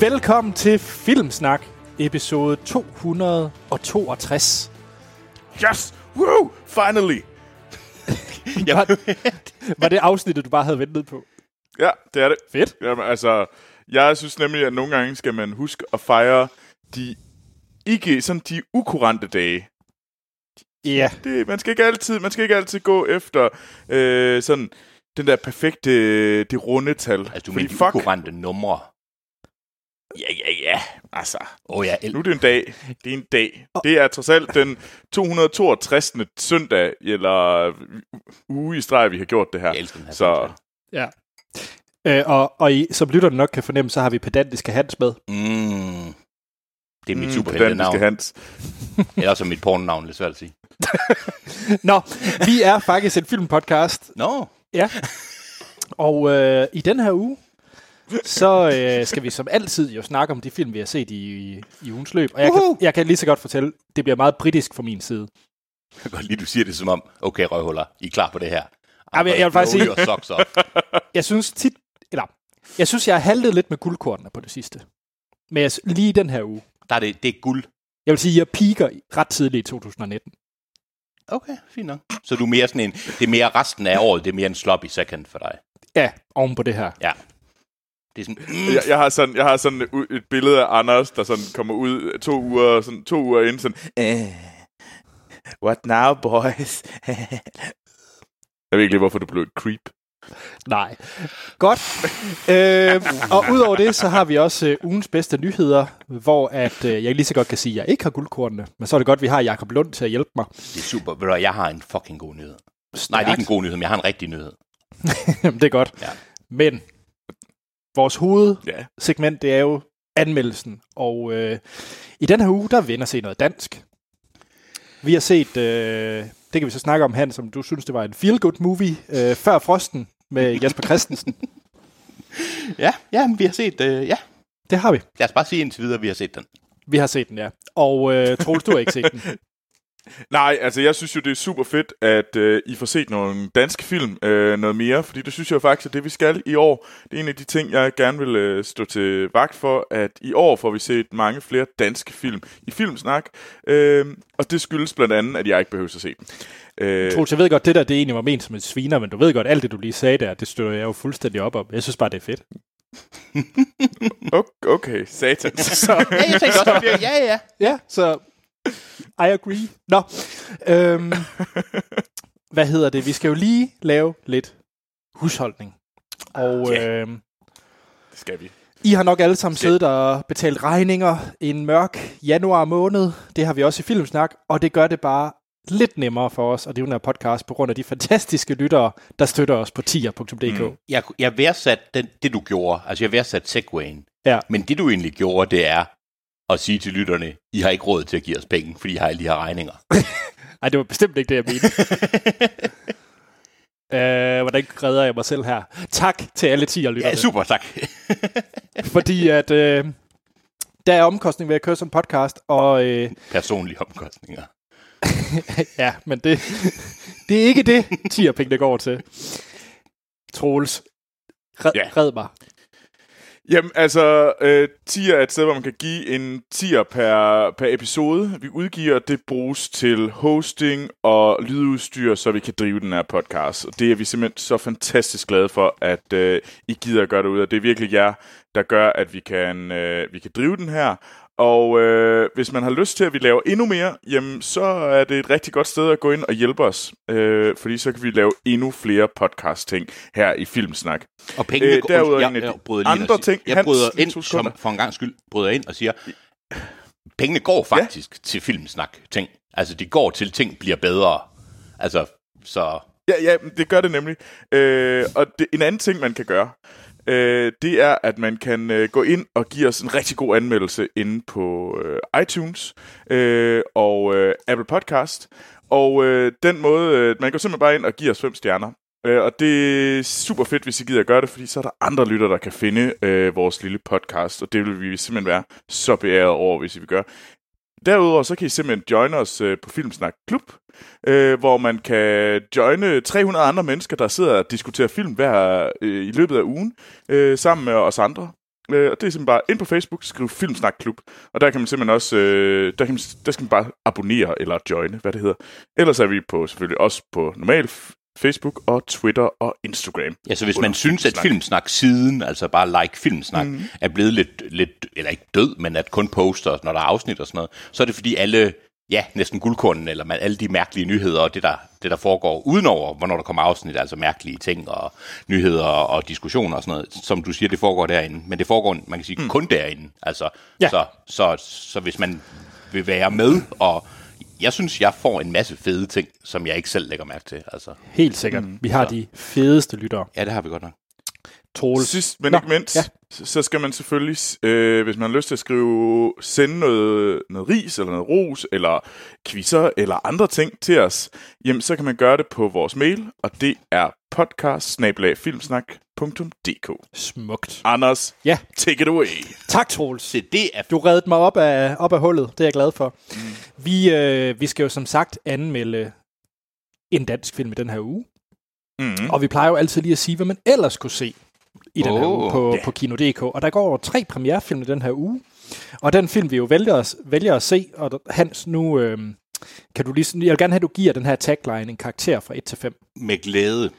Velkommen til Filmsnak, episode 262. Yes! Woo! Finally! Var, var det afsnittet, du bare havde ventet på? Ja, det er det. Fedt. Jamen, altså, jeg synes nemlig, at nogle gange skal man huske at fejre de ikke sådan de ukurante dage. Ja. Det, man skal ikke altid, man skal ikke altid gå efter øh, sådan den der perfekte, det runde tal. Altså, du mener de ukurante numre. Ja, ja, ja, altså, oh, ja, el- nu er det en dag. Det er en dag. Det er trods alt den 262. søndag, eller uge i streg, vi har gjort det her. jeg elsker den her Så ja. Øh, og, og I, som lytterne nok kan fornemme, så har vi pedantiske Hans med. Mm. Det er mit mm, pedantiske superhelte-navn. Hans. Eller også mit pornonavn, lidt svært at sige. Nå, vi er faktisk en filmpodcast, Nå, ja. Og øh, i den her uge, så øh, skal vi som altid jo snakke om de film, vi har set i, i, i ugens løb. Og jeg kan, jeg kan lige så godt fortælle, det bliver meget britisk fra min side. jeg kan godt lide, du siger det som om, okay, røvhuller, I er klar på det her. Jamen, jeg- jeg vil faktisk sige-. Jeg synes tit, eller, jeg synes, jeg har haltet lidt med guldkortene på det sidste. Men jeg, lige den her uge. Der er det, det er guld. Jeg vil sige, jeg piker ret tidligt i 2019. Okay, fint nok. Så du er mere sådan en, det er mere resten af året, det er mere en sloppy second for dig. Ja, oven på det her. Ja. Det er sådan, mm, Jeg, jeg, har sådan, jeg har sådan et, billede af Anders, der sådan kommer ud to uger, sådan to uger inden, sådan, eh, what now, boys? jeg ved ikke lige, hvorfor du blev et creep. Nej. Godt. øh, og udover det, så har vi også øh, ugens bedste nyheder, hvor at, øh, jeg lige så godt kan sige, at jeg ikke har guldkortene. Men så er det godt, at vi har Jakob Lund til at hjælpe mig. det er super. Ved du, jeg har en fucking god nyhed. Nej, det er ikke en god nyhed, men jeg har en rigtig nyhed. Det er godt. Ja. Men vores hovedsegment, det er jo anmeldelsen. Og øh, i den her uge, der vender se noget dansk. Vi har set, øh, det kan vi så snakke om, Hans, som du synes, det var en feel-good movie, øh, Før Frosten med Jesper Christensen. Ja, ja, vi har set, øh, ja. Det har vi. Lad os bare sige indtil videre, at vi har set den. Vi har set den, ja. Og øh, Troels, du har ikke set den. Nej, altså jeg synes jo, det er super fedt, at øh, I får set nogle danske film øh, noget mere, fordi det synes jeg faktisk, at det vi skal i år, det er en af de ting, jeg gerne vil øh, stå til vagt for, at i år får vi set mange flere danske film i Filmsnak, øh, og det skyldes blandt andet, at jeg ikke behøver at se dem. Øh, Troels, jeg ved godt, det der, det egentlig var ment som en sviner, men du ved godt, alt det, du lige sagde der, det støtter jeg jo fuldstændig op om. Jeg synes bare, det er fedt. okay, satan. Så, Ja, jeg tænkte også, ja, ja. Ja, så I agree. Nå, øhm, hvad hedder det? Vi skal jo lige lave lidt husholdning. Og Ja. øhm, det skal vi. I har nok alle sammen siddet og betalt regninger en mørk januar måned. Det har vi også i Filmsnak, og det gør det bare lidt nemmere for os at drive den her podcast på grund af de fantastiske lyttere, der støtter os på tier.dk. Mm. Jeg, jeg værdsat den, det, du gjorde. Altså, jeg værdsat segwayen. Ja. Men det, du egentlig gjorde, det er at sige til lytterne, I har ikke råd til at give os penge, fordi I har alle de her regninger. Ej, det var bestemt ikke det, jeg mente. Øh, hvordan redder jeg mig selv her? Tak til alle 10 lyttere. Ja, super, tak. Fordi at øh, der er omkostning ved at køre en podcast, og øh, Personlige omkostninger. ja, men det, det er ikke det, 10 penge går til. Troels, red, Ja. red mig. Jamen, altså, øh, tier er et sted, hvor man kan give en tier per, per episode. Vi udgiver, det bruges til hosting og lydudstyr, så vi kan drive den her podcast. Og det er vi simpelthen så fantastisk glade for, at øh, I gider at gøre det ud. Og det er virkelig jer, der gør, at vi kan, øh, vi kan drive den her. Og øh, hvis man har lyst til, at vi laver endnu mere, jamen, så er det et rigtig godt sted at gå ind og hjælpe os. Øh, fordi så kan vi lave endnu flere podcast-ting her i Filmsnak. Og pengene Øh, går- derudover jeg, jeg bryder ind andre ting. Jeg bryder ind, som for en gang skyld, bryder ind og siger, pengene går faktisk ja. til filmsnak ting. Altså, de går til ting bliver bedre. Altså, så... Ja, ja, det gør det nemlig. Øh, og det, en anden ting, man kan gøre, øh, det er, at man kan øh, gå ind og give os en rigtig god anmeldelse inde på øh, iTunes øh, og øh, Apple Podcast. Og øh, den måde, øh, man går simpelthen bare ind og giver os fem stjerner. Øh, og det er super fedt, hvis I gider at gøre det, fordi så er der andre lytter, der kan finde øh, vores lille podcast, og det vil vi simpelthen være så beæret over, hvis I vil gøre. Derudover så kan I simpelthen joine os øh, på Filmsnak Klub, øh, hvor man kan joine 300 andre mennesker, der sidder og diskuterer film hver øh, i løbet af ugen, øh, sammen med os andre. Øh, og det er simpelthen bare ind på Facebook, skriv Filmsnak Klub, og der kan man simpelthen også, øh, der, kan man, der skal man bare abonnere eller joine, hvad det hedder. Ellers er vi på selvfølgelig også på normal Facebook og Twitter og Instagram. Ja, så hvis man synes, at Filmsnak-siden, altså bare like Filmsnak, mm. er blevet lidt, lidt, eller ikke død, men at kun poster, når der er afsnit og sådan noget, så er det fordi alle, ja, næsten guldkornen, eller man, alle de mærkelige nyheder og det der, det, der foregår udenover, hvornår der kommer afsnit, altså mærkelige ting og nyheder og diskussioner og sådan noget, som du siger, det foregår derinde. Men det foregår, man kan sige, mm. kun derinde. Altså, Ja. så, så, så hvis man vil være med, og jeg synes, jeg får en masse fede ting, som jeg ikke selv lægger mærke til. Altså, Helt sikkert. Mm, vi har så. de fedeste lyttere. ja, det har vi godt nok. Troels. Sidst, men Nå, ikke mindst, ja. så skal man selvfølgelig, øh, hvis man har lyst til at skrive, sende noget, noget ris, eller noget ros, eller quizzer, eller andre ting til os, jamen, så kan man gøre det på vores mail, og det er podcast Smukt. Anders, Ja. take it away. Tak, Troels. Se, det er Du reddede mig op af, op af hullet. Det er jeg glad for. Mm. Vi, øh, vi skal jo som sagt anmelde en dansk film i den her uge. Mm. Og vi plejer jo altid lige at sige, hvad man ellers kunne se i den her Åh, uge på, ja. på Kino.dk. Og der går tre premierefilm i den her uge. Og den film, vi jo vælger, at- vælger at se, og Hans, nu øh, kan du lige, jeg vil gerne have, at du giver den her tagline en karakter fra 1 til 5. med glæde.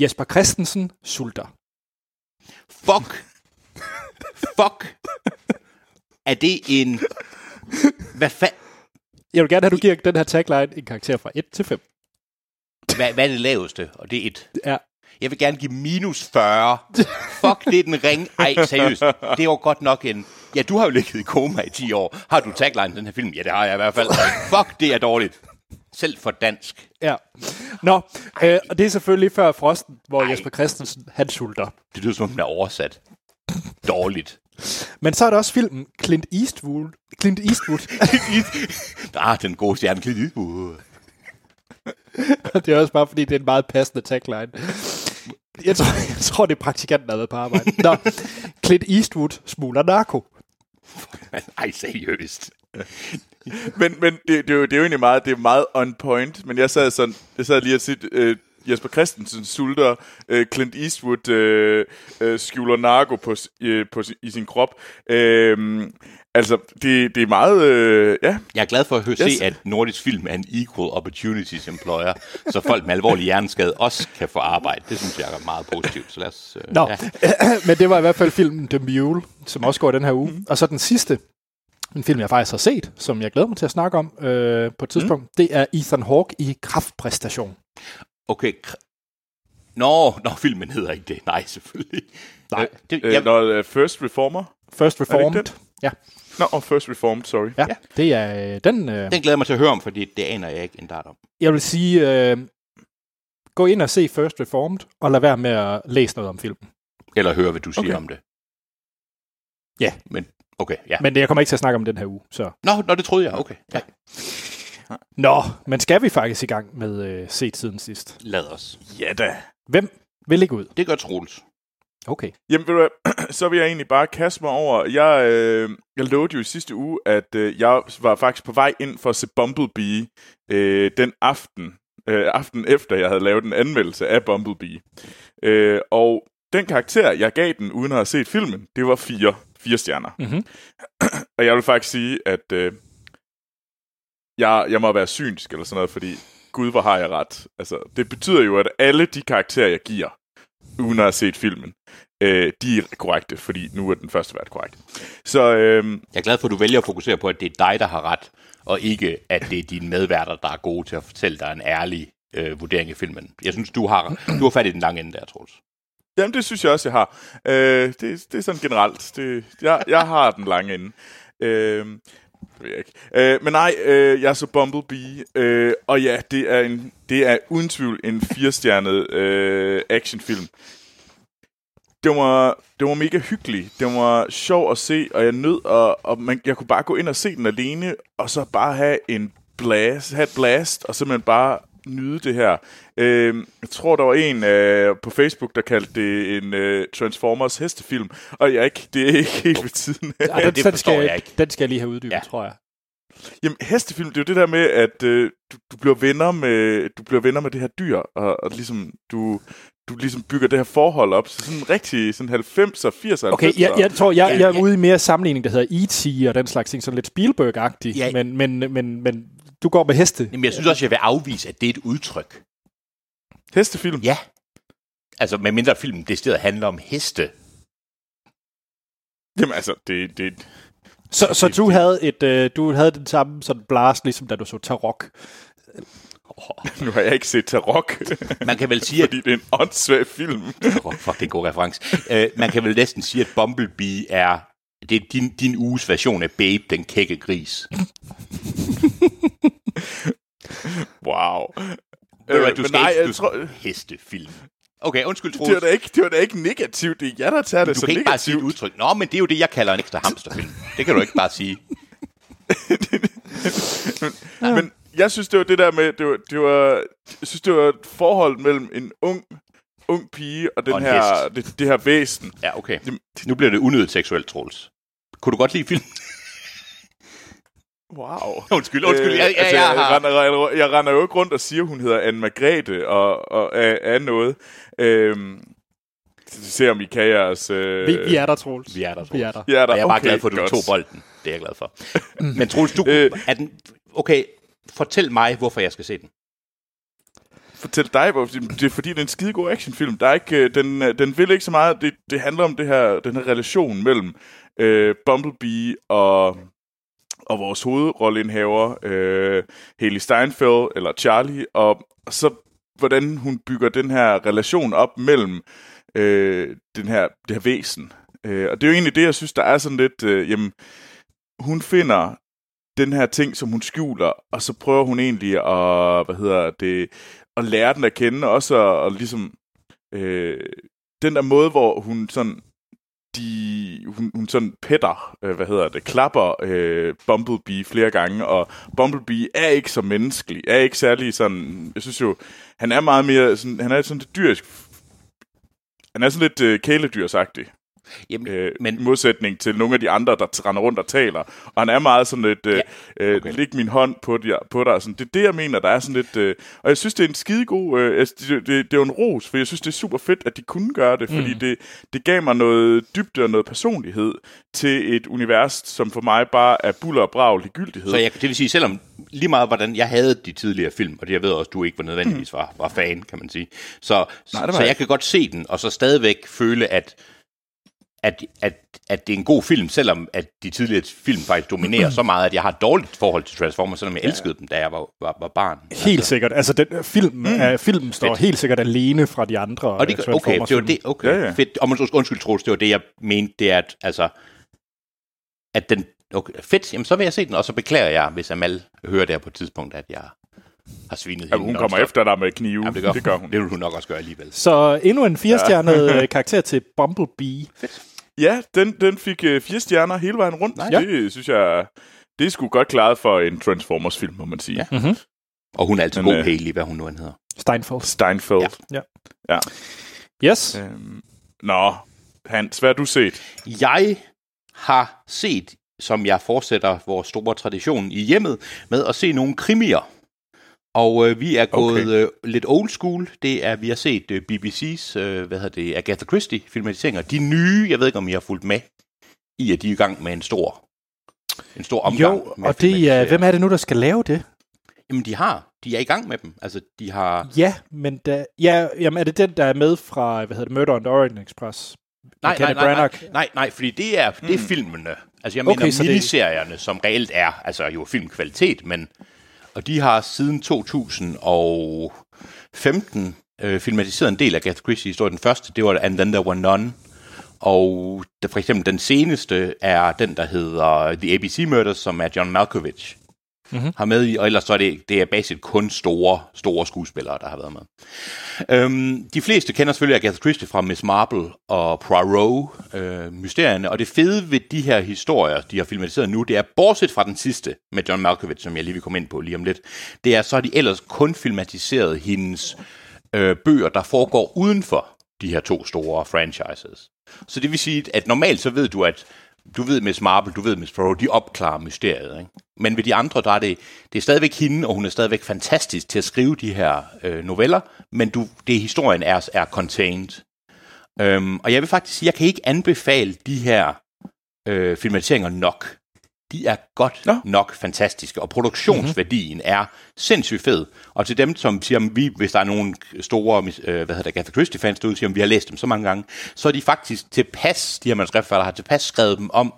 Jesper Christensen sulter. Fuck. Fuck. Er det en... Hvad, fa- Jeg vil gerne have, at du giver den her tagline en karakter fra 1 til 5. hvad, hvad er det laveste? Og det er et. Ja. Jeg vil gerne give minus 40. Fuck, det er den ring. Ej, seriøst. Det er jo godt nok en... Ja, du har jo ligget i koma i 10 år. Har du tagline den her film? Ja, det har jeg i hvert fald. Fuck, det er dårligt. Selv for dansk. Ja. Nå, øh, og det er selvfølgelig før Frosten, hvor Ej. Jesper Christensen, han sulter. Det lyder som om, den er oversat. Dårligt. Men så er der også filmen Clint Eastwood. Clint Eastwood. Ah, den gode stjerne. Clint Eastwood. det er også bare, fordi det er en meget passende tagline. Jeg tror, jeg tror det er praktikanten, der har været på arbejde. Nå, Clint Eastwood smugler narko. Ej, seriøst. Men, men det, det, er jo, det er jo egentlig meget, det er meget on point, men jeg sad, sådan, jeg sad lige og sige, øh, Jesper Christensen sulter, øh, Clint Eastwood øh, øh, skjuler narko på, øh, på, i sin krop. Øh, altså, det, det er meget, øh, ja, Jeg er glad for at høre, Yes. se, at Nordisk Film er en equal opportunities employer, så folk med alvorlig hjerneskade også kan få arbejde. Det synes jeg er meget positivt. Så lad os... Øh, Nå, Ja. men det var i hvert fald filmen The Mule, som også går den her uge. Mm. Og så den sidste, en film, jeg faktisk har set, som jeg glæder mig til at snakke om øh, på et tidspunkt, mm. det er Ethan Hawke i kraftpræstation. Okay. Nå, nå, filmen hedder ikke det. Nej, selvfølgelig. Nej. Øh, det, øh, jeg, når, øh, First Reformer. First Reformed. den? Ja, Nå, oh, First Reformed, sorry. ja, ja, det er øh, den... Øh, den glæder jeg mig til at høre om, fordi det aner jeg ikke en dart om. jeg vil sige, øh, gå ind og se First Reformed, og lad være med at læse noget om filmen. Eller høre, hvad du siger Okay. om det. Ja. Men, okay, ja. Men jeg kommer ikke til at snakke om den her uge, så... Nå, nå, det troede jeg. Okay, ja. Nå, men skal vi faktisk i gang med øh, set siden sidst? Lad os. Ja da. Hvem vil ligge ud? Det gør Troels. Okay. Jamen, ved du hvad, så vil jeg egentlig bare kaste mig over. Jeg, øh, jeg lovede jo i sidste uge, at øh, jeg var faktisk på vej ind for at se Bumblebee øh, den aften, øh, aften efter jeg havde lavet en anmeldelse af Bumblebee. Øh, og den karakter, jeg gav den, uden at have set filmen, det var fire, fire stjerner. Mm-hmm. Og jeg vil faktisk sige, at øh, jeg, jeg må være synsk eller sådan noget, fordi gud, hvor har jeg ret. Altså, det betyder jo, at alle de karakterer, jeg giver, uden at have set filmen, øh, de er korrekte, fordi nu er den første været korrekt. Så øh, Jeg er glad for, at du vælger at fokusere på, at det er dig, der har ret, og ikke, at det er dine medværter, der er gode til at fortælle dig en ærlig øh, vurdering af filmen. Jeg synes, du har, du har fat i den lange ende der, Troels. jamen, det synes jeg også, jeg har. Øh, det, det er sådan generelt. Det, jeg, jeg har den lange ende. Øh, ved jeg ikke. Øh, men nej, øh, jeg så Bumblebee, øh, og ja, det er, en, det er uden tvivl en firestjernet øh, actionfilm. Det var, det var mega hyggeligt. Det var sjov at se, og jeg nød, og, og man, jeg kunne bare gå ind og se den alene, og så bare have en blast, have et blast, og simpelthen bare nyde det her. Øh, jeg tror, der var en øh, på Facebook, der kaldte det en øh, Transformers hestefilm, og jeg er ikke, det er ikke helt ved tiden. Ej, den, det den, skal, jeg ikke. den skal jeg lige have uddybet, ja. Tror jeg. Jamen, hestefilm, det er jo det der med, at øh, du, du, bliver venner med, du bliver venner med det her dyr, og, og ligesom du, du ligesom bygger det her forhold op. Så sådan rigtig sådan 90'er, 80'er, Okay, jeg, jeg tror, jeg, jeg er ude i mere sammenligning, der hedder E.T. og den slags ting, sådan lidt Spielberg-agtig, Ja. men, men, men, men du går med heste. Jamen, jeg synes også, jeg vil afvise, at det er et udtryk. Hestefilm. Ja. Altså, med mindre filmen det stedet handler om heste. Jamen altså, det, det, Så, så du havde et, øh, du havde den samme sådan blast, ligesom da du så Tarok. nu har jeg ikke set Tarok, Man kan vel sige, at fordi det er en åndssvag film. Oh, fuck, det er en god reference. Uh, man kan vel næsten sige, at Bumblebee er det er din, din uges version af Babe, den kække gris. Wow. Hvad, Øh, du men skal nej, ikke, jeg du tror, hestefilm. Okay, undskyld, det var, Troels. da ikke, det var da ikke negativt. Det er jeg, der tager det Du så kan ikke bare sige negativt. et udtryk. Nå, men det er jo det, jeg kalder en ekstra hamsterfilm. Det kan du ikke bare sige. Men jeg synes, det var det der med, det var, det var, jeg synes, det var et forhold mellem en ung, ung pige og den Og her, hest. det, det her væsen. Ja, okay. Nu bliver det unødigt seksuelt, Troels. Kunne du godt lide film? Wow. undskyld, undskyld. Øh, jeg, altså, jeg, jeg, render, jeg, jeg render jo ikke rundt og siger, at hun hedder Anne Margrethe og, og er, er noget. Øhm, så vi ser, om I kan jeres... Øh, Vi, vi er der, Troels. Vi er der, Vi er Troels. der. I er der. Og jeg er bare Okay, glad for, at du godt. tog bolden. Det er jeg glad for. Men Troels, du... Øh. Er den, okay, fortæl mig, hvorfor jeg skal se den. fortælle dig, hvor det er fordi, det er en skidegod actionfilm. Der er ikke, øh, den, øh, den vil ikke så meget. Det, det handler om det her, den her relation mellem øh, Bumblebee og, og vores hovedrolleindhaver, øh, Haley Steinfeld, eller Charlie, og så hvordan hun bygger den her relation op mellem øh, den her, det her væsen. Øh, og det er jo egentlig det, jeg synes, der er sådan lidt, øh, jamen, hun finder den her ting, som hun skjuler, og så prøver hun egentlig at, hvad hedder det, at lære den at kende, også og, og ligesom øh, den der måde, hvor hun sådan de, hun, hun sådan petter, øh, hvad hedder det, klapper øh, Bumblebee flere gange, og Bumblebee er ikke så menneskelig, er ikke særlig sådan, jeg synes jo, han er meget mere, sådan, han er sådan lidt dyrisk, han er sådan lidt øh, kæledyrsagtig, Jamen, øh, men- i modsætning til nogle af de andre, der render rundt og taler. Og han er meget sådan lidt, øh, Ja, øh, okay. læg min hånd på, dig, på dig. Sådan. Det er det, jeg mener, der er sådan lidt... Øh, og jeg synes, det er en skidegod... Øh, altså, det, det, det er jo en ros, for jeg synes, det er super fedt, at de kunne gøre det, fordi Mm. det, det gav mig noget dybde og noget personlighed til et univers, som for mig bare er buller og brav ligegyldighed. Så jeg, det vil sige, selvom lige meget hvordan jeg havde de tidligere film, og det jeg ved også, du ikke var nødvendigvis var, var fan, kan man sige. Så, Nej, så jeg jeg kan godt se den, og så stadigvæk føle, at, at, at, at det er en god film, selvom at de tidligere film faktisk dominerer så meget, at jeg har et dårligt forhold til Transformers, selvom jeg elskede dem, da jeg var, var, var barn. Helt sikkert. Altså, den øh, film, mm. uh, filmen står Fedt. helt sikkert alene fra de andre Og det, øh, okay, det var det, okay, Ja, ja, ja. ja. fedt. Og undskyld, undskyld Troels, det var det, jeg mente, det er, at, altså, at den, okay, fedt, jamen så vil jeg se den, og så beklager jeg, hvis Amal hører det her på et tidspunkt, at jeg har svinet Jamen, hun kommer efter dig med knive. Jamen, det, gør det gør hun. Det vil hun nok også gøre alligevel. Så endnu en firestjernet ja. karakter til Bumblebee. Ja, den, den fik øh, fire stjerner hele vejen rundt. Nej. Det synes jeg... Det er sgu godt klaret for en Transformers-film, må man sige. Ja. Ja. Mm-hmm. Og hun er altid Men, god, øh, Haley, hvad hun nu end hedder. Steinfeld. Steinfeld. Ja. Yes. Øhm, nå, Hans, hvad har du set? Jeg har set, som jeg fortsætter vores store tradition i hjemmet, med at se nogle krimier. Og øh, vi er gået Okay. øh, lidt old school. Det er, vi har set øh, BBC's, øh, hvad hedder det, Agatha Christie filmatiseringer. De nye, jeg ved ikke, om I har fulgt med i, at de er i gang med en stor, en stor omgang. Jo, og det er, hvem er det nu, der skal lave det? Jamen, de har. De er i gang med dem. Altså, de har... Ja, men da, ja, jamen, er det den, der er med fra, hvad hedder det, Murder on the Orient Express? Nej, nej, nej, nej, nej, nej, fordi det er, det er filmene. Altså jeg Okay, mener så det- miniserierne, som reelt er, altså jo filmkvalitet, men og de har siden 2015 øh, filmatiseret en del af Agatha Christie historie. Den første, det var And Then There Were None, og der, for eksempel den seneste er den, der hedder The ABC Murders, som er John Malkovich Mhm. har med i, og ellers så er det, det er basic kun store, store skuespillere, der har været med. Øhm, de fleste kender selvfølgelig Agatha Christie fra Miss Marple og Poirot øh, mysterierne, og det fede ved de her historier, de har filmatiseret nu, det er, bortset fra den sidste med John Malkovich, som jeg lige vil komme ind på lige om lidt, det er, så har de ellers kun filmatiseret hendes øh, bøger, der foregår uden for de her to store franchises. Så det vil sige, at normalt så ved du, at du ved Miss Marple, du ved Miss Fro, de opklarer mysteriet. Ikke? Men ved de andre, der er det, det er stadigvæk hende, og hun er stadigvæk fantastisk til at skrive de her øh, noveller, men du, det historien er, er contained. Øhm, og jeg vil faktisk sige, jeg kan ikke anbefale de her øh, filmatiseringer nok. De er godt Nå. nok fantastiske, og produktionsværdien mm-hmm. er sindssygt fed. Og til dem, som siger, vi, hvis der er nogle store øh, hvad hedder det, Agatha Christie-fans derude, siger, vi har læst dem så mange gange, så er de faktisk tilpas, de her manuskriptforfattere har tilpas skrevet dem om,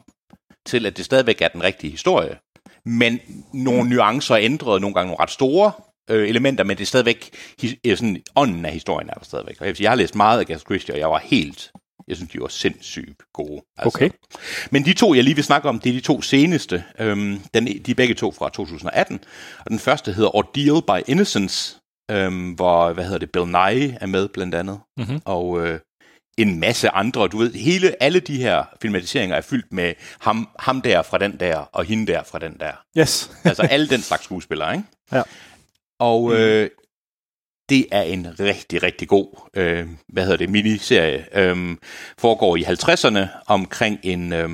til at det stadigvæk er den rigtige historie. Men nogle nuancer er ændret, nogle gange nogle ret store øh, elementer, men det er stadigvæk, hi- øh, sådan, ånden af historien er der stadigvæk. Og jeg, vil sige, jeg har læst meget af Agatha Christie, og jeg var helt, jeg synes, de var sindssygt gode. Altså. Okay. Men de to, jeg lige vil snakke om, det er de to seneste. Øhm, den, de er begge to fra 2018. Og den første hedder Ordeal by Innocence, øhm, hvor, hvad hedder det, Bill Nye er med blandt andet. Mhm. Og øh, en masse andre. Du ved, hele, alle de her filmatiseringer er fyldt med ham, ham der fra den der, og hende der fra den der. Yes. Altså alle den slags skuespillere, ikke? Ja. Og øh, det er en rigtig, rigtig god, øh, hvad hedder det, miniserie. Øh, foregår i 50'erne omkring en, øh,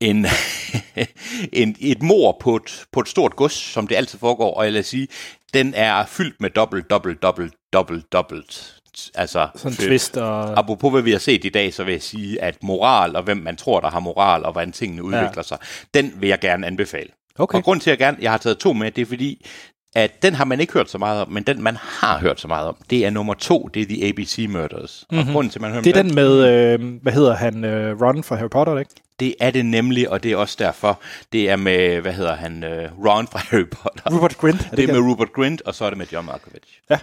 en, en, et mor på et, på et stort gods, som det altid foregår. Og jeg vil sige, den er fyldt med dobbelt, dobbelt, dobbelt, dobbelt, dobbelt. Altså, Sådan en Fedt. twist og... Apropos hvad vi har set i dag, så vil jeg sige, at moral og hvem man tror, der har moral, og hvordan tingene udvikler sig, den vil jeg gerne anbefale. Okay. Og grund til, at jeg, gerne, jeg har taget to med, det er fordi, at den har man ikke hørt så meget om, men den man har hørt så meget om, det er nummer to, det er The ABC Murders. Mm-hmm. Og grunden til, man hører Det er den med, øh, hvad hedder han, øh, Ron fra Harry Potter, ikke? det er det nemlig, og det er også derfor, det er med, hvad hedder han, øh, Ron fra Harry Potter. Rupert Grint. Er det er ikke- med Rupert Grint, og så er det med John Malkovich. Ja.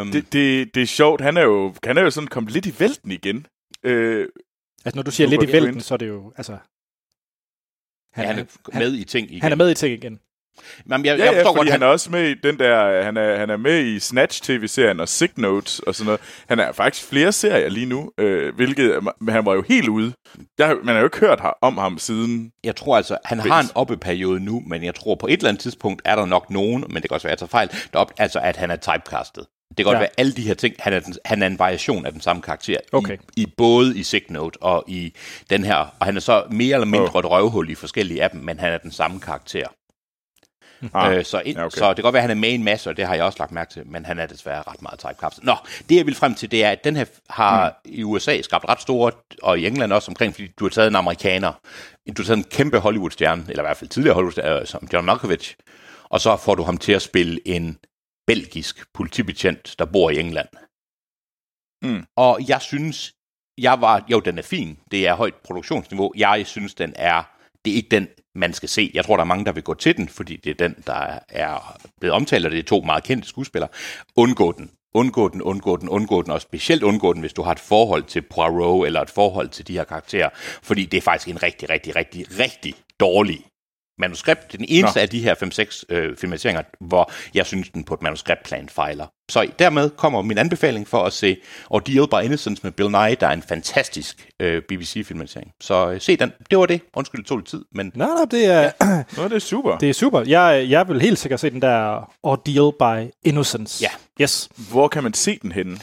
Um, Det, det, det er sjovt. Han er jo, han er jo sådan kommet lidt i vælten igen. Øh, Altså, når du siger lidt Rupert i vælten, Grint. så er det jo, altså... han, han er med i ting igen. Han er med i ting igen. Jamen, jeg, ja, jeg ja, forstår fordi godt, han er også med i den der, han er, han er med i Snatch-tv-serien og Sick Notes og sådan noget. Han er faktisk flere serier lige nu, øh, hvilket, men han var jo helt ude. Der, man har jo ikke hørt om ham siden. Jeg tror altså, han Hvis. har en oppeperiode nu, men jeg tror på et eller andet tidspunkt er der nok nogen, men det kan også være, at jeg tager fejl, der op, altså at han er typecastet. Det kan godt Ja. ja. være alle de her ting, han er, den, han er en variation af den samme karakter. Okay. I, i både i Sick Note og i den her, og han er så mere eller mindre et røvhul i forskellige af dem, men han er den samme karakter. Ah, Øh, så, ind, ja, okay. okay. så det kan godt være, at han er med i en masse, og det har jeg også lagt mærke til, men han er desværre ret meget typecastet. Nå, det jeg vil frem til, det er, at den her har mm. i USA skabt ret store, og i England også omkring, fordi du har taget en amerikaner, du har taget en kæmpe Hollywood-stjerne, eller i hvert fald tidligere Hollywood-stjerne, som John Malkovich, og så får du ham til at spille en belgisk politibetjent, der bor i England. Mm. Og jeg synes, jeg var, jo, den er fin, det er højt produktionsniveau, jeg synes, den er, det er ikke den, man skal se. Jeg tror, der er mange, der vil gå til den, fordi det er den, der er blevet omtalt, og det er to meget kendte skuespillere. Undgå den. Undgå den, undgå den, undgå den, og specielt undgå den, hvis du har et forhold til Poirot, eller et forhold til de her karakterer, fordi det er faktisk en rigtig, rigtig, rigtig, rigtig dårlig manuskript. Det er den eneste Nå. af de her 5-6 øh, filmatiseringer, hvor jeg synes, den på et manuskriptplan fejler. Så dermed kommer min anbefaling for at se Ordeal by Innocence med Bill Nye, der er en fantastisk øh, BBC-filmatisering. Så øh, se den. Det var det. Undskyld, det tog lidt tid, men Nej, nej, det er, ja. Nå, det er super. det er super. Jeg, jeg vil helt sikkert se den der Ordeal by Innocence. Ja. Yes. Hvor kan man se den henne?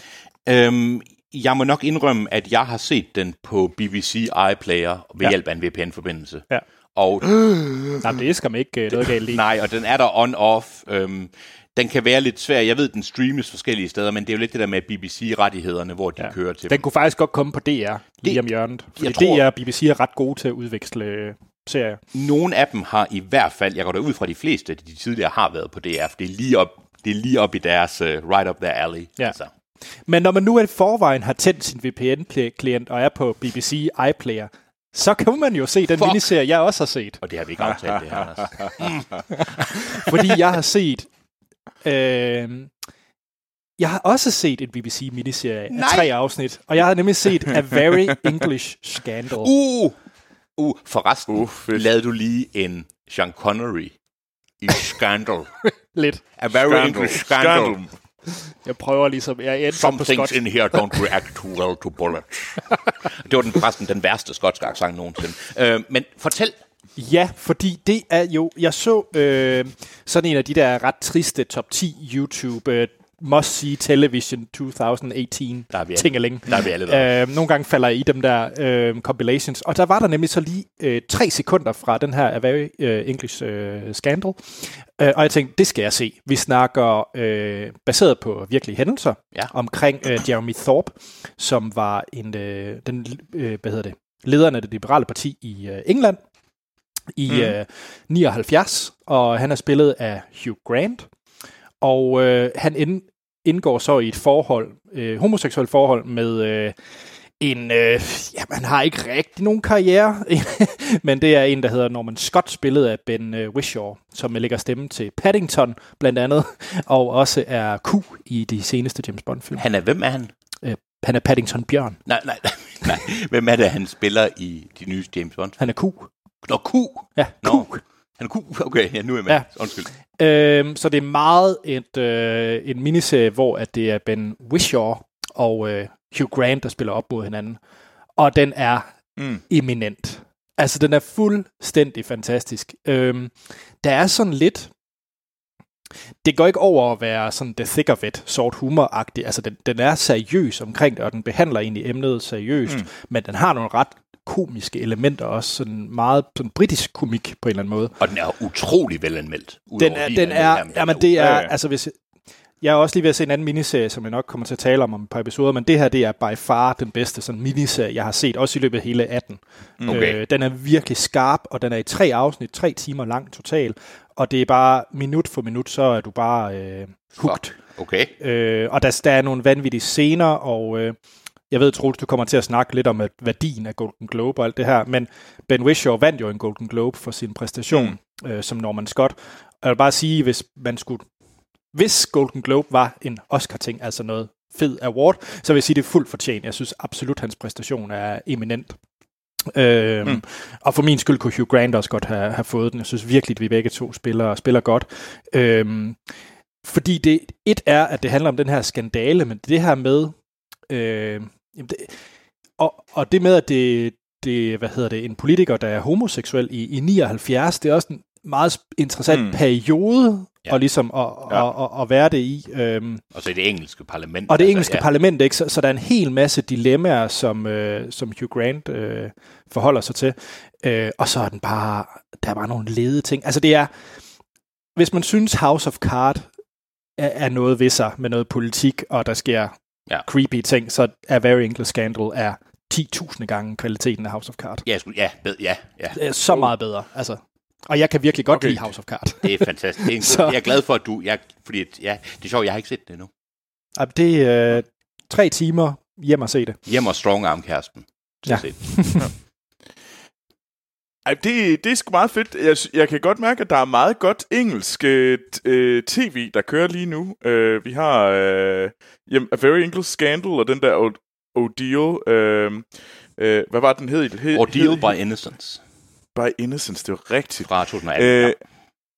øhm, jeg må nok indrømme, at jeg har set den på BBC iPlayer ved Ja. ja. hjælp af en VPN-forbindelse. Ja. Og Nej, det skal man ikke uh, noget galt i. Nej, og den er der on-off. Øhm, den kan være lidt svær. Jeg ved, den streames forskellige steder, men det er jo lidt det der med BBC-rettighederne, hvor de ja. kører til. Den kunne faktisk godt komme på DR lige Det- om hjørnet. Fordi jeg tror- DR og BBC er ret gode til at udveksle øh, serier. Nogle af dem har i hvert fald, jeg går da ud fra de fleste, de tidligere har været på DR, for det er lige op, det er lige op i deres uh, right up their alley. Ja. Altså. Men når man nu i forvejen har tændt sin VPN-klient og er på BBC iPlayer, så kan man jo se den Fuck. miniserie, jeg også har set. Og det har vi ikke aftalt, det her, Anders. Fordi jeg har set... Øh, jeg har også set en BBC-miniserie af tre afsnit, og jeg har nemlig set A Very English Scandal. Uh! Uh, forresten, Uh, fedt. lavede du lige en Sean Connery i Scandal. Lidt. A very English scandal. Jeg prøver ligesom... Jeg endte Some på things skotsk. in here don't react too well to bullets. det var den, forresten den værste skotske accent nogensinde. Øh, men fortæl. Ja, fordi det er jo... Jeg så øh, sådan en af de der ret triste top 10 YouTube øh, must-see television 2018 Der er vi tingeling. Der er vi alle der. Øh, nogle gange falder jeg i dem der øh, compilations. Og der var der nemlig så lige øh, tre sekunder fra den her A Very øh, English øh, Scandal. Øh, og jeg tænkte, det skal jeg se. Vi snakker øh, baseret på virkelige hændelser Ja. omkring øh, Jeremy Thorpe, som var en øh, den øh, hvad hedder det, lederen af det liberale parti i øh, England i mm. øh, 79, og han er spillet af Hugh Grant. Og øh, han ind, indgår så i et forhold, øh, homoseksuelt forhold med øh, en, øh, ja, han har ikke rigtig nogen karriere, men det er en, der hedder Norman Scott, spillet af Ben øh, Whishaw, som lægger stemme til Paddington, blandt andet, og også er Q i de seneste James Bond-film. Han er, hvem er han? Han er Paddington Bjørn. Nej, nej, nej. Hvem er det, han spiller i de nye James Bond? Han er Q. Nå, Q. Ja, Q. Nå. Han er Q. Okay, ja, nu er jeg med. Ja. Undskyld. Øhm, så det er meget et, øh, en miniserie, hvor at det er Ben Whishaw og øh, Hugh Grant, der spiller op mod hinanden. Og den er Mm. eminent. Altså, den er fuldstændig fantastisk. Øhm, der er sådan lidt... Det går ikke over at være sådan the thick of it, sort humor-agtig. Altså, den, den er seriøs omkring det, og den behandler egentlig emnet seriøst. Mm. Men den har nogle ret komiske elementer også. Sådan meget sådan britisk komik på en eller anden måde. Og den er utrolig velanmeldt. Den er, den er, anmeldelse. jamen det er, Ja, ja, ja. ja. altså hvis, jeg er også lige ved at se en anden miniserie, som jeg nok kommer til at tale om om et par episoder, men det her, det er by far den bedste sådan miniserie, jeg har set, også i løbet af hele 18. Okay. Øh, den er virkelig skarp, og den er i tre afsnit, tre timer lang total, og det er bare minut for minut, så er du bare øh, hooked. Fuck. Okay. Øh, og der, der er nogle vanvittige scener, og øh, jeg ved, Troels, du kommer til at snakke lidt om at værdien af Golden Globe og alt det her, men Ben Whishaw vandt jo en Golden Globe for sin præstation mm. øh, som Norman Scott. Og jeg vil bare sige, hvis man skulle... Hvis Golden Globe var en Oscar-ting, altså noget fed award, så vil jeg sige, det er fuldt fortjent. Jeg synes absolut, hans præstation er eminent. Øhm, mm. Og for min skyld kunne Hugh Grant også godt have, have fået den. Jeg synes virkelig, at vi begge to spiller, spiller godt. Øhm, fordi det, et er, at det handler om den her skandale, men det her med, øh, jamen det, og, og det med, at det, det, hvad hedder det, en politiker, der er homoseksuel i, i 79, det er også en meget interessant Mm. periode, Ja. og ligesom at, Ja. at, at, at være det i. Øhm, Og så i det engelske parlament. og det engelske ja. ja. parlament, ikke? Så, så der er en hel masse dilemmaer, som, øh, som Hugh Grant øh, forholder sig til. Øh, og så er den bare, der er bare nogle lede ting. Altså det er, hvis man synes House of Card er, er noget ved sig med noget politik, og der sker Ja. creepy ting, så er Very English Scandal er 10.000 gange kvaliteten af House of Card. Ja, ja, ja, ja. Det så meget bedre. Altså, og jeg kan virkelig godt Okay. lide House of Card. Det er fantastisk. Det er en, Så- jeg er glad for, at du... Jeg, fordi, ja, det er sjovt, jeg har ikke set det endnu. Ej, Det er øh, tre timer hjem og se det. Hjem og strong arm kæresten. Ja. Ej, det, det er sgu meget fedt. Jeg, jeg kan godt mærke, at der er meget godt engelsk øh, t- øh, tv, der kører lige nu. Øh, vi har øh, jamen, A Very English Scandal og den der O- Ordeal. Øh, øh, hvad var den hed? hed Ordeal hed, by Innocence by Innocence, det var rigtigt. fra 2018. Øh, ja.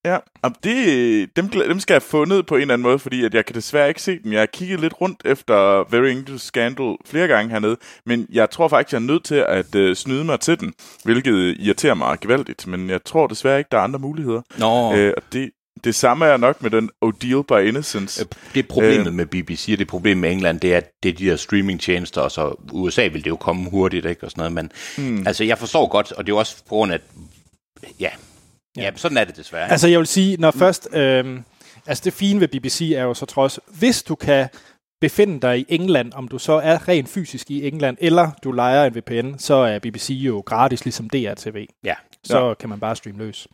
Ja, om det, dem, dem skal jeg have fundet på en eller anden måde, fordi at jeg kan desværre ikke se dem. Jeg har kigget lidt rundt efter Very English Scandal flere gange hernede, men jeg tror faktisk, jeg er nødt til at øh, snyde mig til den, hvilket irriterer mig gevaldigt, men jeg tror desværre ikke, der er andre muligheder. Nå, Øh, og det, det samme er nok med den Ordeal by Innocence. Øh, det er problemet øh, med BBC, og det problemet med England, det er, at det er de der streamingtjenester, og så USA vil det jo komme hurtigt, ikke, og sådan noget, men Mm. altså, jeg forstår godt, og det er jo også på grund af, at, ja, ja, ja sådan er det desværre. ikke? Altså jeg vil sige, når først... Øh, altså det fine ved BBC er jo så trods, hvis du kan befinde dig i England, om du så er rent fysisk i England, eller du leger en VPN, så er BBC jo gratis, ligesom DRTV. Ja. Så ja. kan man bare streame løs.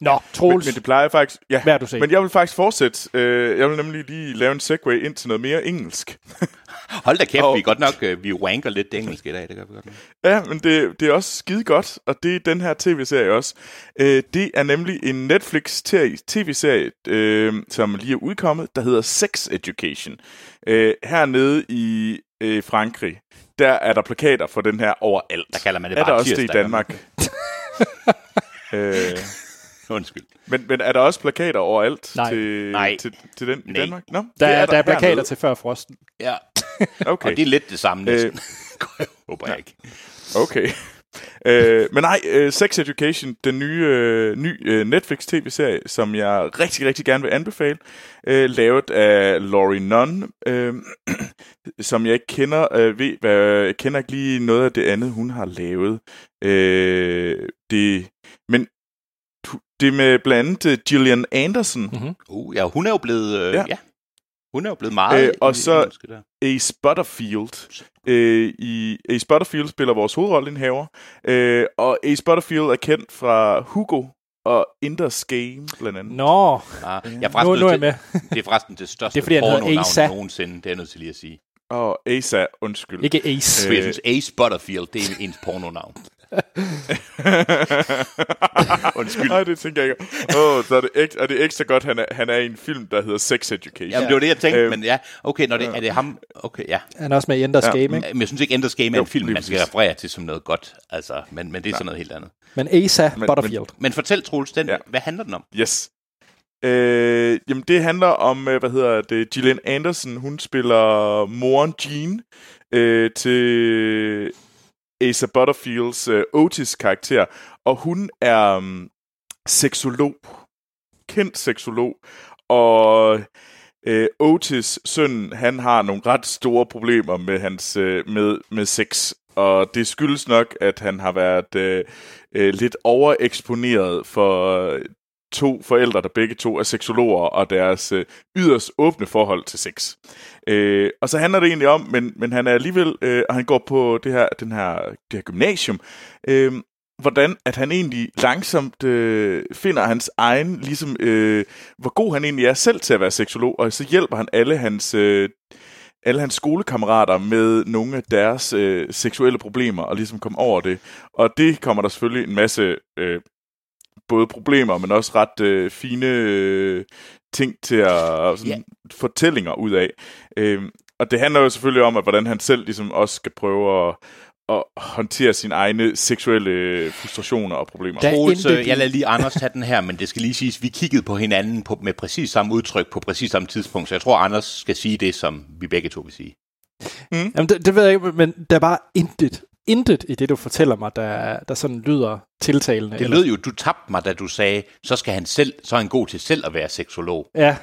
Nå, Troels, Men, men det plejer faktisk... Ja, hvad du set? men jeg vil faktisk fortsætte. Øh, jeg vil nemlig lige lave en segue ind til noget mere engelsk. Hold da kæft, Og- vi er godt nok, øh, vi wanker lidt det engelske i dag, det gør vi godt. Ja, men det, det er også skide godt, og det er den her tv-serie også. Øh, det er nemlig en Netflix-tv-serie, øh, som lige er udkommet, der hedder Sex Education. Øh, hernede i øh, Frankrig, der er der plakater for den her overalt. Der kalder man det er bare der også det i Danmark? øh, Undskyld. men, men er der også plakater overalt Nej. til, Nej. til, til den i Nej. Danmark? Nå, der, det er, der er plakater hernede. til før frosten. Ja, Okay. og det er lidt det samme næsten. Øh, håber jeg ikke. Okay. Øh, men nej, øh, Sex Education, den nye, øh, ny øh, Netflix-tv-serie, som jeg rigtig, rigtig gerne vil anbefale, øh, lavet af Laurie Nunn, øh, som jeg ikke kender. Øh, ved, hvad, jeg kender ikke lige noget af det andet, hun har lavet. Øh, det, men det med blandt andet øh, Gillian Anderson. Mm-hmm. Uh, ja, hun er jo blevet... Øh, Ja. ja. Hun er jo blevet meget... Øh, og i- så-. Ace Butterfield. Øh, i Ace Butterfield spiller vores hovedrolleindhaver. Øh, og Ace Butterfield er kendt fra Hugo og Enders Game, blandt andet. Nå, Ah, jeg er nu, nu er jeg med. til, det er forresten det største Det er, fordi pornonavn nogensinde. Det er jeg nødt til lige at sige. Og Asa, undskyld. Ikke Ace. For jeg synes, Ace Butterfield, det er ens pornonavn. undskyld. Nej, det tænker jeg ikke. Åh, oh, så er det, ekstra, er det ekstra godt, han er, han er i en film, der hedder Sex Education. Jamen, det var det, jeg tænkte, Øhm. men ja, okay, når det, er det ham, okay, ja. Han er også med i Enders Ja, Game, ikke? Men jeg synes ikke, Enders Game er Jo, en film, man skal referere til som noget godt, altså, men, men det er sådan noget helt andet. Men Asa Men- Butterfield. Men fortæl, Troels, den, Ja. ja. hvad handler den om? Yes. Øh, jamen, det handler om, øh, hvad hedder det, Gillian Anderson, hun spiller moren Jean øh, til Asa Butterfields øh, Otis-karakter, og hun er um, seksolog, kendt seksolog, og øh, Otis, søn, han har nogle ret store problemer med hans øh, med, med sex, og det skyldes nok, at han har været øh, øh, lidt overeksponeret for to forældre, der begge to er seksologer, og deres øh, yderst åbne forhold til sex. Øh, og så handler det egentlig om, men, men han er alligevel, øh, og han går på det her, den her, det her gymnasium, øh, hvordan at han egentlig langsomt øh, finder hans egen, ligesom øh, hvor god han egentlig er selv til at være seksolog, og så hjælper han alle hans, øh, alle hans skolekammerater med nogle af deres øh, seksuelle problemer, og ligesom komme over det. Og det kommer der selvfølgelig en masse øh, både problemer, men også ret øh, fine øh, ting til at sådan, fortællinger ud af. Øhm, og det handler jo selvfølgelig om, at hvordan han selv ligesom også skal prøve at, at håndtere sine egne seksuelle frustrationer og problemer. Da- Troels, øh, jeg lader lige Anders tage den her, men det skal lige siges, vi kiggede på hinanden på, med præcis samme udtryk på præcis samme tidspunkt, så jeg tror, Anders skal sige det, som vi begge to vil sige. Jamen, det, det ved jeg ikke, men der er bare intet, intet i det, du fortæller mig, der, der sådan lyder tiltalende. Det lød jo, du tabte mig, da du sagde, så skal han selv, så er han god til selv at være seksolog. Ja,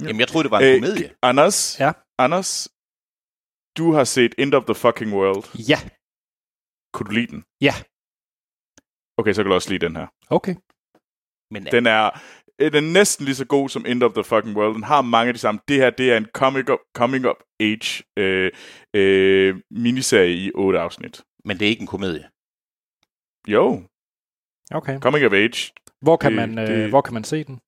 Jamen, jeg troede, det var en komedie. Anders, Ja. Anders, du har set End of the Fucking World. ja, Kunne du lide den? Ja. Okay, så kan du også lide den her. okay. Men Den er, øh, den er næsten lige så god som End of the Fucking World. Den har mange af de samme. Det her, det er en coming up, coming up age øh, øh, miniserie i otte afsnit. Men det er ikke en komedie. Jo, Okay. coming of age, Hvor kan, Det- man, øh, det- hvor kan man se den?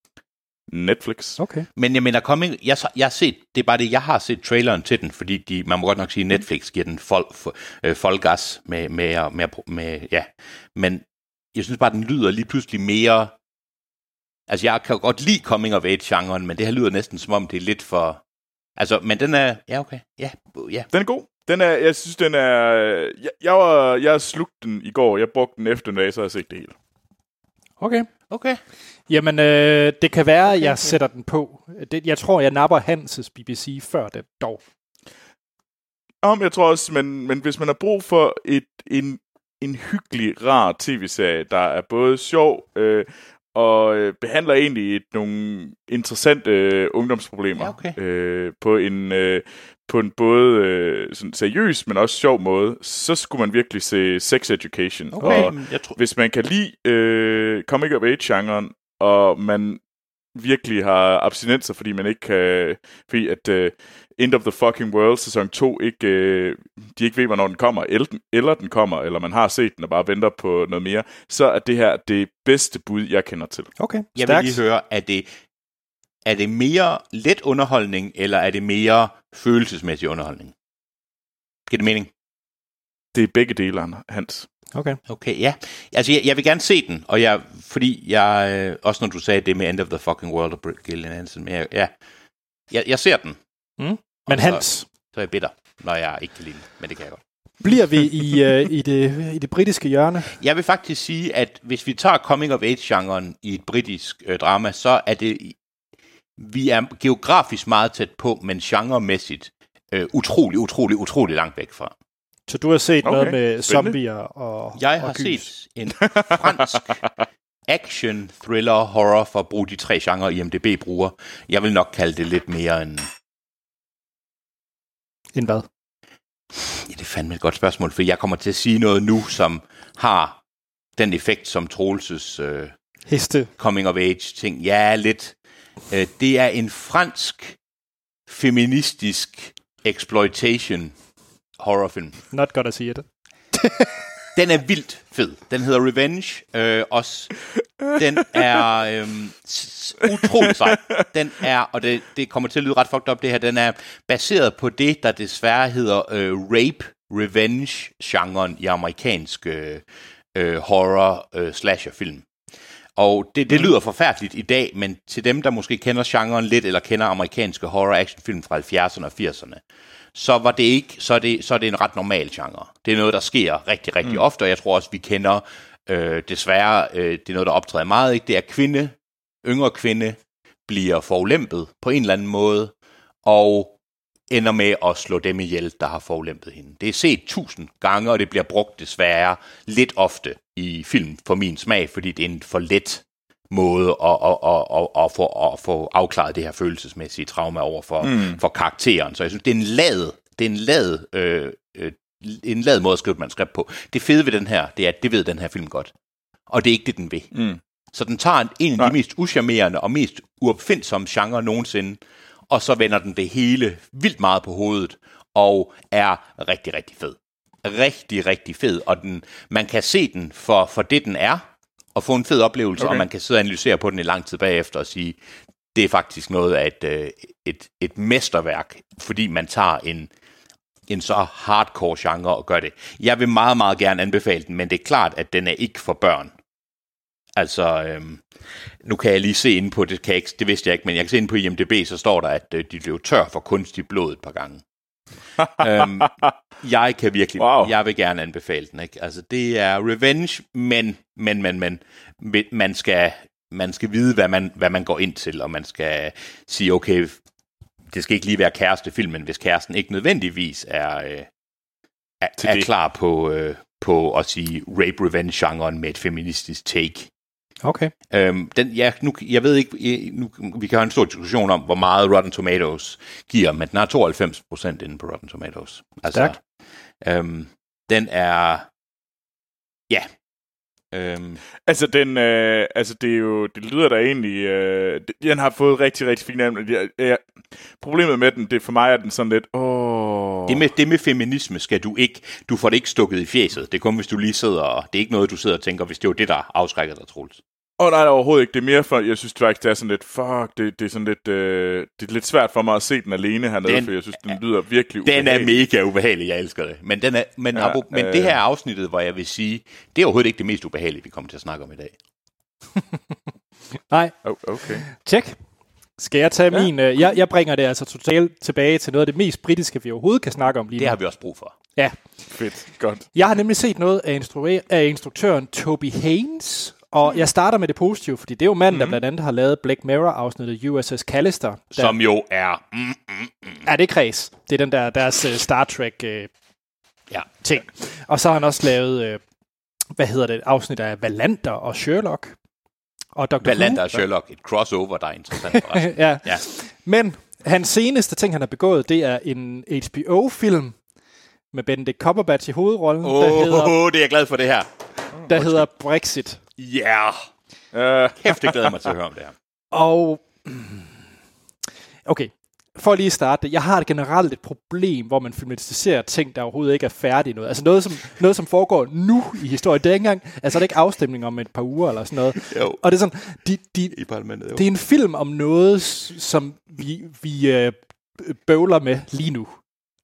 Netflix. Okay. Men jeg mener, coming, jeg, jeg har set, det er bare det, jeg har set traileren til den, fordi de, man må godt nok sige, Netflix giver den fol, øh, folkegas med, med, med, med, ja. Men jeg synes bare, den lyder lige pludselig mere, altså jeg kan godt lide coming of age-genren, men det her lyder næsten som om, det er lidt for, altså, men den er, ja okay, ja, ja. Den er god. Den er, jeg synes, den er... Jeg, jeg, var, jeg slugte den i går. Jeg brugte den efter en dag, så har jeg set det hele. Okay. Okay. Jamen, øh, det kan være, at jeg sætter den på. Det, jeg tror, jeg napper Hanses BBC før det dog. Om jeg tror også, men, men hvis man har brug for et, en, en hyggelig, rar tv-serie, der er både sjov øh, og øh, behandler egentlig et, nogle interessante øh, ungdomsproblemer Ja, okay. øh, på en øh, på en både øh, sådan seriøs, men også sjov måde, så skulle man virkelig se Sex Education. Okay, Og jeg tror, hvis man kan lide øh, comic of age-genren, og man virkelig har abstinenser, fordi man ikke kan... Fordi at øh, End of the Fucking World sæson 2 ikke... Øh, de ikke ved, hvornår den kommer, eller den, eller den kommer, eller man har set den og bare venter på noget mere, så er det her det bedste bud, jeg kender til. Okay. jeg vil Stærkt. lige høre, er det, er det mere let underholdning, eller er det mere følelsesmæssig underholdning? Giver det mening? Det er begge dele, Hans. Okay. Okay, ja. Altså, jeg, jeg vil gerne se den, og jeg, fordi jeg, øh, også når du sagde det med End of the Fucking World og Gillian Anderson, men jeg, ja, jeg, jeg ser den. Men Og så- Hans, Så er jeg bitter, når jeg ikke kan lide den, men det kan jeg godt. bliver vi i, øh, i, det, i det britiske hjørne? Jeg vil faktisk sige, at hvis vi tager coming of age-genren i et britisk øh, drama, så er det, vi er geografisk meget tæt på, men genremæssigt øh, utrolig, utrolig, utrolig langt væk fra. Så du har set Okay, noget med zombier og Jeg og har gys. set en fransk action, thriller, horror, for at bruge de tre genrer, IMDb bruger. Jeg vil nok kalde det lidt mere en... En hvad? Ja, det er fandme et godt spørgsmål, for jeg kommer til at sige noget nu, som har den effekt, som Troelses øh, Heste. coming of age ting. Ja, lidt. Øh, det er en fransk feministisk exploitation horrorfilm. Not godt at sige det. Den er vildt fed. Den hedder Revenge øh, også. Den er øh, utrolig sej. Den er, og det, det kommer til at lyde ret fucked up det her, den er baseret på det, der desværre hedder øh, rape revenge genren i amerikansk øh, øh horror-slasher-film. Øh, og det, det lyder forfærdeligt i dag, men til dem, der måske kender genren lidt, eller kender amerikanske horror actionfilm fra 70'erne og 80'erne, så var det ikke, så er det, så er det en ret normal genre. Det er noget, der sker rigtig, rigtig mm. ofte, og jeg tror også, vi kender øh, desværre, øh, det er noget, der optræder meget, ikke? det er kvinde, yngre kvinde, bliver forulæmpet på en eller anden måde, og ender med at slå dem ihjel, der har forulæmpet hende. Det er set tusind gange, og det bliver brugt desværre lidt ofte i film for min smag, fordi det er en for let måde at, at, at, at, at, få, at få afklaret det her følelsesmæssige trauma over for, mm. for karakteren. Så jeg synes, det er en lad, det er en lad, øh, øh, en lad måde at skrive et manuskript på. Det fede ved den her, det er, at det ved den her film godt. Og det er ikke det, den vil. Mm. Så den tager en af Nej. de mest uschammerende og mest uopfindsomme genre nogensinde, og så vender den det hele vildt meget på hovedet, og er rigtig, rigtig fed. Rigtig, rigtig fed, og den, man kan se den for, for det, den er, og få en fed oplevelse, okay. Og man kan sidde og analysere på den i lang tid bagefter og sige, det er faktisk noget af et, øh, et, et mesterværk, fordi man tager en, en så hardcore genre og gør det. Jeg vil meget, meget gerne anbefale den, men det er klart, at den er ikke for børn. Altså, øhm, nu kan jeg lige se ind på, det, kan jeg ikke, det vidste jeg ikke, men jeg kan se ind på IMDb, så står der, at øh, de blev tør for kunstigt blod et par gange. Øhm, jeg kan virkelig, Wow. jeg vil gerne anbefale den, ikke? Altså, det er revenge, men, men, men, men, man skal, man skal vide, hvad man, hvad man går ind til, og man skal sige, okay, det skal ikke lige være kærestefilmen, hvis kæresten ikke nødvendigvis er, øh, er, er klar på, øh, på at sige rape-revenge-genren med et feministisk take. Okay. Øhm, den, ja, nu, jeg ved ikke, nu, vi kan have en stor diskussion om, hvor meget Rotten Tomatoes giver, men den har 92 procent inde på Rotten Tomatoes. Altså, Stærkt. øhm, den er, ja, øhm, Altså, den, øh, altså, det er jo, det lyder da egentlig, øh, den har fået rigtig, rigtig fint navn. Jeg, jeg, problemet med den, det for mig er den sådan lidt, åh... det, med, det med feminisme skal du ikke, du får det ikke stukket i fjeset. Det er kun, hvis du lige sidder, og det er ikke noget, du sidder og tænker, hvis det var det, der afskrækker dig, Troels. Åh oh, nej, overhovedet ikke. Det er mere for, jeg synes faktisk, det er sådan lidt, fuck, det, det er sådan lidt, øh, det er lidt svært for mig at se den alene hernede, Den- for jeg synes, den lyder virkelig Den er ubehagelig. mega ubehagelig, jeg elsker det. Men, den er, men, ja, Ja, men øh. det her afsnittet, hvor jeg vil sige, det er overhovedet ikke det mest ubehagelige, vi kommer til at snakke om i dag. Nej, Oh, okay. tjek. Skal jeg tage ja. Min... Øh, jeg, jeg bringer det altså totalt tilbage til noget af det mest britiske, vi overhovedet kan snakke om lige Det nu. har vi også brug for. Ja. Fedt. Godt. Jeg har nemlig set noget af, instruer- af instruktøren Toby Haynes, og jeg starter med det positive, fordi det er jo manden, mm. der blandt andet har lavet Black Mirror-afsnittet USS Callister. Der, Som jo er... Mm, er det kreds? Det er den der deres uh, Star Trek uh, ja. ting. Og så har han også lavet, uh, hvad hedder det, afsnit af Valander og Sherlock. Og Dr. Valander og Sherlock, et crossover, der er interessant for os. Ja. Ja. Men hans seneste ting, han har begået, det er en HBO-film med Benedict Cumberbatch i hovedrollen, der, hedder, Åh, det er jeg glad for det her. der hedder Brexit. Ja, Uh, kæft, det glæder mig til at høre om det her. Og okay, for lige at starte det. Jeg har generelt et problem, hvor man filmatiserer ting, der overhovedet ikke er færdige noget. Altså noget, som, noget, som foregår nu i historien. Det er ikke engang, altså er det ikke afstemning om et par uger eller sådan noget. Jo. Og det er sådan, de, de, I parlamentet, jo. det er en film om noget, som vi, vi øh, bøvler med lige nu.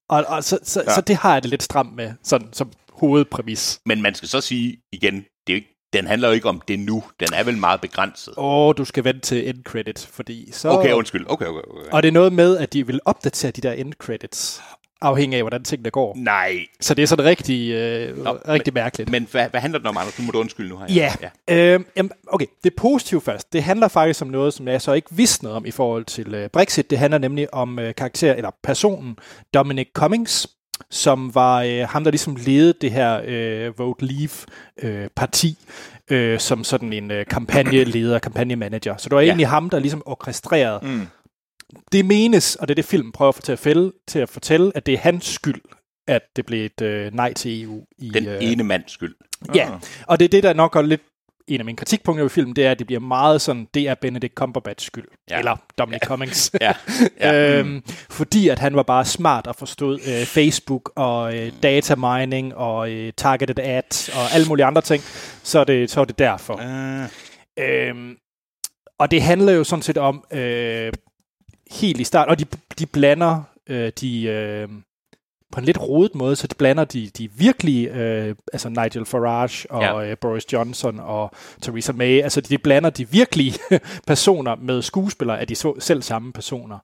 Og, og så, så. Ja. så det har jeg det lidt stramt med, sådan som hovedpræmis. Men man skal så sige igen, det er jo ikke, den handler jo ikke om det nu. Den er vel meget begrænset. Åh, du skal vente til end credit, fordi så... Okay, undskyld. Okay, okay, okay. Og det er noget med, at de vil opdatere de der end credits, afhængig af, hvordan tingene går. Nej, Så det er sådan rigtig, øh, Nå, rigtig mærkeligt. men hvad, hvad handler den om, Anders? Nu må du undskylde nu her. Ja, ja. Øh, jamen, okay, det positive først. Det handler faktisk om noget, som jeg så ikke vidste noget om i forhold til øh, Brexit. Det handler nemlig om øh, karakter, eller personen Dominic Cummings, som var øh, ham, der ligesom ledede det her øh, Vote Leave-parti, øh, øh, som sådan en øh, kampagneleder, kampagnemanager. Så det var Ja. egentlig ham, der ligesom orkestrerede. Mm. Det menes, og det er det film prøver at få til at, fælde, til at fortælle, at det er hans skyld, at det blev et øh, nej til EU. I, Den øh, ene mands skyld. Ja, og det er det, der nok er lidt en af mine kritikpunkter ved filmen, det er, at det bliver meget sådan, det er Benedict Cumberbatch skyld. Ja. Eller Dominic ja. Cummings. Ja, ja. øhm, fordi at han var bare smart og forstod øh, Facebook og øh, data mining og øh, targeted ads og alle mulige andre ting, så er det, så er det derfor. Uh, Øhm, og det handler jo sådan set om, øh, helt i start, og de, de blander øh, de, øh, på en lidt rodet måde, så de blander de, de virkelige, øh, altså Nigel Farage og Ja. øh, Boris Johnson og Theresa May, altså de blander de virkelige personer med skuespillere af de så, selv samme personer.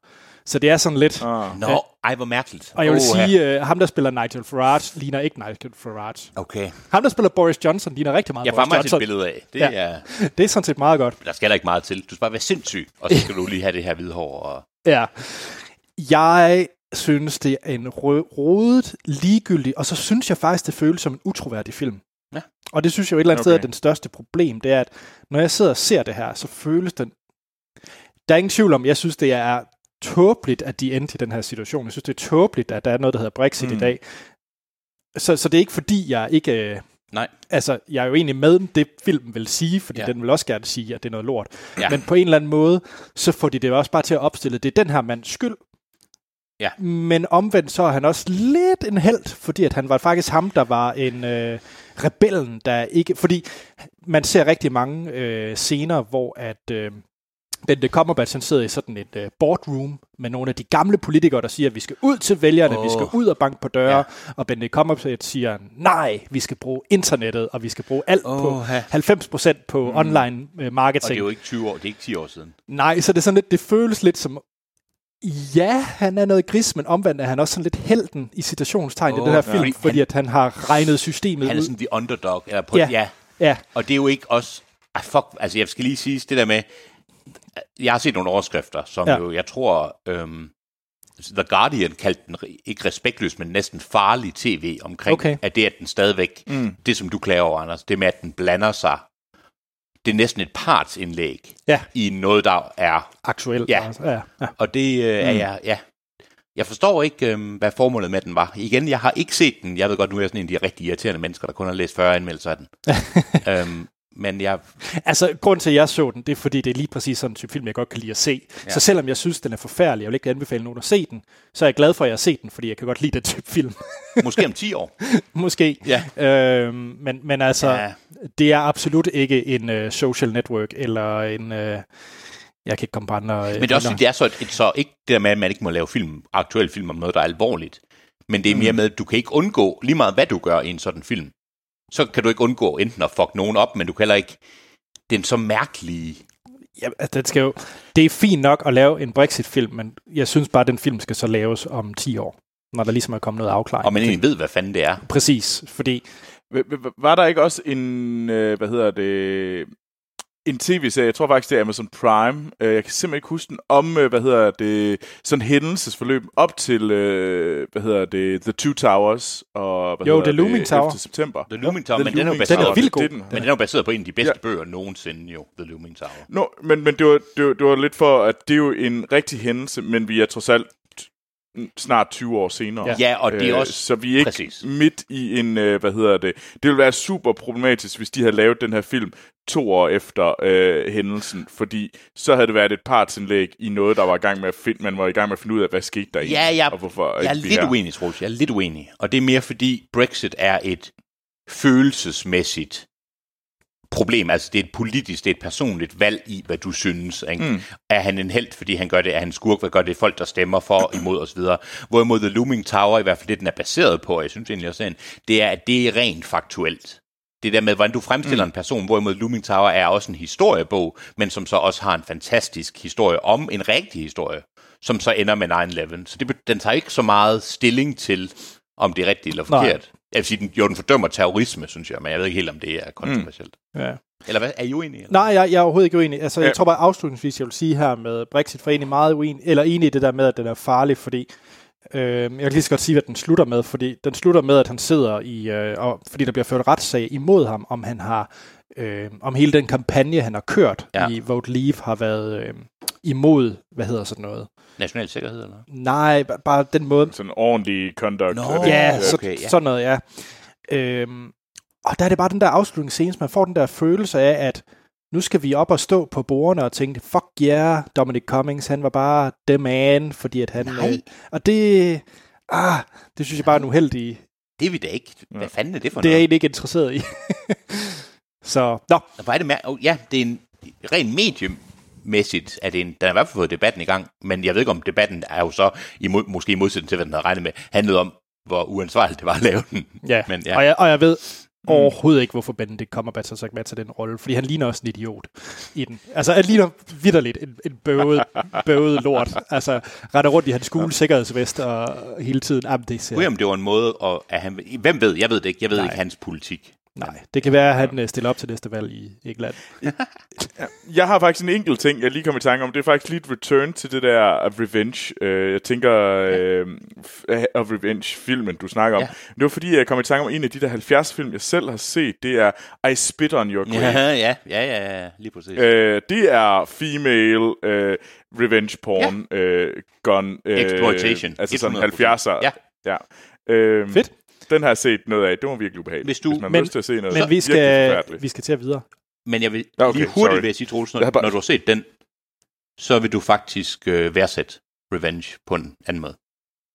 Så det er sådan lidt... Ah. Nå, ej, hvor mærkeligt. Og jeg vil Åha. sige, øh, ham der spiller Nigel Farage, ligner ikke Nigel Farage. Okay. Ham der spiller Boris Johnson, ligner rigtig meget Jeg får Boris mig et Johnson. billede af. Det Ja. er, Det er sådan set meget godt. der skal heller ikke meget til. Du skal bare være sindssyg, og så skal du lige have det her hvide hår. Og... Ja. Jeg synes, det er en rodet, ligegyldig, og så synes jeg faktisk, det føles som en utroværdig film. Ja. Og det synes jeg jo et eller andet okay. sted er den største problem, det er, at når jeg sidder og ser det her, så føles den... Der er ingen tvivl om, jeg synes, det er tåbeligt, at de endte i den her situation. Jeg synes, det er tåbeligt, at der er noget, der hedder Brexit mm. I dag. Så, så det er ikke fordi, jeg ikke... øh, Nej. Altså, jeg er jo egentlig med det, filmen vil sige, fordi Ja. den vil også gerne sige, at det er noget lort. Ja. Men på en eller anden måde, så får de det også bare til at opstille, det er den her mands skyld. Ja. Men omvendt så er han også lidt en held, fordi at han var faktisk ham, der var en øh, rebellen, der ikke... Fordi man ser rigtig mange øh, scener, hvor at... Øh, Bente Cumberbatch, han sidder i sådan et øh, boardroom med nogle af de gamle politikere, der siger, at vi skal ud til vælgerne, oh. vi skal ud og banke på døre. Ja. Og Bente Cumberbatch siger, nej, vi skal bruge internettet, og vi skal bruge alt oh, på Åha. 90% på mm. online øh, Og det marketing. er jo ikke 20 år, det er ikke 10 år siden. Nej, så det er sådan lidt, det føles lidt som, ja, han er noget gris, men omvendt er han også sådan lidt helten i citationstegn oh, i den her ja. film, Fordi fordi at han har regnet systemet Han er ud. sådan the underdog. Eller på, Ja. ja. Ja, Og det er jo ikke også... Ej, fuck, altså jeg skal lige sige det der med... Jeg har set nogle overskrifter, som ja. Ja. jo, jeg tror... Øhm, The Guardian kaldte den ikke respektløs, men næsten farlig tv omkring, Okay. at det, at den stadigvæk, mm. det som du klager over, Anders, det med, at den blander sig, det er næsten et partsindlæg Ja. i noget, der er aktuelt. Ja. Altså. ja, ja. Og det øh, er Mm. jeg, ja. Jeg forstår ikke, øh, hvad formålet med den var. Igen, jeg har ikke set den. Jeg ved godt, nu er jeg sådan en af de rigtig irriterende mennesker, der kun har læst 40 anmeldelser af den. øhm, men jeg, Altså, grund til, at jeg så den, det er, fordi det er lige præcis sådan en type film, jeg godt kan lide at se. Ja. Så selvom jeg synes, den er forfærdelig, jeg vil ikke anbefale nogen at se den, så er jeg glad for, at jeg har set den, fordi jeg kan godt lide den type film. måske om 10 år. Måske. Ja. Øhm, men, men altså, Ja. det er absolut ikke en uh, social network, eller en... Uh, jeg kan ikke komme på andre... øh, Men det er også, andre- det er så, et, et, så ikke det der med, at man ikke må lave film, aktuelle film om noget, der er alvorligt. Men det er mere med, at du kan ikke undgå, lige meget hvad du gør i en sådan film, så kan du ikke undgå enten at fuck nogen op, men du kan heller ikke, den så mærkelige, Ja, altså, den skal jo, det er fint nok at lave en Brexit-film, men jeg synes bare, at den film skal så laves om 10 år, når der ligesom er kommet noget afklaring. og man egentlig ved, hvad fanden det er. Præcis, fordi Var der ikke også en, øh, hvad hedder det, en tv-serie, jeg tror faktisk, det er Amazon Prime, øh, jeg kan simpelthen ikke huske den, om, øh, hvad hedder det, sådan hændelsesforløb op til, øh, hvad hedder det, The Two Towers, og hvad Jo, hedder The Looming det, Tower. 11. september. The Looming Tower, The men den er jo Looming baseret, Den er den. men den er jo baseret på en af de bedste Ja. bøger nogensinde jo, The Looming Tower. Nå, men, men det, var, det, var, det var lidt for, at det er jo en rigtig hændelse, men vi er trods alt snart 20 år senere. Ja. Ja, og det er Øh, også, Så vi er ikke præcis. midt i en, øh, hvad hedder det, det ville være super problematisk, hvis de havde lavet den her film to år efter øh, hændelsen, fordi så havde det været et partsindlæg i noget, der var i gang med at finde, man var i gang med at finde ud af, hvad skete der Ja, jeg, og hvorfor jeg er lidt her. uenig, Troels. Jeg er lidt uenig. Og det er mere fordi Brexit er et følelsesmæssigt problem. Altså det er et politisk, det er et personligt valg i, hvad du synes. Ikke? Mm. Er han en held, fordi han gør det? Er han skurk? Hvad gør det folk, der stemmer for, imod osv.? Hvorimod The Looming Tower, i hvert fald det, den er baseret på, og jeg synes egentlig også, det er, at det er rent faktuelt. Det der med, hvordan du fremstiller mm. en person, hvorimod Looming Tower er også en historiebog, men som så også har en fantastisk historie om en rigtig historie, som så ender med 9-11. Så det, den tager ikke så meget stilling til, om det er rigtigt eller Nej. Jeg vil sige, den, jo, den fordømmer terrorisme, synes jeg, men jeg ved ikke helt, om det er kontroversielt. Mm. ja. Eller hvad? Er I uenige? Eller? Nej, jeg, jeg er overhovedet ikke uenig. Altså, jeg Ja. tror bare afslutningsvis, jeg vil sige her med Brexit, for egentlig meget uenig, eller enig i det der med, at den er farlig, fordi Øh, jeg kan lige så godt sige, hvad den slutter med, fordi den slutter med, at han sidder i, øh, og, fordi der bliver ført retssag imod ham, om han har, øh, om hele den kampagne, han har kørt Ja. i Vote Leave, har været øh, imod, hvad hedder sådan noget? National sikkerhed, eller? Nej, ba- bare den måde, Sådan en ordentlig conduct. Nå. Øh, Ja, okay, så, ja. sådan noget, ja. Øhm, og der er det bare den der afslutningsscene, man får den der følelse af, at nu skal vi op og stå på bordene og tænke, fuck yeah, Dominic Cummings, han var bare the man, fordi at han... Nej. Øh, og det... Ah, det synes jeg bare er en uheldig... Det er vi da ikke. Hvad Ja. fanden er det for Det er jeg noget? egentlig ikke interesseret i. så, nå, Hvor er det mær- oh, ja, det er en ren mediemæssigt, at det en, den har i hvert fald fået debatten i gang, men jeg ved ikke, om debatten er jo så, imod, måske i modsætning til, hvad den havde regnet med, handlede om, hvor uansvarligt det var at lave den. ja. Men ja. Og, jeg, og jeg ved overhovedet ikke, hvorfor Benedict Cumberbatch har sagt med til den rolle, fordi han ligner også en idiot i den. Altså, han ligner vidderligt en, en bøvet, bøvet lort. Altså, retter rundt i hans skole sikkerhedsvest og hele tiden. Jamen, det ser, om det var en måde, at, at han, hvem ved, jeg ved det ikke, jeg ved Nej. ikke hans politik. Nej, det kan være, at han øh, stiller op til næste valg i England. Jeg har faktisk en enkelt ting, jeg lige kom i tanke om. Det er faktisk lige et return til det der of Revenge. Øh, jeg tænker, øh, f- of Revenge-filmen, du snakker om. Ja. Det var fordi, jeg kom i tanke om en af de der 70-film, jeg selv har set. Det er I Spit on Your Grave. Ja, ja, ja, ja, ja lige præcis. Øh, det er female øh, revenge porn, ja. øh, gun. Øh, Exploitation. Altså sådan 100%. 70'er. Ja. ja. Øh, Fedt. Den har jeg set noget af. Det var virkelig ubehageligt. Hvis du- Hvis man har men- lyst til at se noget Men vi skal, vi skal til at videre. Men jeg vil okay, lige hurtigt sorry. vil jeg sige, Troels, når, har bare- når du har set den, så vil du faktisk øh, værdsætte Revenge på en anden måde.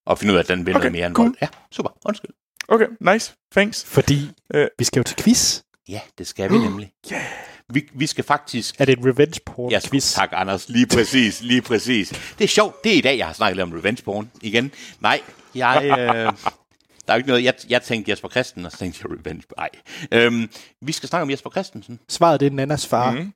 Og finde ud af, at den vil Okay, noget mere end cool. vold. Ja, super. Undskyld. Okay, nice. Thanks. Fordi Øh. vi skal jo til quiz. Ja, det skal vi nemlig. Yeah. Vi, vi skal faktisk... Er det en revenge porn Ja, quiz? tak Anders. Lige præcis, lige præcis. Det er sjovt. Det er i dag, jeg har snakket lidt om revenge porn igen. Nej, jeg... Øh, der er jo ikke noget... Jeg, jeg tænkte Jesper Christen, og så tænkte jeg revenge... Nej. Øhm, vi skal snakke om Jesper Christensen. Svaret det er Nannas far. Mm.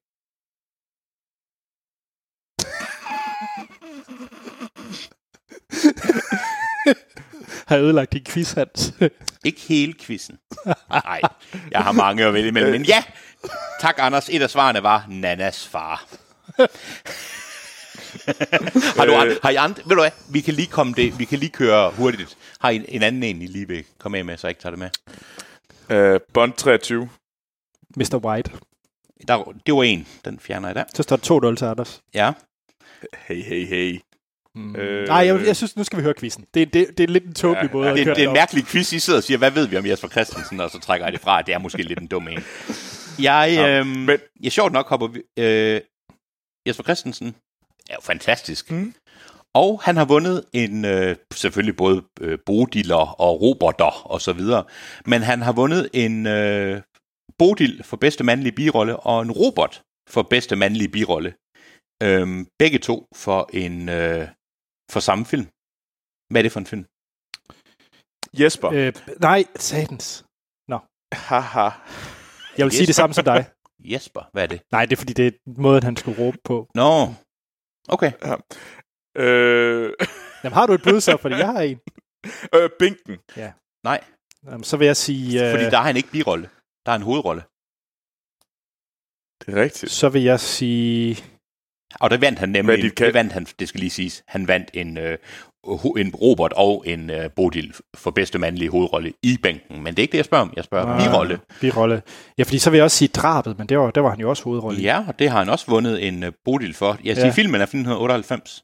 Har ødelagt din quiz, Hans. Ikke hele quizzen. Nej, jeg har mange at vælge imellem. Men ja, tak Anders. Et af svarene var Nannas far. har, du, an- har I andre, ved du hvad, vi kan lige komme det, vi kan lige køre hurtigt. Har I en, en anden en, I lige vil komme af med, så jeg ikke tager det med? Øh, Bond 23. Mr. White. Der, det var en, den fjerner jeg der. Så står der 2-0 til Anders. Ja, Hey, hey, hey. Mm. Øh. Øh, Nej, jeg, jeg synes, nu skal vi høre quizzen. Det, det, det er lidt en tåbelig Ja, måde ja, at det, køre det er en mærkelig quiz, I sidder og siger, hvad ved vi om Jesper Christensen, og så trækker jeg det fra, det er måske lidt en dum en. Jeg, Nå, øhm, men- ja, sjovt nok hopper vi, øh, Jesper Christensen er jo fantastisk. Mm. Og han har vundet en, øh, selvfølgelig både øh, Bodiller og roboter og så videre, men han har vundet en øh, Bodil for bedste mandlige birolle og en robot for bedste mandlige birolle. Øhm, begge to for en øh, for samme film. Hvad er det for en film? Jesper. Øh. Nej, satans. Haha. Jeg vil sige det Jesper. samme som dig. Jesper, hvad er det? Nej, det er fordi, det er måden, han skulle råbe på. Nå, okay. Øh, Jamen, har du et bud så? Fordi jeg har en. øh, Binken. Nej, Jamen, så vil jeg sige... Øh, fordi der er han ikke birolle. Der er en hovedrolle. Det er rigtigt. Så vil jeg sige... Og der vandt han nemlig, en, det vandt han, det skal lige siges, han vandt en, øh, en robot og en øh, Bodil for bedste mandlige hovedrolle i bænken. Men det er ikke det, jeg spørger om. Jeg spørger om birolle. Birolle. Ja, fordi så vil jeg også sige drabet, men det var, der var han jo også hovedrolle. Ja, og det har han også vundet en øh, Bodil for. Jeg siger, Ja. filmen er fra 1998.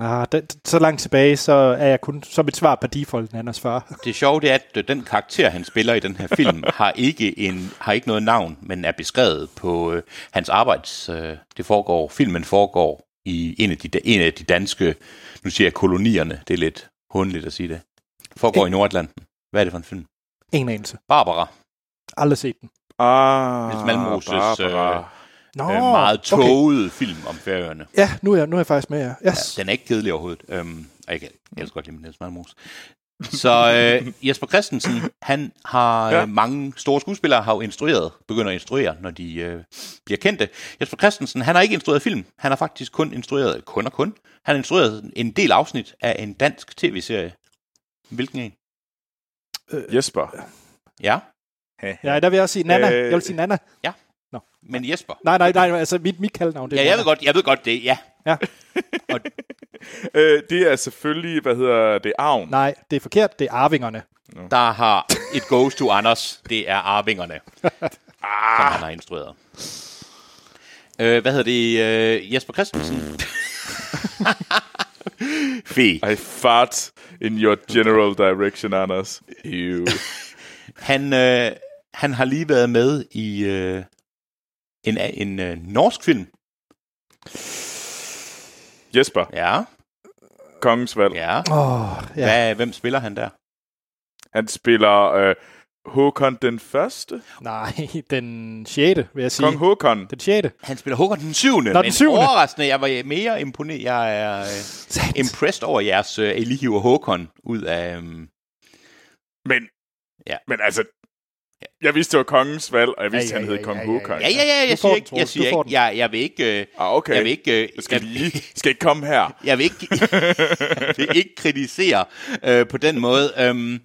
Ah, det, så langt tilbage, så er jeg kun som et svar på default Nannas far. Det sjove det er, at øh, den karakter, han spiller i den her film, har ikke en har ikke noget navn, men er beskrevet på øh, hans arbejds... Øh, det foregår, filmen foregår i en af, de, en af de danske, nu siger jeg kolonierne, det er lidt hundligt at sige det. Foregår i Nordatlanten. hvad er det for en film? Ingen anelse. Barbara. Aldrig set den. Ah, Niels Malmros' Barbara. Nå, øh, meget tåget okay. film om færøerne. Ja, nu er, jeg, nu er jeg faktisk med jer. Yes. Ja, den er ikke kedelig overhovedet. Øhm, jeg, kan, jeg elsker godt lide Niels Malmros. Så øh, Jesper Christensen, han har ja. Ja. øh, mange store skuespillere har jo instrueret, begynder at instruere, når de øh, bliver kendte. Jesper Christensen, han har ikke instrueret film. Han har faktisk kun instrueret, kun og kun, han har instrueret en del afsnit af en dansk tv-serie. Hvilken en? Jesper. Ja, Ja, der vil jeg også sige Nana. Øh, Jeg vil sige Nana. men Jesper. Nej, nej, nej, altså mit, mit kaldnavn. Det er Ja, jeg ved godt, jeg ved godt det, ja. Ja. og Øh, det er selvfølgelig, hvad hedder det, Arven. Nej, det er forkert. Det er arvingerne. Der har et goes to Anders. Det er Arvingerne, som han har instrueret. Øh, hvad hedder det? Øh, Jesper Christensen? Fee. I fart in your general direction, Anders. Ew. Han, øh, han har lige været med i øh, en, en øh, norsk film. Jesper, Ja, Kongens Valg. ja. Åh, oh, ja. Hvad, hvem spiller han der? Han spiller øh, Håkon den første. Nej, den 6. vil jeg sige. Kong Håkon. Den 6. Han spiller Håkon den syvende. den men syvende. overraskende, jeg var mere imponeret. Jeg er øh, impressed over jeres øh, I lige hiver Håkon ud af... Øh, Men, Ja. men altså, jeg vidste, det var kongens valg, og jeg vidste, Ja, han ja, hed ja, Kong ja, ja, Håkon. ja, ja, ja, jeg får siger den, ikke, jeg, siger ikke jeg, jeg vil ikke... Øh, Ah, okay. Jeg vil ikke... Øh, Jeg skal, jeg, lige, skal ikke komme her. jeg vil ikke, jeg vil ikke kritisere øh, på den måde. Øhm,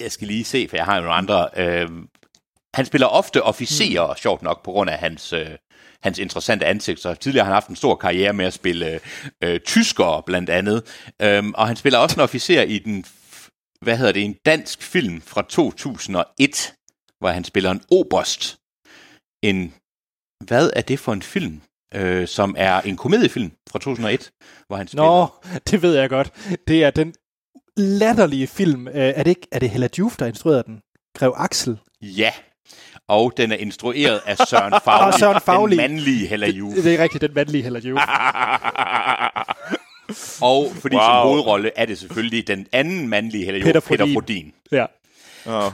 jeg skal lige se, for jeg har jo nogle andre. Øhm, han spiller ofte officerer, mm. sjovt nok, på grund af hans, øh, hans interessante ansigt. Så tidligere har han haft en stor karriere med at spille øh, tyskere, blandt andet. Øhm, og han spiller også en officer i den, hvad hedder det, en dansk film fra 2001, hvor han spiller en oberst. En, hvad er det for en film? Øh, som er en komediefilm fra 2001, hvor han spiller... Nå, det ved jeg godt. Det er den latterlige film. Øh, Er det ikke er det Hella Juf, der instruerede den? Grev Axel. Ja, og den er instrueret af Søren Fagli, Søren Fauli. den mandlige Hella Juf. Det er rigtigt, den mandlige Hella Juf. Og fordi wow. Som hovedrolle er det selvfølgelig den anden mandlige Juf, Peter Peter, Frodin. Frodin. Ja. Oh.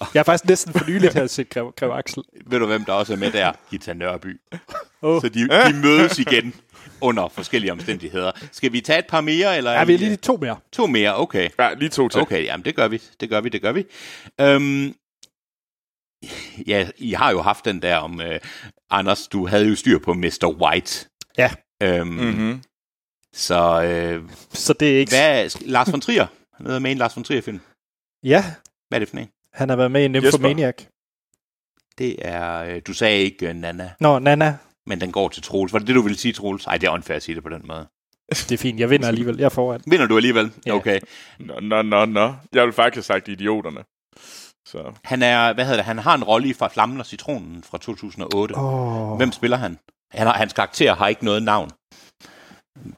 Jeg har faktisk næsten for nyligt her set Grev, Grev Axel. Ved du, hvem der også er med der? Gita Nørby. Åh. Så de, de mødes igen under forskellige omstændigheder. Skal vi tage et par mere? Eller Ja, vi er lige to mere. To mere, okay. Ja, lige to til. Okay, jamen det gør vi, det gør vi, det gør vi. Øhm, ja, I har jo haft den der om, øh, Anders, du havde jo styr på Mr. White. Ja. Øhm, Mm-hmm. Så øh, Så det er ikke... hvad, Lars von Trier? Han er med i en Lars von Trier-film. Ja, Hvad er det for en? han har været med i Nymphomaniac. Det er, øh, du sagde ikke uh, Nana, Nå, Nana. men den går til Troels. Var det det, du ville sige, Troels? Nej, det er unfair at sige det på den måde. Det er fint, jeg vinder alligevel. Jeg er foran. Vinder du alligevel? Ja. Okay. Nå, nå, nå, nå. Jeg ville faktisk have sagt idioterne. Så. Han er, hvad hedder det, han har en rolle i fra Flammen og Citronen fra 2008. Oh. Hvem spiller han? han har, hans karakter har ikke noget navn.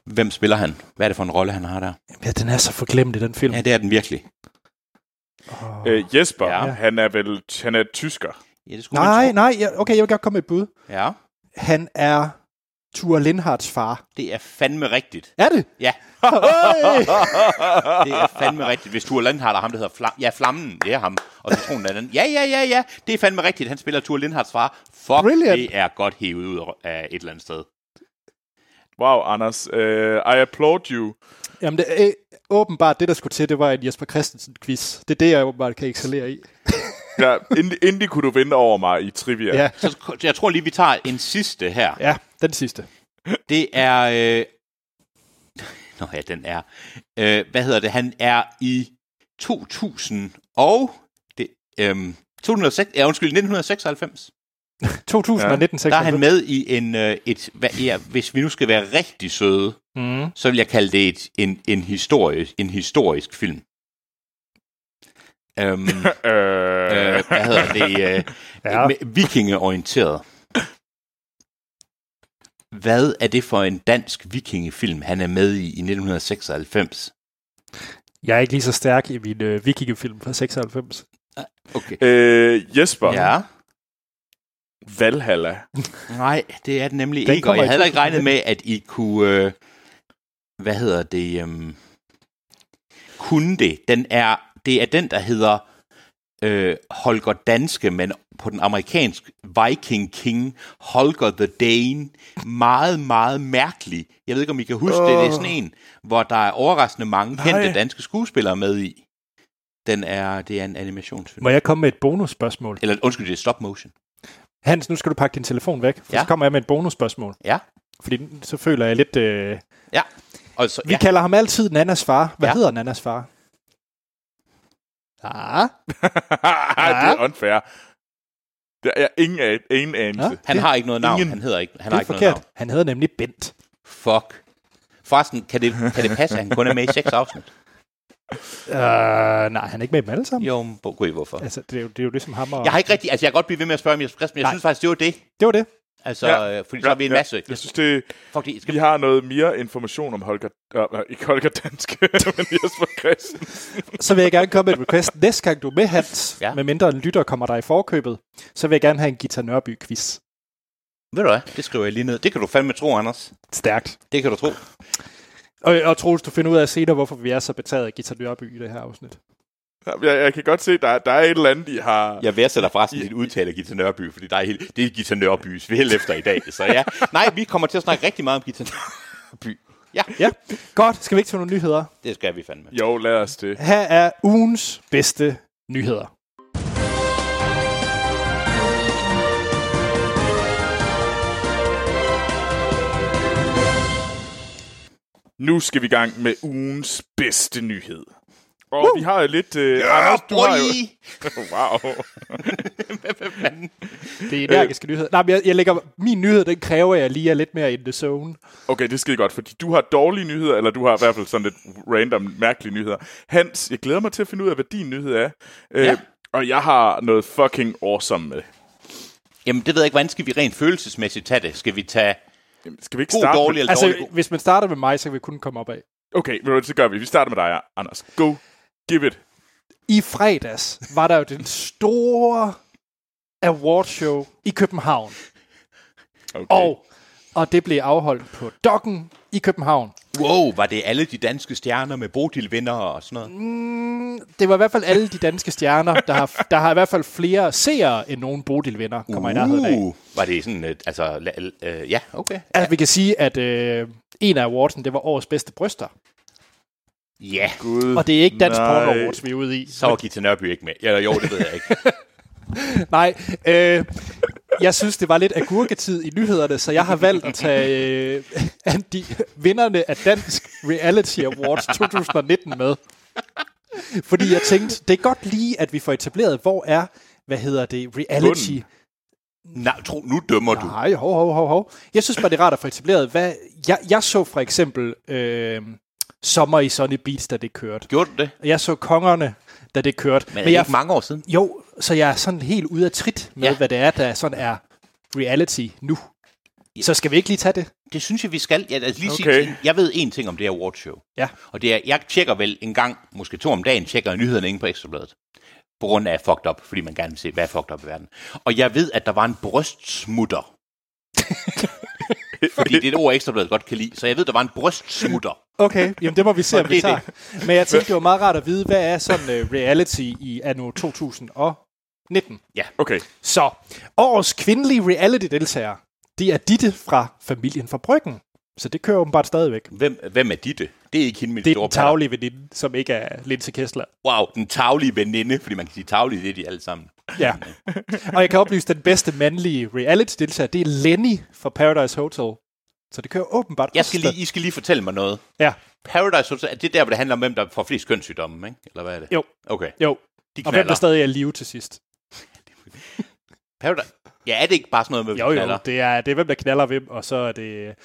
Hvem spiller han? Hvad er det for en rolle, han har der? Ja, den er så forglemt i den film. Ja, det er den virkelig. Oh. Øh, Jesper, Ja. han er vel han er tysker. Ja, det skulle Nej, nej, ja, okay, jeg vil godt komme med et bud. Ja, Han er Ture Lindhards far. det er fandme rigtigt. Er det? Ja, Hey! det er fandme rigtigt. Hvis Tur Lindhardt er ham, der hedder Flam ja, Flammen, det er ham. Og Citronen er den. Ja, ja, ja, ja. Det er fandme rigtigt. Han spiller Tur Lindhardts far. Fuck, Brilliant. det er godt hævet ud af et eller andet sted. Wow, Anders. Uh, I applaud you. Jamen, det er åbenbart det, der skulle til, det var en Jesper Christensen-quiz. Det er det, jeg åbenbart kan excellere i. Ja, endelig, endelig kunne du vinde over mig i trivia. Ja, Så jeg tror lige, vi tager en sidste her. ja den sidste. Det er... Øh... Nå ja, den er... Øh, hvad hedder det? Han er i 2000 og... Det, øhm, 2006, ja, undskyld, 1996. 2019 Der er han med i en... Øh, et, hvad, ja, hvis vi nu skal være rigtig søde, Mm. så vil jeg kalde det et, en, en, historie, en historisk film. Øhm, Øh, hvad hedder det? Øh, Ja. ja. Vikingeorienteret. Hvad er det for en dansk vikingefilm, han er med i i 1996? Jeg er ikke lige så stærk i min øh, vikingefilm fra 96. Okay. øh, Jesper, ja. Valhalla. Nej, det er det nemlig Den ikke, og jeg havde ikke 2019. regnet med, at I kunne... Øh, hvad hedder det? Um, kunne det? Den er, det er den, der hedder øh, Holger Danske, men på den amerikanske Viking King, Holger the Dane. Meget, meget mærkelig. Jeg ved ikke, om I kan huske oh. det. Det er sådan en, hvor der er overraskende mange Nej. kendte danske skuespillere med i. Den er, det er en animationsfilm. Må jeg komme med et bonusspørgsmål? Eller undskyld, det er stop motion. Hans, nu skal du pakke din telefon væk, for Ja. så kommer jeg med et bonusspørgsmål. Ja. Fordi så føler jeg lidt... Øh... Ja. Og så, Vi ja. kalder ham altid Nannas far. Hvad Ja. hedder Nannas far? Ah, det er unfair. Det er ingen, af, ingen anelse. Ja. Han Det- har ikke noget navn. ingen- Han hedder ikke. Han det har ikke noget navn. Han hedder nemlig Bent. Fuck. Forresten, kan det, kan det passe, at han kun er med i seks afsnit? Uh, nej, han er ikke med dem alle sammen. Jo, men gud, hvorfor? Altså, det er, jo, det er jo ligesom ham og... Jeg har ikke rigtig, altså jeg kan godt blive ved med at spørge om Jesper Christensen, men jeg Nej. synes faktisk, det var det. Det var det. Altså, Ja. ja. fordi så har vi en masse. Jeg synes, det, Fordi, skal vi har noget mere information om Holger... Øh, nej, ikke Holger Danske, men Jesper Christen. Så vil jeg gerne komme med et request. Næste gang du er med, Hans, ja. Ja. med mindre en lytter kommer der i forkøbet, så vil jeg gerne have en Gita Nørby-quiz. Ved du hvad, det skriver jeg lige ned. Det kan du fandme tro, Anders. Stærkt. Det kan du tro. Og, og Troels, du finder ud af senere, hvorfor vi er så betaget af Gita Nørby i det her afsnit. Jeg, jeg kan godt se, der, der er et eller andet, I har... Jeg værdsætter forresten dit udtale af Gita Nørby, fordi der er helt, det er Gita Nørbys vel efter i dag. Så ja, nej, vi kommer til at snakke rigtig meget om Gita Nørby. Ja, Ja, godt. Skal vi ikke til nogle nyheder? det skal vi fandme. Jo, lad os det. Her er ugens bedste nyheder. Nu skal vi i gang med ugens bedste nyhed. Og vi har jo lidt... Øh, Anders, du har jo... wow. Det er energiske nyheder. Nej, men jeg, jeg lægger, min nyhed, den kræver, at jeg lige er lidt mere in the zone. Okay, det skide godt, fordi du har dårlige nyheder, eller du har i hvert fald sådan lidt random, mærkelige nyheder. Hans, jeg glæder mig til at finde ud af, hvad din nyhed er. Øh, Ja. Og jeg har noget fucking awesome med. Jamen, det ved jeg ikke. Hvordan skal vi rent følelsesmæssigt tage det? Skal vi tage Skal vi ikke god, starte dårlig eller Altså, dårlig? god? hvis man starter med mig, så kan vi kun komme op af. Med... Okay, så gør vi. Vi starter med dig, Anders. Go. Give it. I fredags var der jo den store awardshow i København. Okay. Og, og det blev afholdt på Dokken i København. Wow, var det alle de danske stjerner med Bodil vinder og sådan noget? Mm, det var i hvert fald alle de danske stjerner, der har, der har i hvert fald flere seere end nogen Bodil vinder, kommer i nærheden af. Uh, var det sådan, et, altså, la- øh, ja, okay. Altså, vi kan sige, at øh, en af awardsen, det var årets bedste bryster. Ja, Gud, Og det er ikke Dansk. Porno Awards, vi er ude i. så var Gita Nørby ikke med. Eller jo, det ved jeg ikke. Nej, øh, jeg synes, det var lidt agurketid i nyhederne, så jeg har valgt at tage øh, de, vinderne af Dansk Reality Awards 2019 med. Fordi jeg tænkte, det er godt lige, at vi får etableret, hvor er, hvad hedder det, reality... Bunden. Nej, tro, nu dømmer du. Nej, hov, hov, hov, hov. Jeg synes bare, det er rart at få etableret, hvad... Jeg, jeg så for eksempel øh, Sommer i Sunny Beach, da det kørte. Gjorde du det? Jeg så Kongerne, da det kørte. Men, Men jeg, ikke mange år siden. Jo, så jeg er sådan helt ude af trit med, ja. Ja. hvad det er, der sådan er reality nu. Så skal vi ikke lige tage det? Det synes jeg, vi skal. Jeg, altså, lige Okay. sige, jeg ved én ting om det her awardshow. Ja. Og det er, jeg tjekker vel en gang, måske to om dagen, tjekker jeg nyhederne inde på Ekstrabladet. På grund af fucked up, fordi man gerne vil se, hvad er fucked up i verden. Og jeg ved, at der var en brystsmutter. fordi det er et ord, Ekstrabladet godt kan lide. Så jeg ved, der var en brystsmutter. Okay, jamen det må vi se, om vi er tager. Men jeg tænkte, det var meget rart at vide, hvad er sådan uh, reality i anno 2019? Okay. Så, årets kvindelige reality-deltager, det er Ditte fra familien fra Bryggen. Så det kører åbenbart stadigvæk. Hvem, hvem er Ditte? Det er ikke hende de Det er store den taglige veninde, som ikke er Linse Kessler. Wow, den taglige veninde, fordi man kan sige taglige, det er de alle sammen. Ja. Og jeg kan oplyse, at den bedste mandlige reality-deltager, det er Lenny fra Paradise Hotel. Så det kører åbenbart Jeg skal lige, I skal lige fortælle mig noget. Ja, Paradise Hotel, er det der, hvor det handler om, hvem der får flest kønssygdomme, ikke? Eller hvad er det? Jo. Okay. jo. De Og hvem der knaller. stadig er live til sidst. Paradise. Ja, er det ikke bare sådan noget med, Jo, jo, knaller? det er, det er hvem, der knaller hvem, og så er det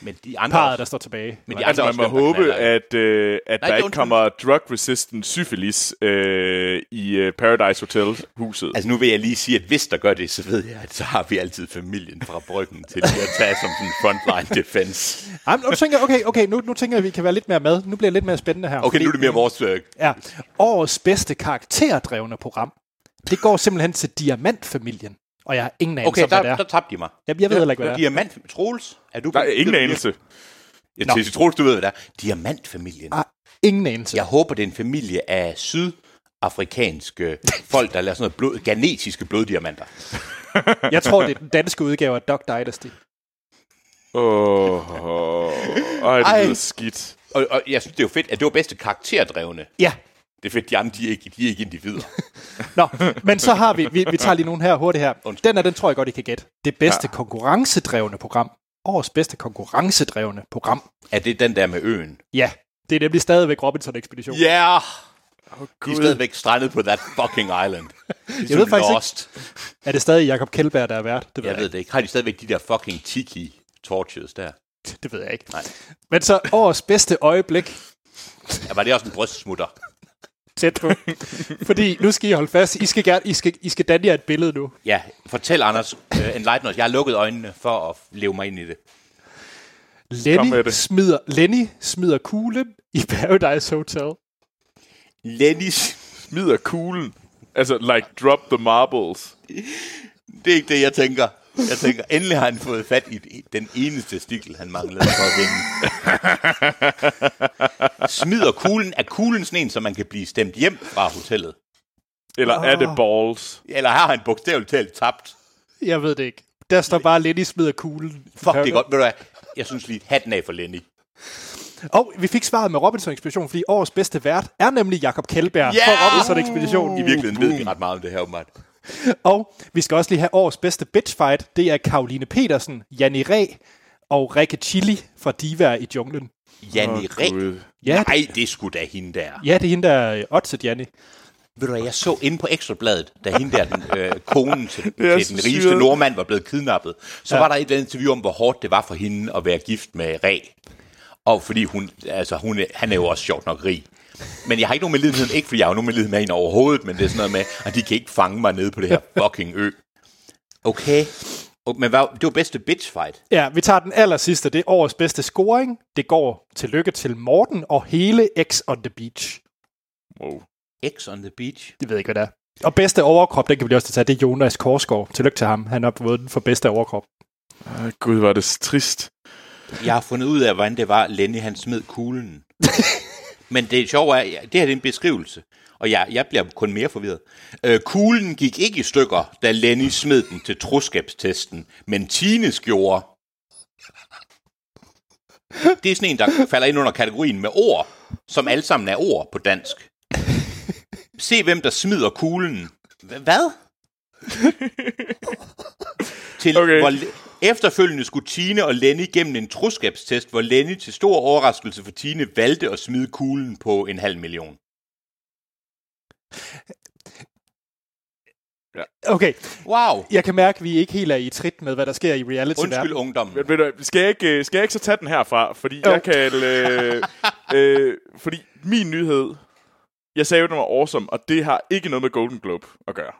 Men de andre parret, der står tilbage. Men de Altså, andre man må håbe, knaller. at, øh, at Nej, der er ikke kommer drug-resistant syfilis øh, i øh, Paradise Hotel-huset. Altså nu vil jeg lige sige, at hvis der gør det, så ved jeg, at så har vi altid familien fra bryggen til at tage som en frontline defense. Ej, men nu tænker jeg, okay, okay nu, nu tænker jeg, at vi kan være lidt mere med. Nu bliver det lidt mere spændende her. Okay, nu er det mere vores... Øh, Ja, årets bedste karakterdrevne program, det går simpelthen til Diamantfamilien. Og jeg har ingen anelse okay, om, hvad det der, er. der tabte de mig. Jamen, jeg ved heller ikke, hvad det er. Diamant... Troels? Er du Der er ingen anelse. Jeg Nå. tænker, Troels, du ved, hvad det er. Diamantfamilien. Ah, ingen anelse. Jeg håber, det er en familie af sydafrikanske folk, der laver sådan noget blod, genetiske bloddiamanter. Jeg tror, det er den danske udgave af Dog Dynasty. Åh, oh, ej, det Ej. lyder skidt. Og, og jeg synes, det er jo fedt, at det var bedste karakterdrevne. Ja, Det er fedt, de andre, de er ikke, de er ikke individer. Nå, men så har vi, vi, vi tager lige nogle her hurtigt her. Undskyld. Den er, den tror jeg godt, I kan gætte. Det bedste ja. konkurrencedrevne program. Årets bedste konkurrencedrevne program. Er det den der med øen? Ja, det er nemlig stadigvæk Robinson-ekspedition. Ja! Yeah! Oh, De er stadigvæk strandet på that fucking island. Jeg ved faktisk Lost. ikke, er det stadig Jakob Kjellberg, der er vært? Det ved Jeg ved det ikke. Har de stadigvæk de der fucking tiki torches der? Det ved jeg ikke. Nej. Men så årets bedste øjeblik, Ja, var det også en brystsmutter? Tæt på. Fordi nu skal I holde fast. I skal, gerne, I skal, I skal danne jer et billede nu. Ja, fortæl Anders, uh, enlighten os. Jeg har lukket øjnene for at leve mig ind i det. Lenny det. smider, Lenny smider kuglen i Paradise Hotel. Lennys, Smider kuglen. Altså, like, drop the marbles. det er ikke det, jeg tænker. Jeg tænker, endelig har han fået fat i den eneste stikkel, han manglede for at vinde. Smider kuglen. Er kuglen sådan en, så man kan blive stemt hjem fra hotellet? Eller er det balls? Eller har han bogstaveligt talt tabt? Jeg ved det ikke. Der står bare, Lenny smider kuglen. Fuck, det er godt. Ved du hvad? Jeg synes lige, hatten af for Lenny. Og vi fik svaret med Robinson Ekspedition, fordi årets bedste vært er nemlig Jakob Kjellberg Ja! for Robinson Ekspedition. I virkeligheden ved vi ret meget om det her, åbenbart. Og vi skal også lige have årets bedste bitchfight. Det er Karoline Petersen, Janni Ræ og Rikke Chili fra Diva i junglen. Janni Åh, Ræ. Ja, Nej, det skulle da hende der. ja det er hende, der er oddset, Janni. Ved du hvad, jeg så inde på Ekstrabladet, da hende der, den, øh, konen til, er til den rigeste syret. nordmand, var blevet kidnappet, så Ja. var der et eller andet interview om, hvor hårdt det var for hende at være gift med Ræ. Og fordi hun, altså hun, er- han er jo også sjovt nok rig. Men jeg har ikke nogen medlidenhed, ikke fordi jeg har nogen medlidenhed med hende overhovedet, men det er sådan noget med, at de kan ikke fange mig nede på det her fucking ø. Okay. Og- Men hvad, det var bedste bitch fight. Ja, vi tager den aller sidste. Det er årets bedste scoring. Det går til lykke til Morten og hele X on the Beach. Wow. X on the beach. Det ved jeg ikke, hvad det er. Og bedste overkrop, den kan vi også tage, det er Jonas Korsgaard. Tillykke til ham. Han har fået den for bedste overkrop. Gud, var det trist. Jeg har fundet ud af, hvordan det var, Lenny han smed kuglen. Men det sjove er, det her det er en beskrivelse, og jeg, jeg bliver kun mere forvirret. Øh, kuglen gik ikke i stykker, da Lenny smed den til troskabstesten, men Tines gjorde. Det er sådan en, der falder ind under kategorien med ord, som alle sammen er ord på dansk. Se, hvem der smider kuglen. Hvad? til, Okay. hvor, efterfølgende skulle Tine og Lenny gennem en troskabstest, hvor Lenny til stor overraskelse for Tine valgte at smide kuglen på en halv million. Okay, Wow. jeg kan mærke, at vi ikke helt er i trit med, hvad der sker i reality Undskyld ungdom. Men, ved du, hvad, skal, jeg ikke, øh, skal jeg ikke så tage den herfra? Fordi Jo. jeg kan... Øh, øh, fordi min nyhed... Jeg sagde jo, den var awesome, og det har ikke noget med Golden Globe at gøre.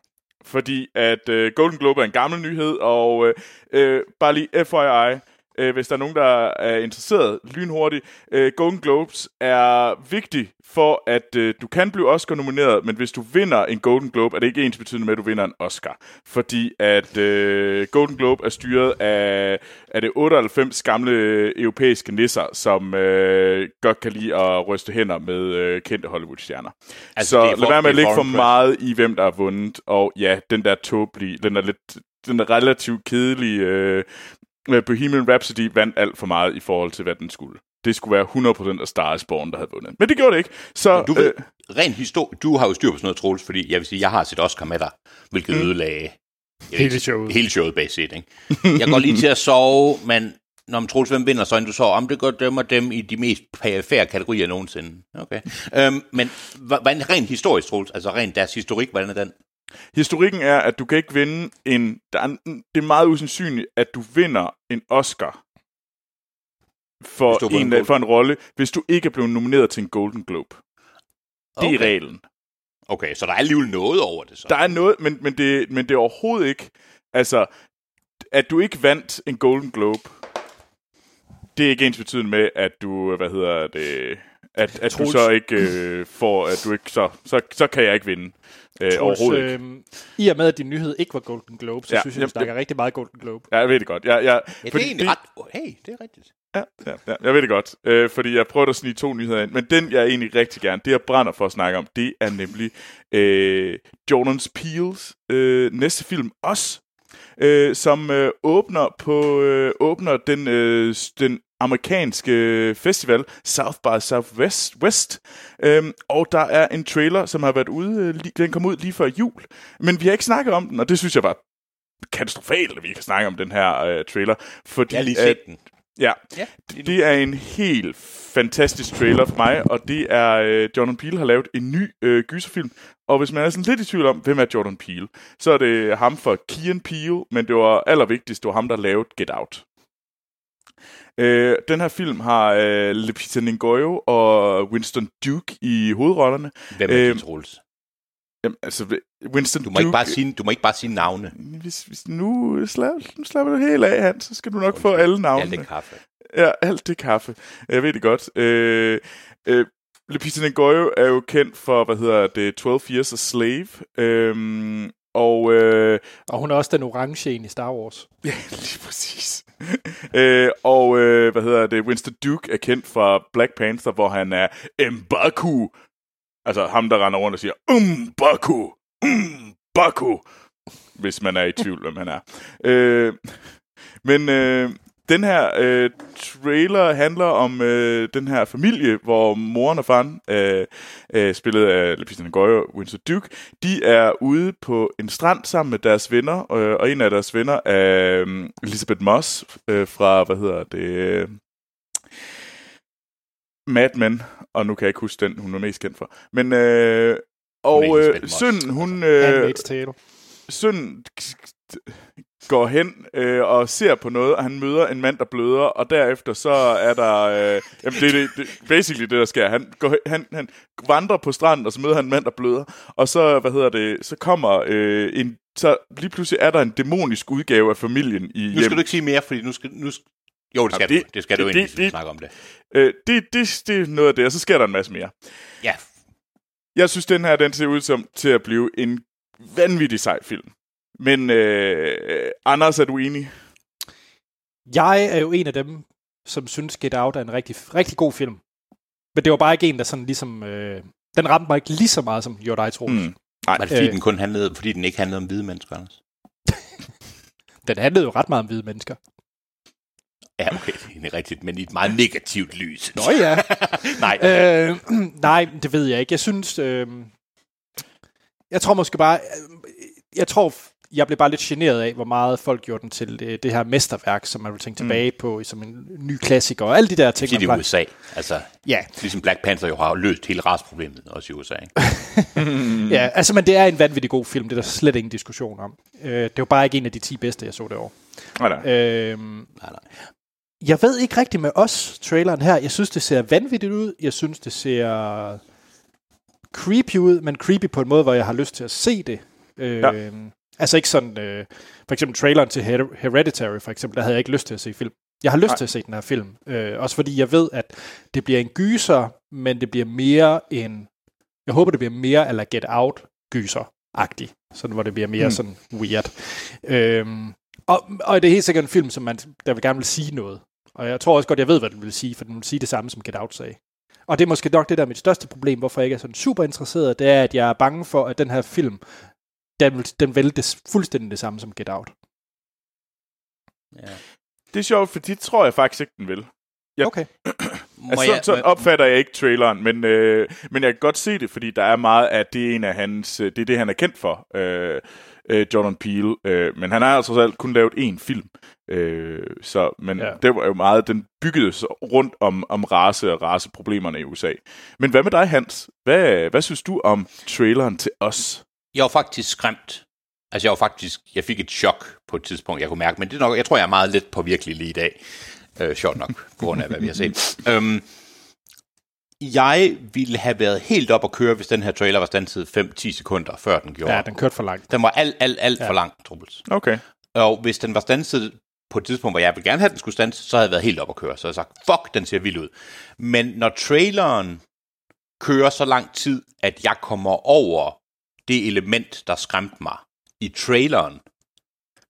Fordi at øh, Golden Globe er en gammel nyhed, og øh, øh, bare lige FYI, øh, hvis der er nogen, der er interesseret lynhurtigt. Øh, Golden Globes er vigtig for, at øh, du kan blive Oscar-nomineret, men hvis du vinder en Golden Globe, er det ikke ens betydende med, at du vinder en Oscar. Fordi at øh, Golden Globe er styret af, af det 98 gamle europæiske nisser, som øh, godt kan lide at ryste hænder med øh, kendte Hollywood-stjerner. Altså, så det er for- lad være med at lægge for meget i, hvem der har vundet. Og ja, den der tåbelige, den er lidt den relativt kedelige øh, Bohemian Rhapsody vandt alt for meget i forhold til, hvad den skulle. Det skulle være 100% af Star is Born, der havde vundet. Men det gjorde det ikke. Så, Du ved, øh, ren histori- du har jo styr på sådan noget, Troels, fordi jeg vil sige, jeg har set Oscar med dig, hvilket mm. ødelagde Hele ikke, showet. Hele showet bag set, ikke? Jeg går lige til at sove, men når man Troels, hvem vinder så, inden du sover? Om det går dem og dem i de mest perifære kategorier nogensinde. Okay. Øhm, men hva- hvordan rent historisk, Troels, altså rent deres historik, hvordan er den? Historikken er, at du kan ikke vinde en... Der er, en- det er meget usandsynligt, at du vinder en Oscar for, en, Golden- for en rolle, hvis du ikke er blevet nomineret til en Golden Globe. Det er Okay. reglen. Okay, så der er alligevel noget over det så. Der er noget, men, men, det, men det er overhovedet ikke... Altså, at du ikke vandt en Golden Globe, det er ikke ens betydende med, at du, hvad hedder det, at, at du Troels. så ikke øh, får, at du ikke, så, så, så kan jeg ikke vinde. Øh, overhovedet ikke. øh, I og med, at din nyhed ikke var Golden Globe, så Ja, synes jeg, jamen, vi snakker rigtig meget Golden Globe. Ja, jeg ved det godt. Jeg, jeg, ja, det fordi er egentlig ret... Oh, hey, det er rigtigt. Ja, ja, ja, jeg ved det godt. Øh, fordi jeg prøvede at snige to nyheder ind. Men den, jeg egentlig rigtig gerne, det jeg brænder for at snakke om, det er nemlig øh, Jordan Peels øh, næste film, Os, øh, som øh, åbner på øh, åbner den, øh, den amerikanske festival South by Southwest West. Øhm, og der er en trailer, som har været ude, øh, den kom ud lige før jul. Men vi har ikke snakket om den, og det synes jeg var katastrofalt, at vi kan snakke om den her øh, trailer. Fordi, Jeg har lige set den. Ja, Ja, det er en helt fantastisk trailer for mig, og det er, øh, Jordan Peele har lavet en ny øh, gyserfilm. Og hvis man er sådan lidt i tvivl om, hvem er Jordan Peele, så er det ham for Key Peele, men det var allervigtigst, det var ham, der lavede Get Out. Øh, den her film har øh, Lupita Nyong'o og Winston Duke i hovedrollerne. Hvem er Øh, det, Troels? Jamen, altså, Winston Du må, Duke... ikke bare sige, du må ikke bare sige navne. Hvis, hvis nu, slapper, nu slapper du helt af, Hans, så skal du nok få alle Ja, navnene. det kaffe. Ja, alt det kaffe. Jeg ved det godt. Øh, øh, Lupita Nyong'o er jo kendt for, hvad hedder det, 12 Years a Slave. Øhm, og øh, Og hun er også den orange en i Star Wars. Ja, lige præcis. øh, og øh, hvad hedder det? Winston Duke er kendt fra Black Panther, hvor han er M'Baku. Altså ham, der render rundt og siger, M'Baku, M'Baku. Hvis man er i tvivl, hvem han er. Øh, men øh, den her øh, trailer handler om øh, den her familie, hvor moren og faren, øh, øh, spillet af Lupita Nyong'o og Winston Duke, de er ude på en strand sammen med deres venner, øh, og en af deres venner er øh, Elizabeth Moss øh, fra, hvad hedder det, øh, Mad Men, og nu kan jeg ikke huske den, hun er mest kendt for. Men, øh, og øh, sønnen, hun... Øh, sønnen går hen øh, og ser på noget, og han møder en mand, der bløder, og derefter så er der... Øh, jamen, det er det, basically det, der sker. Han, går, han, han vandrer på stranden, og så møder han en mand, der bløder, og så, hvad hedder det, så kommer øh, en... Så lige pludselig er der en dæmonisk udgave af familien i Nu skal du ikke sige mere, fordi nu skal... Nu skal jo, det skal Jamen, du. det- Det skal du det- egentlig, det- hvis vi det- snakker om det. Øh, det, det, det er noget af det, og så sker der en masse mere. Ja, Jeg synes, den her, den ser ud som til at blive en vanvittig sej film. Men øh, Anders, er du enig? Jeg er jo en af dem, som synes Get Out er en rigtig, rigtig god film. Men det var bare ikke en, der sådan ligesom... Øh, den ramte mig ikke lige så meget, som gjorde dig, Troels. Mm. Mm. Nej, var det fordi, Øh. den kun handlede, fordi den ikke handlede om hvide mennesker, Anders? Den handlede jo ret meget om hvide mennesker. Ja, okay, det er rigtigt, men i et meget negativt lys. Nå ja. Nej, øh, nej, det ved jeg ikke. Jeg synes... Øh, jeg tror måske bare... Øh, jeg tror, jeg blev bare lidt generet af, hvor meget folk gjorde den til det, det her mesterværk, som man vil tænke tilbage på som en ny klassiker, og alle de der ting. fordi det er USA. Altså, Ja, ligesom Black Panther jo har løst hele rasproblemet, også i USA. Ikke? Mm. ja, altså, men det er en vanvittig god film, det er der slet ingen diskussion om. Øh, det var bare ikke en af de 10 bedste, jeg så det år. nej, nej. Øh, Nej, nej. jeg ved ikke rigtigt med os, traileren her. Jeg synes, det ser vanvittigt ud. Jeg synes, det ser creepy ud, men creepy på en måde, hvor jeg har lyst til at se det. Øh, ja. Altså ikke sådan, øh, for eksempel traileren til Her- Hereditary, for eksempel, der havde jeg ikke lyst til at se film. Jeg har lyst Nej. til at se den her film. Øh, også fordi jeg ved, at det bliver en gyser, men det bliver mere en... Jeg håber, det bliver mere eller Get Out gyser-agtig. Sådan, hvor det bliver mere mm. sådan weird. Øhm, og, og det er helt sikkert en film, som man, der vil gerne vil sige noget. Og jeg tror også godt, jeg ved, hvad den vil sige, for den vil sige det samme, som Get Out sagde. Og det er måske nok det, der er mit største problem, hvorfor jeg ikke er sådan super interesseret, det er, at jeg er bange for, at den her film, den vil, den vil det fuldstændig det samme som Get Out. Ja. Det er sjovt, for det tror jeg faktisk ikke, den vil. Ja. Okay. Altså, sådan, sådan opfatter jeg ikke traileren, men, øh, men jeg kan godt se det, fordi der er meget af det er en af hans, øh, det er det, han er kendt for, øh, øh, Jordan Peele. Øh, men han har altså selv kun lavet én film. Øh, så, men ja. Det var jo meget, den byggede sig rundt om, om race og raceproblemerne i USA. Men hvad med dig, Hans? Hvad, hvad synes du om traileren til os? Jeg var faktisk skræmt. Altså, jeg var faktisk... Jeg fik et chok på et tidspunkt, jeg kunne mærke. Men det er nok, jeg tror, jeg er meget lidt på virkelig lige i dag. Øh, sjovt nok, på grund af, hvad vi har set. øhm, jeg ville have været helt op at køre, hvis den her trailer var standset 5-10 sekunder, før den gjorde. Ja, den kørte for langt. Den var alt, alt, alt ja. for lang, Truls. Okay. Og hvis den var standset på et tidspunkt, hvor jeg ville gerne have, at den skulle standse, så havde jeg været helt op at køre. Så havde jeg sagt, fuck, den ser vild ud. Men når traileren kører så lang tid, at jeg kommer over det element, der skræmte mig i traileren,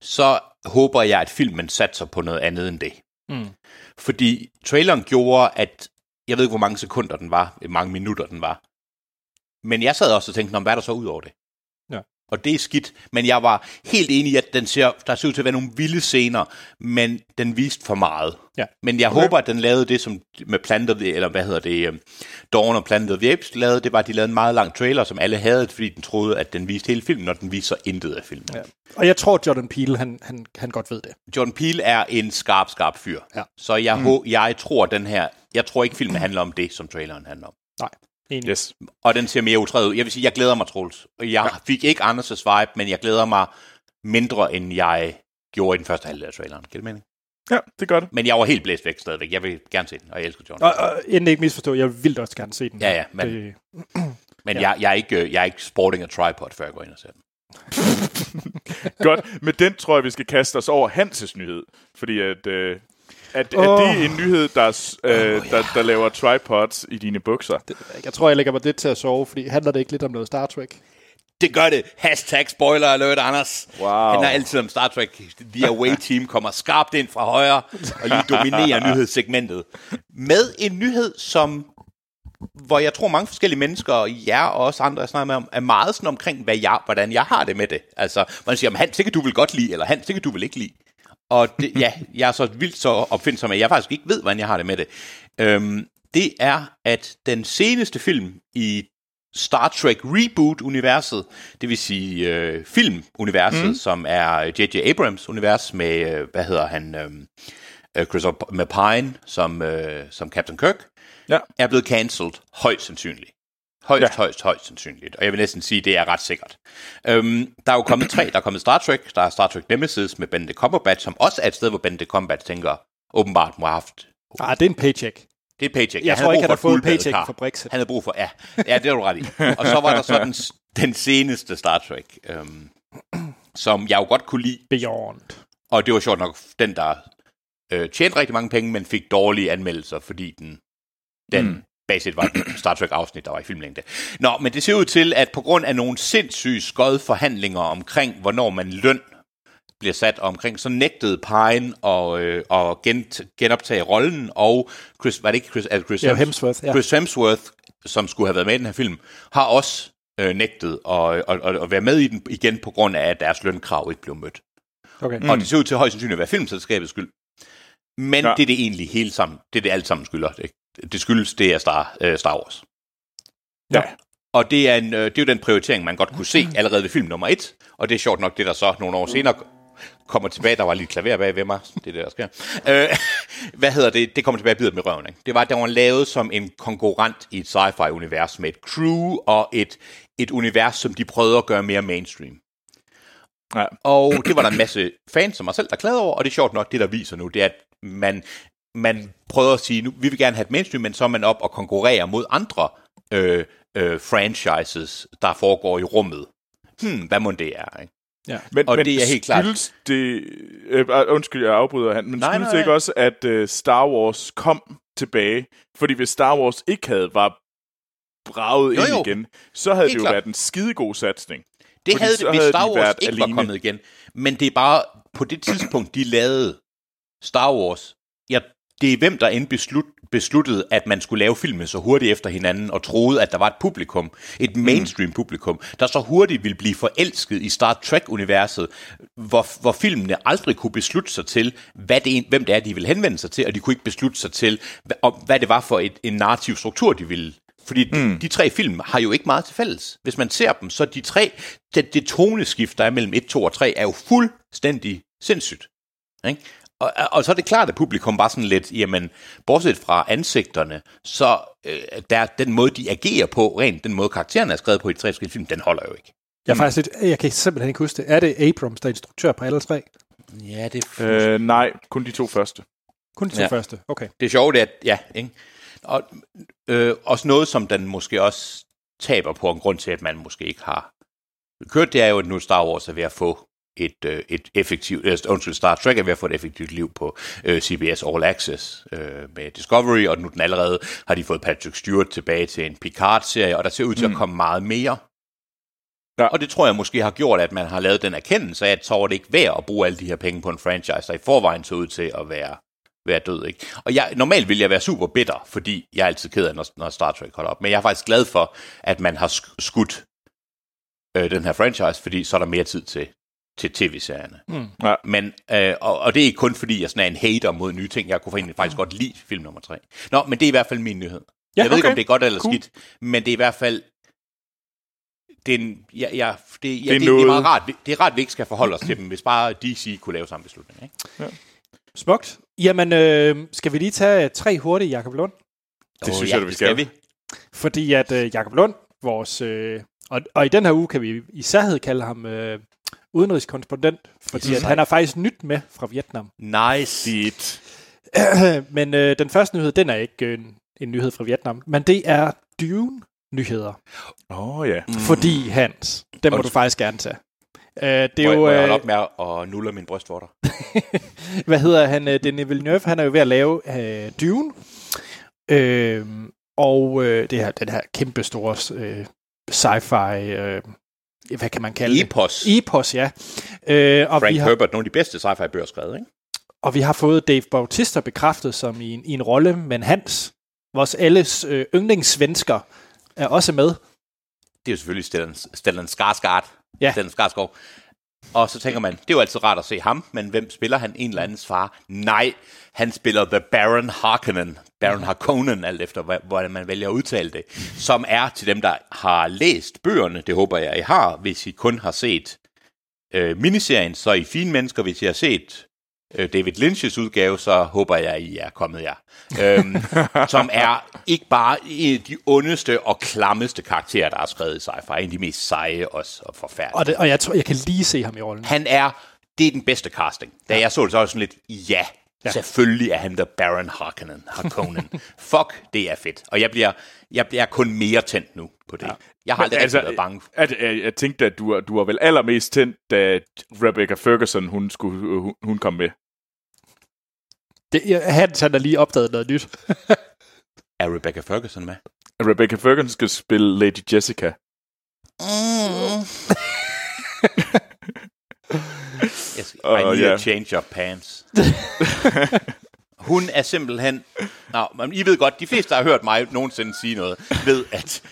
så håber jeg, at filmen satser på noget andet end det. Mm. Fordi traileren gjorde, at jeg ved ikke, hvor mange sekunder den var, hvor mange minutter den var. Men jeg sad også og tænkte, "Nå, hvad er der så ud over det? Og det er skidt. Men jeg var helt enig i, at den ser, der ser ud til at være nogle vilde scener, men den viste for meget. Ja. Men jeg okay. håber, at den lavede det, som med the, eller hvad hedder det, um, Dawn og Planet of the Apes lavede, det var, at de lavede en meget lang trailer, som alle havde, fordi den troede, at den viste hele filmen, og den viser intet af filmen. Ja. Og jeg tror, Jordan Peele, han, han, han godt ved det. Jordan Peele er en skarp, skarp fyr. Ja. Så jeg, mm. jeg tror, den her, jeg tror ikke, filmen handler om det, som traileren handler om. Nej, enig. Yes. Og den ser mere utræet ud. Jeg vil sige, jeg glæder mig, Troels. Jeg ja. fik ikke Anders' vibe, men jeg glæder mig mindre, end jeg gjorde i den første halvdel af traileren. Giver det mening? Ja, det gør det. Men jeg var helt blæst væk stadigvæk. Jeg vil gerne se den, og jeg elsker John. Og, og inden ikke misforstå, jeg vil også gerne se den. Ja, ja, men, Det, men ja. jeg, jeg, er ikke, jeg er ikke sporting a tripod, før jeg går ind og ser den. Godt. Med den tror jeg, vi skal kaste os over Hanses nyhed. Fordi at, øh, at, Åh. at det er en nyhed, der, øh, der, der laver tripods i dine bukser. det, jeg tror, jeg lægger mig lidt til at sove, fordi handler det ikke lidt om noget Star Trek? Det gør det. Hashtag spoiler alert, Anders. Wow. Han er altid om Star Trek. The Away Team kommer skarpt ind fra højre og lige dominerer nyhedssegmentet. Med en nyhed, som hvor jeg tror mange forskellige mennesker, og jer og også andre, jeg snakker med om, er meget sådan omkring, hvad jeg, hvordan jeg har det med det. Altså, man siger, han, det kan du vil godt lide, eller han, det kan du vil ikke lide. Og det, ja, jeg er så vildt så opfindsom, at jeg faktisk ikke ved, hvordan jeg har det med det. Øhm, det er, at den seneste film i Star Trek Reboot-universet, det vil sige øh, filmuniverset, mm. som er J.J. Abrams univers med, øh, hvad hedder han, øh, øh, Chris med Pine som, øh, som Captain Kirk, Ja. er blevet cancelled højst sandsynligt. Højst, ja. Ja. højst, højst sandsynligt. Og jeg vil næsten sige, at det er ret sikkert. Øhm, der er jo kommet tre. Der er kommet Star Trek. Der er Star Trek Nemesis med Benedict Cumberbatch, som også er et sted, hvor Benedict Cumberbatch tænker, åbenbart må have haft Ah, det er en paycheck. det er et paycheck. Jeg han tror ikke, brug han har et fået en paycheck for Brexit. Han havde brug for, ja. Ja, det er du ret i. Og så var der så den, den seneste Star Trek, øhm, som jeg jo godt kunne lide. Beyond. Og det var sjovt nok den, der øh, tjente rigtig mange penge, men fik dårlige anmeldelser, fordi den, den mm. Basic var et Star Trek-afsnit, der var i filmlængde. Nå, men det ser ud til, at på grund af nogle sindssyge skøde forhandlinger omkring, hvornår man løn bliver sat omkring, så nægtede Pine at, øh, at gen, genoptage rollen, og Chris, var det ikke Chris, altså Chris, Ja, Hems- Hemsworth, ja. Chris Hemsworth, som skulle have været med i den her film, har også øh, nægtet at, at, at, at være med i den igen, på grund af, at deres lønkrav ikke blev mødt. Okay. Mm. Og det ser ud til højst sandsynligt at være filmselskabets skyld. Men ja. Ja. det er det egentlig hele sammen. Det er det alt sammen skylder. Det, det skyldes, det er Star, øh, Star Wars. Ja. Og det er, en, øh, det er jo den prioritering, man godt kunne se allerede ved film nummer et. Og det er sjovt nok, det der så nogle år senere kommer tilbage. Der var lige klaver bag ved mig. Det er det, der sker. Øh, hvad hedder det? Det kommer tilbage og bider med røven. Ikke? Det var, at den var lavet som en konkurrent i et sci-fi-univers med et crew og et, et univers, som de prøvede at gøre mere mainstream. Ja. Og det var der en masse fans som mig selv, der klagede over, og det er sjovt nok, det der viser nu, det er, at man, man prøver at sige, nu vi vil gerne have et mainstream, men så er man op og konkurrerer mod andre øh, øh, franchises, der foregår i rummet. Hmm, hvad må det er, ikke? Ja. Men, Og men det er helt klart- skyldes Det, øh, øh, undskyld, jeg afbryder han, men Nej, skyldes nej, det ikke nej. også, at øh, Star Wars kom tilbage? Fordi hvis Star Wars ikke havde var braget Jo, ind jo. igen, så havde Helt det jo klart. været en skidegod satsning. Det havde det, hvis havde Star Wars ikke var alene. kommet igen. Men det er bare, på det tidspunkt, de lavede Star Wars, ja, det er hvem, der end beslut, besluttede, at man skulle lave filmen så hurtigt efter hinanden, og troede, at der var et publikum, et mainstream publikum, der så hurtigt ville blive forelsket i Star Trek-universet, hvor, hvor filmene aldrig kunne beslutte sig til, hvad det hvem det er, de ville henvende sig til, og de kunne ikke beslutte sig til, hvad, om, hvad det var for et, en narrativ struktur, de ville fordi mm. de, de tre film har jo ikke meget til fælles. Hvis man ser dem, så de tre, det, det toneskift, der er mellem 1, 2 og 3, er jo fuldstændig sindssygt. Ikke? Og, og så er det klart, at publikum var sådan lidt, jamen, bortset fra ansigterne, så øh, der, den måde, de agerer på, rent den måde, karaktererne er skrevet på i de tre forskellige film, den holder jo ikke. Jeg, er faktisk lidt, jeg kan simpelthen ikke huske det. Er det Abrams, der er instruktør på alle tre? Ja, det er, Øh, nej, kun de to første. Kun de to ja. første. Okay. det er sjovt, at, ja, ikke? Og øh, også noget, som den måske også taber på en grund til, at man måske ikke har kørt, det er jo, at nu Star Wars er ved at få et, øh, et effektivt, øh, undskyld, Star Trek er ved at få et effektivt liv på øh, CBS All Access øh, med Discovery, og nu den allerede har de fået Patrick Stewart tilbage til en Picard-serie, og der ser ud til mm. at komme meget mere. Ja. Og det tror jeg måske har gjort, at man har lavet den erkendelse af, at så var det ikke værd at bruge alle de her penge på en franchise, der i forvejen så ud til at være, være død. Ikke? Og jeg, normalt vil jeg være super bitter, fordi jeg er altid ked af, når, når Star Trek holder op. Men jeg er faktisk glad for, at man har sk- skudt øh, den her franchise, fordi så er der mere tid til, til tv-serierne. Mm. Ja. Men, øh, og, og det er ikke kun fordi, jeg sådan er en hater mod nye ting. Jeg kunne egentlig faktisk godt lide film nummer tre. Nå, men det er i hvert fald min nyhed. Ja, jeg ved ikke, om det er godt eller Cool. skidt, men det er i hvert fald... Det er, en, ja, ja, det, ja, er det, det, er meget rart. Det er rart, at vi ikke skal forholde os til dem, hvis bare DC kunne lave samme beslutning. Ikke? Smukt. Jamen, øh, skal vi lige tage tre hurtige Jakob Lund? Det Åh, synes ja, jeg, vi det skal. vi. Fordi at øh, Jakob Lund, vores... Øh, og, og i den her uge kan vi i særhed kalde ham øh, udenrigskorrespondent, fordi at han er faktisk nyt med fra Vietnam. Nice. Dit. Men øh, den første nyhed, den er ikke øh, en, en nyhed fra Vietnam, men det er Dune-nyheder. Åh oh, ja. Mm. Fordi, Hans, den må Undskyld. du faktisk gerne tage. Øh, det er Må, jo, må jeg holde øh, op med at nulle min brystvorter? hvad hedder han, øh, Denis Villeneuve, han er jo ved at lave øh, Dune, øh, og øh, det her, den her kæmpe store øh, sci-fi, øh, hvad kan man kalde Epos. det? Epos, ja. Øh, og, Frank vi har, Herbert, nogle af de bedste sci-fi bøger skrevet, ikke? og vi har fået Dave Bautista bekræftet som i en, i en rolle, men Hans, vores alles øh, yndlingssvensker, er også med. Det er jo selvfølgelig Stellan, Stellan Skarsgård. Ja. Stellan Skarsgård. Og så tænker man, det er jo altid rart at se ham, men hvem spiller han en eller andens far? Nej, han spiller The Baron Harkonnen. Baron Harkonnen, alt efter hvordan man vælger at udtale det. Som er til dem, der har læst bøgerne, det håber jeg, I har, hvis I kun har set øh, miniserien, så er I fine mennesker. Hvis I har set David Lynch's udgave, så håber jeg, I er kommet jer. Øhm, som er ikke bare en af de ondeste og klammeste karakterer, der er skrevet i sci-fi. En af de mest seje også, og forfærdelige. Og, det, og jeg tror, jeg kan lige se ham i rollen. Han er, det er den bedste casting. Da jeg så det, så var jeg sådan lidt, ja, Ja. ja. selvfølgelig er han der Baron Harkonnen. Harkonnen. Fuck, det er fedt. Og jeg bliver, jeg bliver kun mere tændt nu på det. Ja. Jeg har aldrig altså, været bange. At, at, jeg tænkte, at du, du var vel allermest tændt, da Rebecca Ferguson hun, skulle, hun, hun kom med. Det, Hans, han har lige opdaget noget nyt. Er Rebecca Ferguson med? Rebecca Ferguson skal spille Lady Jessica. Mm. Åh, I need ja. a change your pants. Hun er simpelthen... Nå, men I ved godt, de fleste, der har hørt mig nogensinde sige noget, ved, at...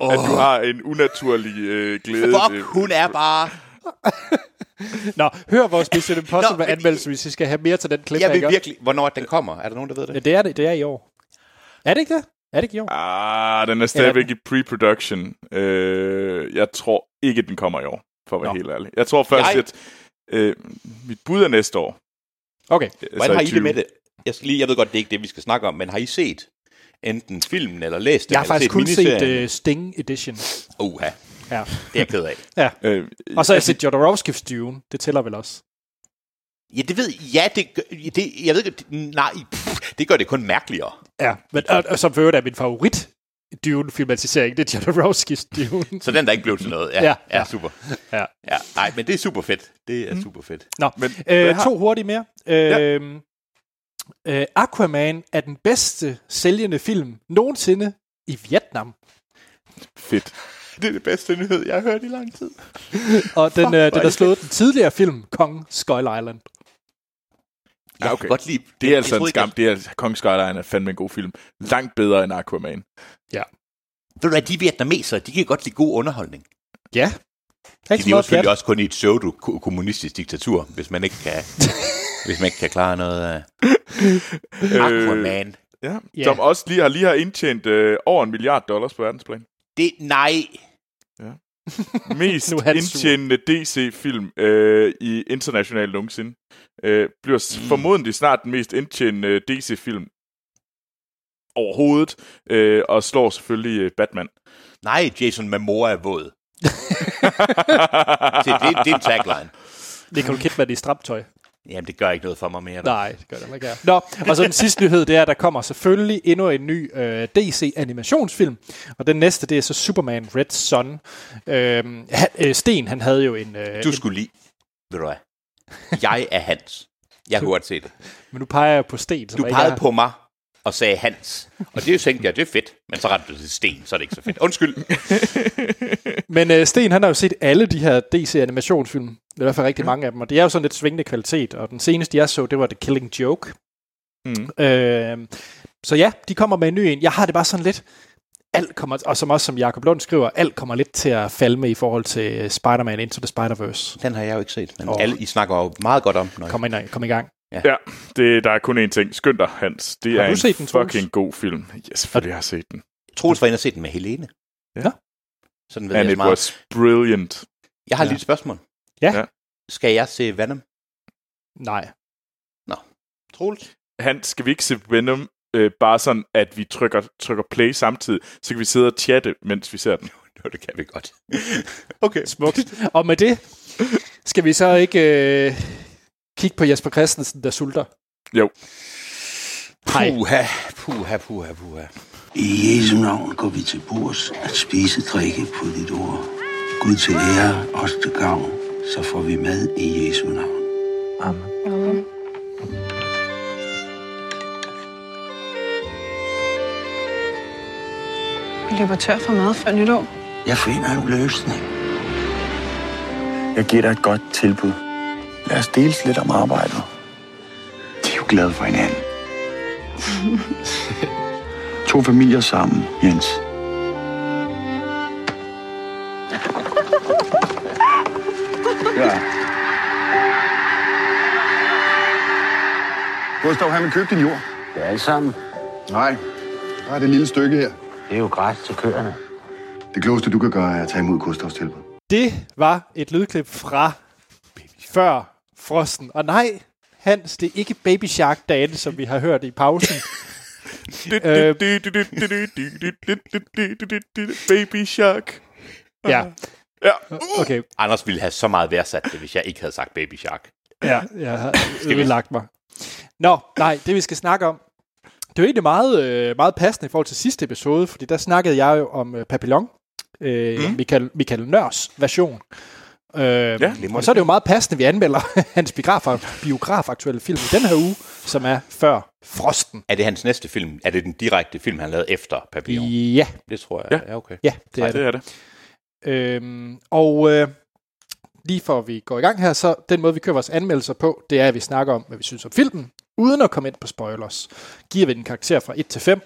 Oh, At du har en unaturlig øh, glæde. fuck, hun er bare... Nå, hør vores Mission Impossible anmeldelse, hvis I skal have mere til den klip. Jeg vil virkelig... Hvornår den kommer? Er der nogen, der ved det? Ja, det er det. Det er i år. Er det ikke det? Er det ikke i år? Ah, den er stadigvæk i pre-production. Øh, jeg tror ikke, den kommer i år, for at være Nå. helt ærlig. Jeg tror først, Jeg- at øh, mit bud er næste år. Okay. Hvordan har i det med det? Jeg, skal lige, jeg ved godt, det er ikke det, vi skal snakke om, men har I set enten filmen eller læst den? Jeg har eller faktisk kun set miniserien? uh, Sting Edition. Uha, Ja. det er jeg ked af. ja. Øh, Og så set Jodorowsky's Dune. Det tæller vel også. Ja, det ved ja, det, gør- det, jeg ved ikke, nej, pff, det gør det kun mærkeligere. Ja. Men, og, og som for øvrigt er min favorit Dune-filmatisering, det er Jodorowsky's Dune. Så den der ikke blev til noget. Ja, Ja. ja, ja super. Ja. Ja, nej, men det er super fedt. Det er mm. super fedt. Nå, Men øh, har- to hurtigt mere. Øh, øh, Aquaman er den bedste sælgende film nogensinde i Vietnam. Fedt. Det er det bedste nyhed, jeg har hørt i lang tid. Og den, Fuck, øh, den er det slået den tidligere film, Kong Skull Island. Jeg Ja, okay. godt lide... Det er altså en skam. Det er Kong Skyline er fandme en god film. Langt bedre end Aquaman. ved du hvad, de vietnamesere, de kan godt lide god underholdning. Ja. De Ikke så lever selvfølgelig også kun i et pseudo-kommunistisk diktatur, hvis man ikke kan, hvis man ikke kan klare noget af... Aquaman. Ja. Ja. Som også lige har, lige har indtjent øh, over en milliard dollars på verdensplan. Det, nej, Mest indtjenende DC-film øh, i internationalt nogensinde. Øh, bliver mm. formodentlig snart den mest indtjenende DC-film overhovedet, øh, og slår selvfølgelig øh, Batman. nej, Jason Momoa er våd. Se, det, det er en tagline. Nicole Kidman i stramt tøj. Jamen, det gør ikke noget for mig mere. Nej, det gør det ikke. Nå, og så den sidste nyhed, det er, at der kommer selvfølgelig endnu en ny øh, DC-animationsfilm. Og den næste, det er så Superman Red Son. Øh, han, øh, Sten, han havde jo en... Øh, Du en skulle lige... Ved du hvad? Jeg er Hans. Jeg kunne godt se det. men nu peger på Sten. Som Du pegede er- på mig og sagde Hans. Og det tænkte jeg, det er fedt. Men så rettede du til Sten, så er det ikke så fedt. Undskyld. Men øh, Sten, han har jo set alle de her DC-animationsfilm. Det er i hvert fald rigtig mange af dem, og det er jo sådan lidt svingende kvalitet. Og den seneste, jeg så, det var The Killing Joke. Mm. Øh, så ja, de kommer med en ny en. Jeg har det bare sådan lidt... Alt kommer, og som også som Jacob Lund skriver, alt kommer lidt til at falde med i forhold til Spider-Man Into the Spider-Verse. Den har jeg jo ikke set. Men Åh. alle, I snakker jo meget godt om den. Kom, ind, kom i gang. Ja, det, der er kun én ting. Skynd dig, Hans. Det Har er du en set den, Troels? fucking god film. Ja, selvfølgelig har jeg set den. Troels var inde og se den med Helene. Ja. Sådan ved And jeg it meget. was brilliant. Jeg har Ja. lige et spørgsmål. Ja. Ja. Skal jeg se Venom? Nej. Troels? Han, skal vi ikke se Venom øh, bare sådan, at vi trykker, trykker play samtidig, så kan vi sidde og chatte, mens vi ser den. Jo, det kan vi godt. okay. Smukt. Og med det, Skal vi så ikke øh, kigge på Jesper Christensen, der sulter? Jo. Hej. Puha, puha, puha, puha. I Jesu navn går vi til bords at spise drikke på dit ord. Gud til ære, os til gavn, så får vi mad i Jesu navn. Amen. Vi løber tør for mad før nytår. Jeg finder en løsning. Jeg giver dig et godt tilbud. Lad os deles lidt om arbejdet. De er jo glade for hinanden. to familier sammen, Jens. Ja. Gustav, han vil købe din jord. Det er alt sammen. Nej, der er det lille stykke her. Det er jo græs til køerne. Det klogeste, du kan gøre, er at tage imod Gustavs tilbud. Det var et lydklip fra før Frosten. Og nej, Hans, det er ikke Baby Shark Dan, som vi har hørt i pausen. Øh. Baby Shark. ja, Ja. okay. Anders ville have så meget værdsat det, hvis jeg ikke havde sagt Baby Shark. Ja, jeg har ødelagt mig. Nå, nej, det vi skal snakke om, det er jo egentlig meget, øh, meget passende i forhold til sidste episode, fordi der snakkede jeg jo om øh, Papillon, øh, mm. Michael, Michael Nørs version. Øh, ja, og så er det jo meget passende, at vi anmelder hans biograf, biografaktuelle film i den her uge, som er Før Frosten. Er det hans næste film? Er det den direkte film, han lavede efter Papillon? Ja, Det tror jeg. Ja. Ja, okay. ja, det er Det det. er det. Øhm, og øh, lige for at vi går i gang her, så den måde, vi kører vores anmeldelser på, det er, at vi snakker om, hvad vi synes om filmen, uden at komme ind på spoilers. Giver vi den karakter fra 1 til 5,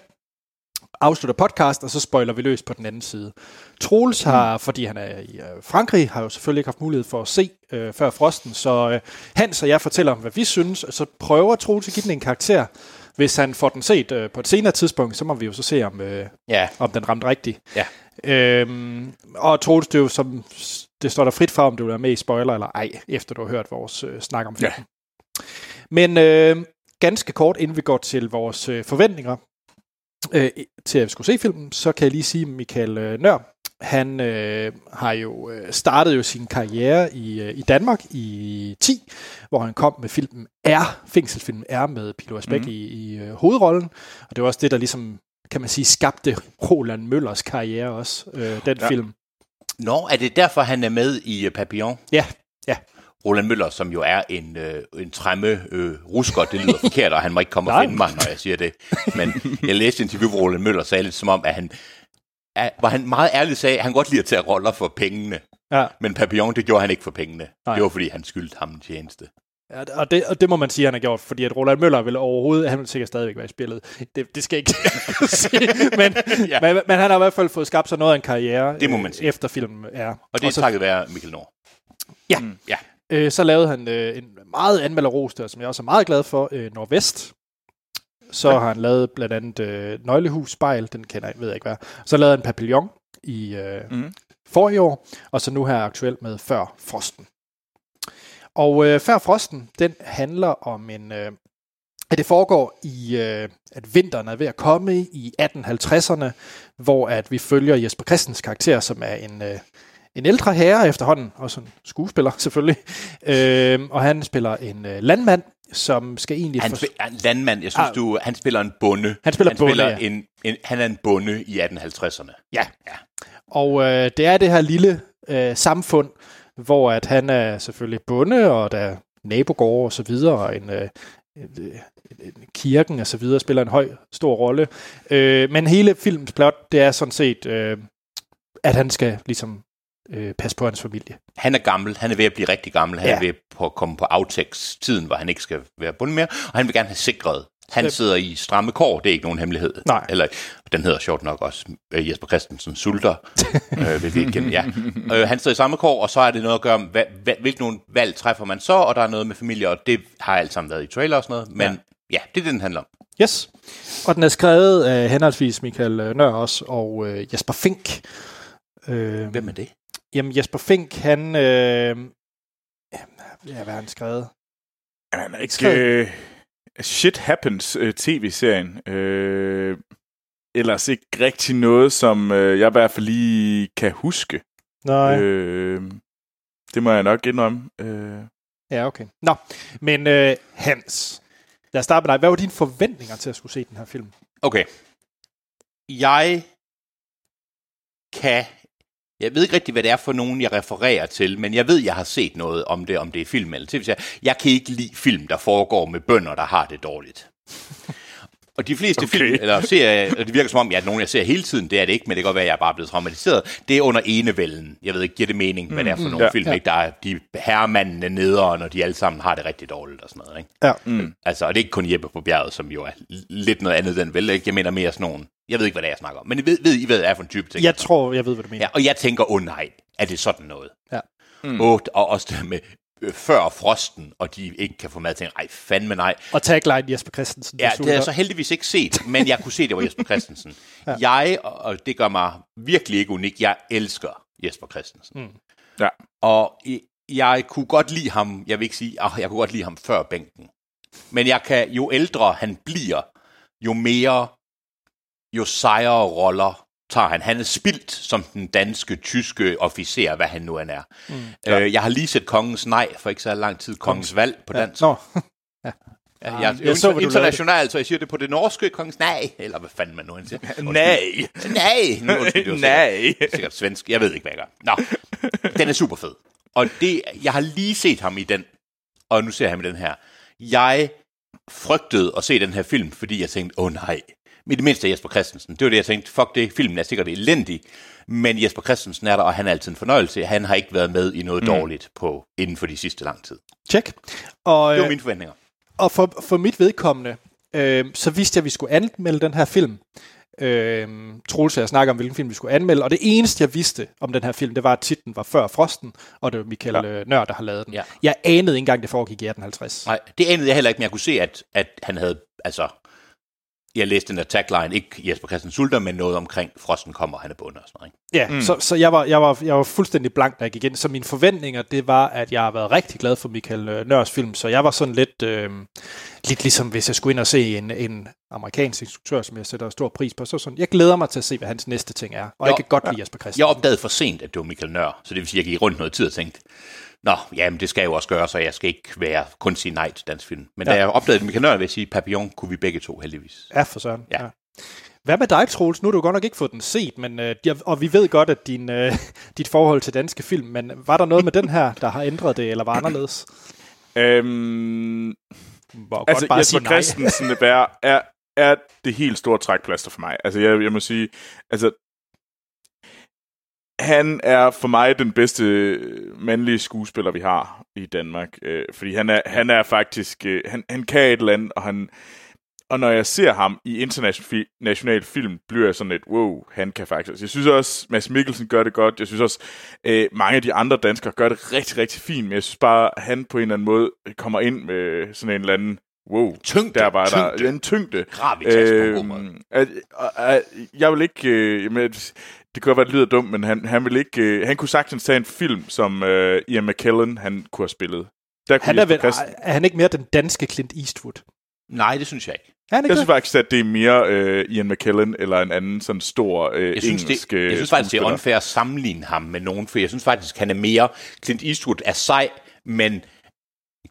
afslutter podcast, og så spoiler vi løs på den anden side. Troels har, fordi han er i øh, Frankrig, har jo selvfølgelig ikke haft mulighed for at se øh, før frosten, så øh, Hans og jeg fortæller om, hvad vi synes, og så prøver Troels at give den en karakter. Hvis han får den set øh, på et senere tidspunkt, så må vi jo så se, om, øh, Ja, om den ramte rigtigt. Ja. Øhm, og Troels, det jo som, det står der frit for, om du vil være med i spoiler eller ej, efter du har hørt vores øh, snak om filmen. Ja. Men øh, ganske kort, inden vi går til vores øh, forventninger øh, til at vi skulle se filmen, så kan jeg lige sige, at Michael øh, Nør, han øh, har jo øh, startet jo sin karriere i, øh, i Danmark i 10, hvor han kom med filmen R, fængselfilmen R med Pilo Asbæk mm. i, i øh, hovedrollen. Og det var også det, der ligesom, kan man sige, skabte Roland Møllers karriere også, øh, den Ja. ja. film. Nå, er det derfor, han er med i øh, Papillon? Ja, ja. Roland Møller, som jo er en, øh, en træmme øh, rusker, det lyder forkert, og han må ikke komme og finde mig, når jeg siger det. Men jeg læste interview, hvor Roland Møller sagde lidt som om, at han, at, hvor han meget ærligt sagde, at han godt lide at tage roller for pengene. Ja, Men Papillon, det gjorde han ikke for pengene. Nej. Det var, fordi han skyldte ham en tjeneste. Ja, og det, og det må man sige, at han har gjort, fordi at Roland Møller vil overhovedet, han vil sikkert stadigvæk være i spillet. Det, det skal ikke sige, men, Ja. ja. men, men han har i hvert fald fået skabt sig noget af en karriere, Det må man øh, sige. efter filmen er. Og det er så, takket være Mikkel Nord. Ja. Mm, ja. Øh, så lavede han øh, en meget anmelderrost, der, som jeg også er meget glad for, øh, Nordvest. Så ja. har han lavet blandt andet øh, Nøglehus Spejl, den kender jeg, ved jeg ikke hvad. Så lavede han Papillon i øh, Mhm. forrige år, og så nu her aktuelt med Før Frosten. Og øh, Før Frosten, den handler om en... Øh, at det foregår i, øh, at vinteren er ved at komme i 1850'erne, hvor at vi følger Jesper Christens karakter, som er en, øh, en ældre herre efterhånden, også en skuespiller selvfølgelig, øh, og han spiller en øh, landmand, som skal egentlig... Han for- spiller en landmand. Jeg synes, Ah. du, han spiller en bonde. Han spiller han bonde, spiller ja. en, en, han er en bonde i 1850'erne. Ja. ja. Og øh, det er det her lille øh, samfund, hvor at han er selvfølgelig bonde, og der er nabogårde og så videre, og en, øh, en, øh, en kirken og så videre spiller en høj, stor rolle. Øh, men hele filmens plot, det er sådan set, øh, at han skal ligesom øh, passe på hans familie. Han er gammel. Han er ved at blive rigtig gammel. Han ja. Er ved at komme på aftægtstiden, hvor han ikke skal være bonde mere. Og han vil gerne have sikret. Han sidder i stramme kår. Det er ikke nogen hemmelighed. Nej. Eller, den hedder sjovt nok også øh, Jesper Christensen Sulter. øh, vil vi ikke kende, ja. øh, han sidder i samme kår, og så er det noget at gøre om, hvad, hvad, hvilke nogle valg træffer man så, og der er noget med familie, og det har alt sammen været i trailer og sådan noget. Men ja, ja det er det, den handler om. Yes. Og den er skrevet af henholdsvis Michael øh, Nør også, og øh, Jesper Fink. Øh, Hvem er det? Jamen Jesper Fink, han... Øh, ja, hvad har han skrevet? Han er ikke... Skrevet. Øh, Shit Happens øh, tv-serien. Øh, ellers ikke rigtig noget, som øh, jeg i hvert fald lige kan huske. Nej. Øh, Det må jeg nok indrømme. Øh, Ja, okay. Nå, men øh, Hans, lad os starte med dig. Hvad var dine forventninger til at skulle se den her film? Okay. Jeg kan... Jeg ved ikke rigtig, hvad det er for nogen, jeg refererer til, men jeg ved, jeg har set noget om det, om det er film eller tv Jeg kan ikke lide film, der foregår med bønder, der har det dårligt. Og de fleste okay. film, eller serier, og det virker som om, at nogen jeg ser hele tiden, det er det ikke, men det kan godt være, at jeg er bare blevet traumatiseret. Det er under enevælden. Jeg ved ikke, giver det mening, hvad det er for nogle ja, film, ikke? Der er de herremændene nederen, og de alle sammen har det rigtig dårligt og sådan noget, ikke? Ja. Mm. Altså, og det er ikke kun Jeppe på bjerget, som jo er lidt noget andet end vel, ikke? Jeg mener mere sådan nogen. Jeg ved ikke, hvad det er, jeg snakker om. Men I ved, ved I, hvad det er for en type ting? Jeg tror, jeg ved, hvad du mener. Ja, og jeg tænker, åh oh, nej, er det sådan noget? Ja. Mm. Oh, og også det med øh, før frosten, og de ikke kan få mad til, ej, fandme nej. Og tagline Jesper Christensen. Ja, det har jeg så heldigvis ikke set, men jeg kunne se, det var Jesper Christensen. ja. Jeg, og det gør mig virkelig ikke unik, jeg elsker Jesper Christensen. Mm. Ja. Og jeg kunne godt lide ham, jeg vil ikke sige, oh, jeg kunne godt lide ham før bænken. Men jeg kan, jo ældre han bliver, jo mere, jo sejere roller tager han. Han er spildt som den danske, tyske officer, hvad han nu end er. Mm. Ja. Øh, jeg har lige set Kongens Nej for ikke så lang tid. Kongens Valg på dansk. Ja. Nå. ja. Ja, jeg, jeg, jeg så, internationalt, så jeg siger det på det norske kongens nej, eller hvad fanden man nu end siger. nej. Nej. Nu, undskyld, det var nej. Sikkert svensk. Jeg ved ikke, hvad jeg gør. Nå, den er super fed. Og det, jeg har lige set ham i den, og nu ser jeg ham i den her. Jeg frygtede at se den her film, fordi jeg tænkte, åh oh, nej, i det mindste Jesper Christensen. Det var det, jeg tænkte, fuck det, filmen er sikkert elendig, men Jesper Christensen er der, og han er altid en fornøjelse. Han har ikke været med i noget mm. dårligt på inden for de sidste lang tid. Check. Og, det var mine forventninger. Og for, for mit vedkommende, øh, så vidste jeg, at vi skulle anmelde den her film. Øh, Troels og jeg snakker om, hvilken film vi skulle anmelde, og det eneste, jeg vidste om den her film, det var, at titlen var Før Frosten, og det var Michael ja. Nør, der har lavet den. Ja. Jeg anede ikke engang, det foregik i 1850. Nej, det anede jeg heller ikke, men jeg kunne se, at, at han havde, altså, jeg læste den der tagline, ikke Jesper Christian Sulter, men noget omkring, frosten kommer, han er bundet og sådan noget. Ikke? Ja, mm. så, så jeg, var, jeg, var, jeg var fuldstændig blank, da jeg gik ind. Så mine forventninger, det var, at jeg har været rigtig glad for Michael Nørs film, så jeg var sådan lidt, øh, lidt ligesom hvis jeg skulle ind og se en, en amerikansk instruktør, som jeg sætter stor pris på. Så sådan, jeg glæder mig til at se, hvad hans næste ting er, og jo, jeg kan godt lide Jesper Christian. Jeg opdagede for sent, at det var Michael Nør, så det vil sige, at jeg gik rundt noget tid og tænkte, Nå, jamen det skal jeg jo også gøre, så jeg skal ikke være kun sige nej til dansk film. Men ja. da jeg opdagede Michael Nør, vil jeg sige, Papillon kunne vi begge to heldigvis. Ja, for søren. Ja. ja. Hvad med dig, Troels? Nu har du godt nok ikke fået den set, men, øh, og vi ved godt, at din, øh, dit forhold til danske film, men var der noget med den her, der har ændret det, eller var anderledes? Øhm, altså, Jesper Christensen er, er det helt store trækplaster for mig. Altså, jeg, jeg må sige, altså, han er for mig den bedste mandlige skuespiller, vi har i Danmark. Øh, fordi han er, han er faktisk... Øh, han, han kan et eller andet, og han... Og når jeg ser ham i international film, bliver jeg sådan lidt, wow, han kan faktisk. Jeg synes også, Mads Mikkelsen gør det godt. Jeg synes også, øh, mange af de andre danskere gør det rigtig, rigtig fint. Men jeg synes bare, at han på en eller anden måde kommer ind med sådan en eller anden wow, tyngde, der tyngde. der en tyngde. Gravitas øh, på at, jeg vil ikke, øh, det kan godt være, det lyder dumt, men han, han, vil ikke, øh, han kunne sagtens tage en film, som øh, Ian McKellen han kunne have spillet. Der han er, vel, er han ikke mere den danske Clint Eastwood? Nej, det synes jeg ikke. Er jeg synes faktisk, at det er mere øh, Ian McKellen eller en anden sådan stor øh, jeg synes, engelsk det, Jeg synes faktisk, det er unfair at sammenligne ham med nogen, for jeg synes faktisk, han er mere... Clint Eastwood er sej, men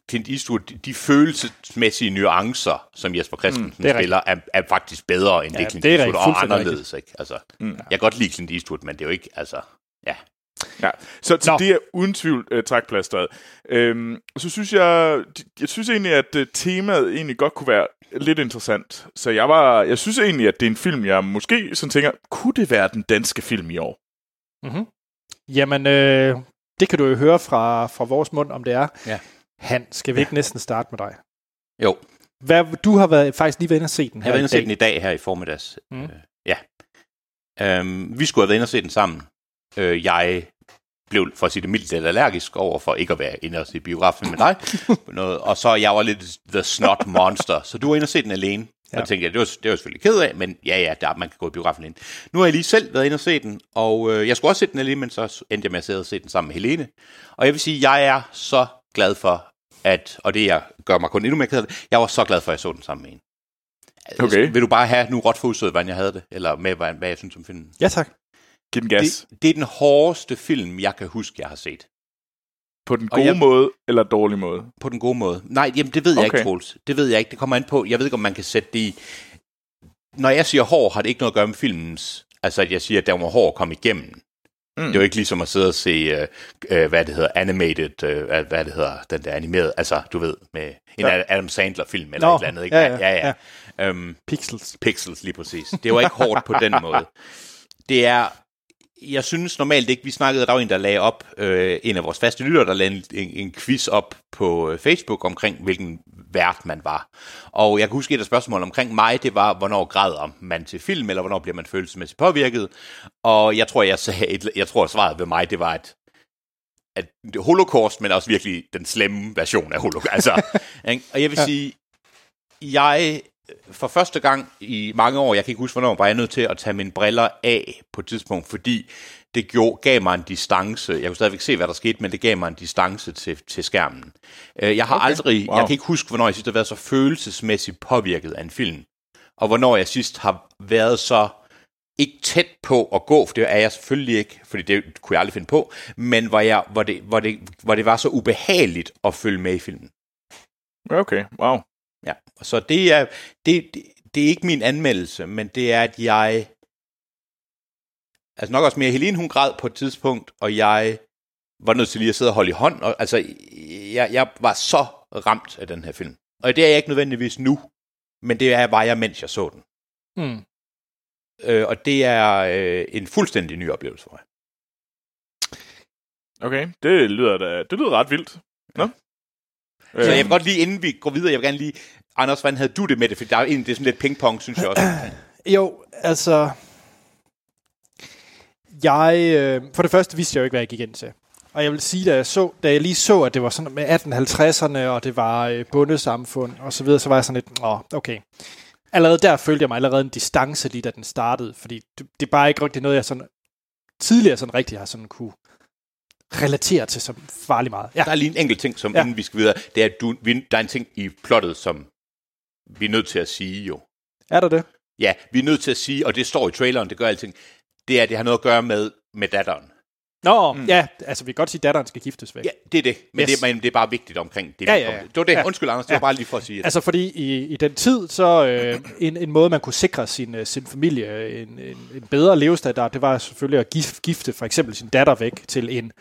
Clint Eastwood, de følelsesmæssige nuancer, som Jesper Christensen mm, spiller, er, er faktisk bedre end ja, det Clint det Eastwood, og anderledes. Ikke? Altså, mm. Jeg kan godt lide Clint Eastwood, men det er jo ikke, altså, ja. Ja, så, så det er uden tvivl uh, trækplasteret. Øhm, så synes jeg, jeg synes egentlig, at uh, temaet egentlig godt kunne være lidt interessant. Så jeg var, jeg synes egentlig, at det er en film, jeg måske sådan tænker, kunne det være den danske film i år? Mm-hmm. Jamen, øh, det kan du jo høre fra, fra vores mund, om det er. Ja. Han, skal vi ikke næsten starte med dig? Jo. Hvad, du har været, faktisk lige været inde og set den her Jeg har været inde og set den i dag her i formiddags. Mm. Øh, ja. Øhm, vi skulle have været inde og set den sammen. Øh, jeg blev, for at sige det mildt, lidt allergisk over for ikke at være inde og se biografen med dig. noget, og så jeg var lidt the snot monster. Så du var inde og se den alene. Ja. Og tænkte jeg, det var, det var selvfølgelig ked af, men ja, ja, der, man kan gå i biografen alene. Nu har jeg lige selv været inde og se den, og øh, jeg skulle også se den alene, men så endte jeg med at sidde og se den sammen med Helene. Og jeg vil sige, jeg er så glad for, at, og det jeg gør mig kun endnu mere ked af det, jeg var så glad for, at jeg så den sammen med en. Okay. Vil du bare have nu råt for hvordan jeg havde det, eller med, hvad, hvad jeg synes om filmen? Ja, tak. Giv den gas. Det, det er den hårdeste film, jeg kan huske, jeg har set. På den Og gode jeg- måde eller dårlige måde? På den gode måde. Nej, jamen, det ved jeg Okay. ikke, Troels. Det ved jeg ikke. Det kommer an på. Jeg ved ikke, om man kan sætte det i... Når jeg siger hård, har det ikke noget at gøre med filmens... Altså, at jeg siger, at der var hård at komme igennem. Mm. Det er jo ikke ligesom at sidde og se, uh, uh, hvad det hedder, animated, uh, hvad det hedder, den der animerede, altså, du ved, med en Ja. Adam Sandler-film eller Nå, et eller andet. Ikke? ja, ja, ja, ja. Um, Pixels. Pixels, lige præcis. Det var ikke hårdt på den måde. Det er, jeg synes normalt ikke, vi snakkede, der var en, der lagde op, øh, en af vores faste lyttere, der lagde en, en, en quiz op på øh, Facebook omkring, hvilken vært man var. Og jeg kan huske et af spørgsmålene omkring mig, det var, hvornår græder man til film, eller hvornår bliver man følelsesmæssigt påvirket. Og jeg tror, jeg, sagde et, jeg tror, svaret ved mig, det var, at at holocaust, men også virkelig den slemme version af holocaust. Altså, ikke? og jeg vil Ja. sige, jeg for første gang i mange år, jeg kan ikke huske, hvornår, var jeg nødt til at tage mine briller af på et tidspunkt, fordi det gjorde, gav mig en distance. Jeg kunne stadigvæk se, hvad der skete, men det gav mig en distance til, til skærmen. Øh, Jeg har okay. aldrig, Wow. jeg kan ikke huske, hvornår jeg sidst har været så følelsesmæssigt påvirket af en film. Og hvornår jeg sidst har været så ikke tæt på at gå, for det er jeg selvfølgelig ikke, fordi det kunne jeg aldrig finde på, men hvor, jeg, hvor, det, hvor, det, hvor det var så ubehageligt at følge med i filmen. Okay, wow. Ja, så det er, det, det, det er ikke min anmeldelse, men det er, at jeg... Altså nok også mere, Helene hun græd på et tidspunkt, og jeg var nødt til lige at sidde og holde i hånd. Og, altså, jeg, jeg var så ramt af den her film. Og det er jeg ikke nødvendigvis nu, men det er, var jeg, mens jeg så den. Mm. Øh, og det er øh, en fuldstændig ny oplevelse for mig. Okay, det lyder da, det lyder ret vildt. Nå? Så jeg vil godt lige, inden vi går videre, jeg vil gerne lige... Anders, hvordan havde du det med det? For der er egentlig det er sådan lidt pingpong, synes jeg også. Jo, altså... Jeg, øh, for det første vidste jeg jo ikke, hvad jeg gik ind til. Og jeg vil sige, da jeg, så, da jeg lige så, at det var sådan med 1850'erne, og det var øh, bundesamfund og så videre, så var jeg sådan lidt, åh, okay. Allerede der følte jeg mig allerede en distance lige, da den startede, fordi det, det er bare ikke rigtig noget, jeg sådan tidligere sådan rigtig har sådan kunne relatere til så farligt meget. Ja, Der er lige en enkelt ting, som ja. inden vi skal videre, det er, at du, vi, der er en ting i plottet, som vi er nødt til at sige jo. er der det? Ja, vi er nødt til at sige, og det står i traileren, det gør alting, det er, at det har noget at gøre med, med datteren. Nå, mm. ja, altså vi kan godt sige, at datteren skal giftes væk. Ja, det er det. Men, Yes. det, men det er bare vigtigt omkring det. Ja, ja, ja. Det var det. Ja. Undskyld, Anders. Det Ja. var bare lige for at sige. At, Altså fordi i, i den tid, så øh, en, en måde, man kunne sikre sin, øh, sin familie en, en, en bedre levestandard, det var selvfølgelig at gif, gifte for eksempel sin datter væk til en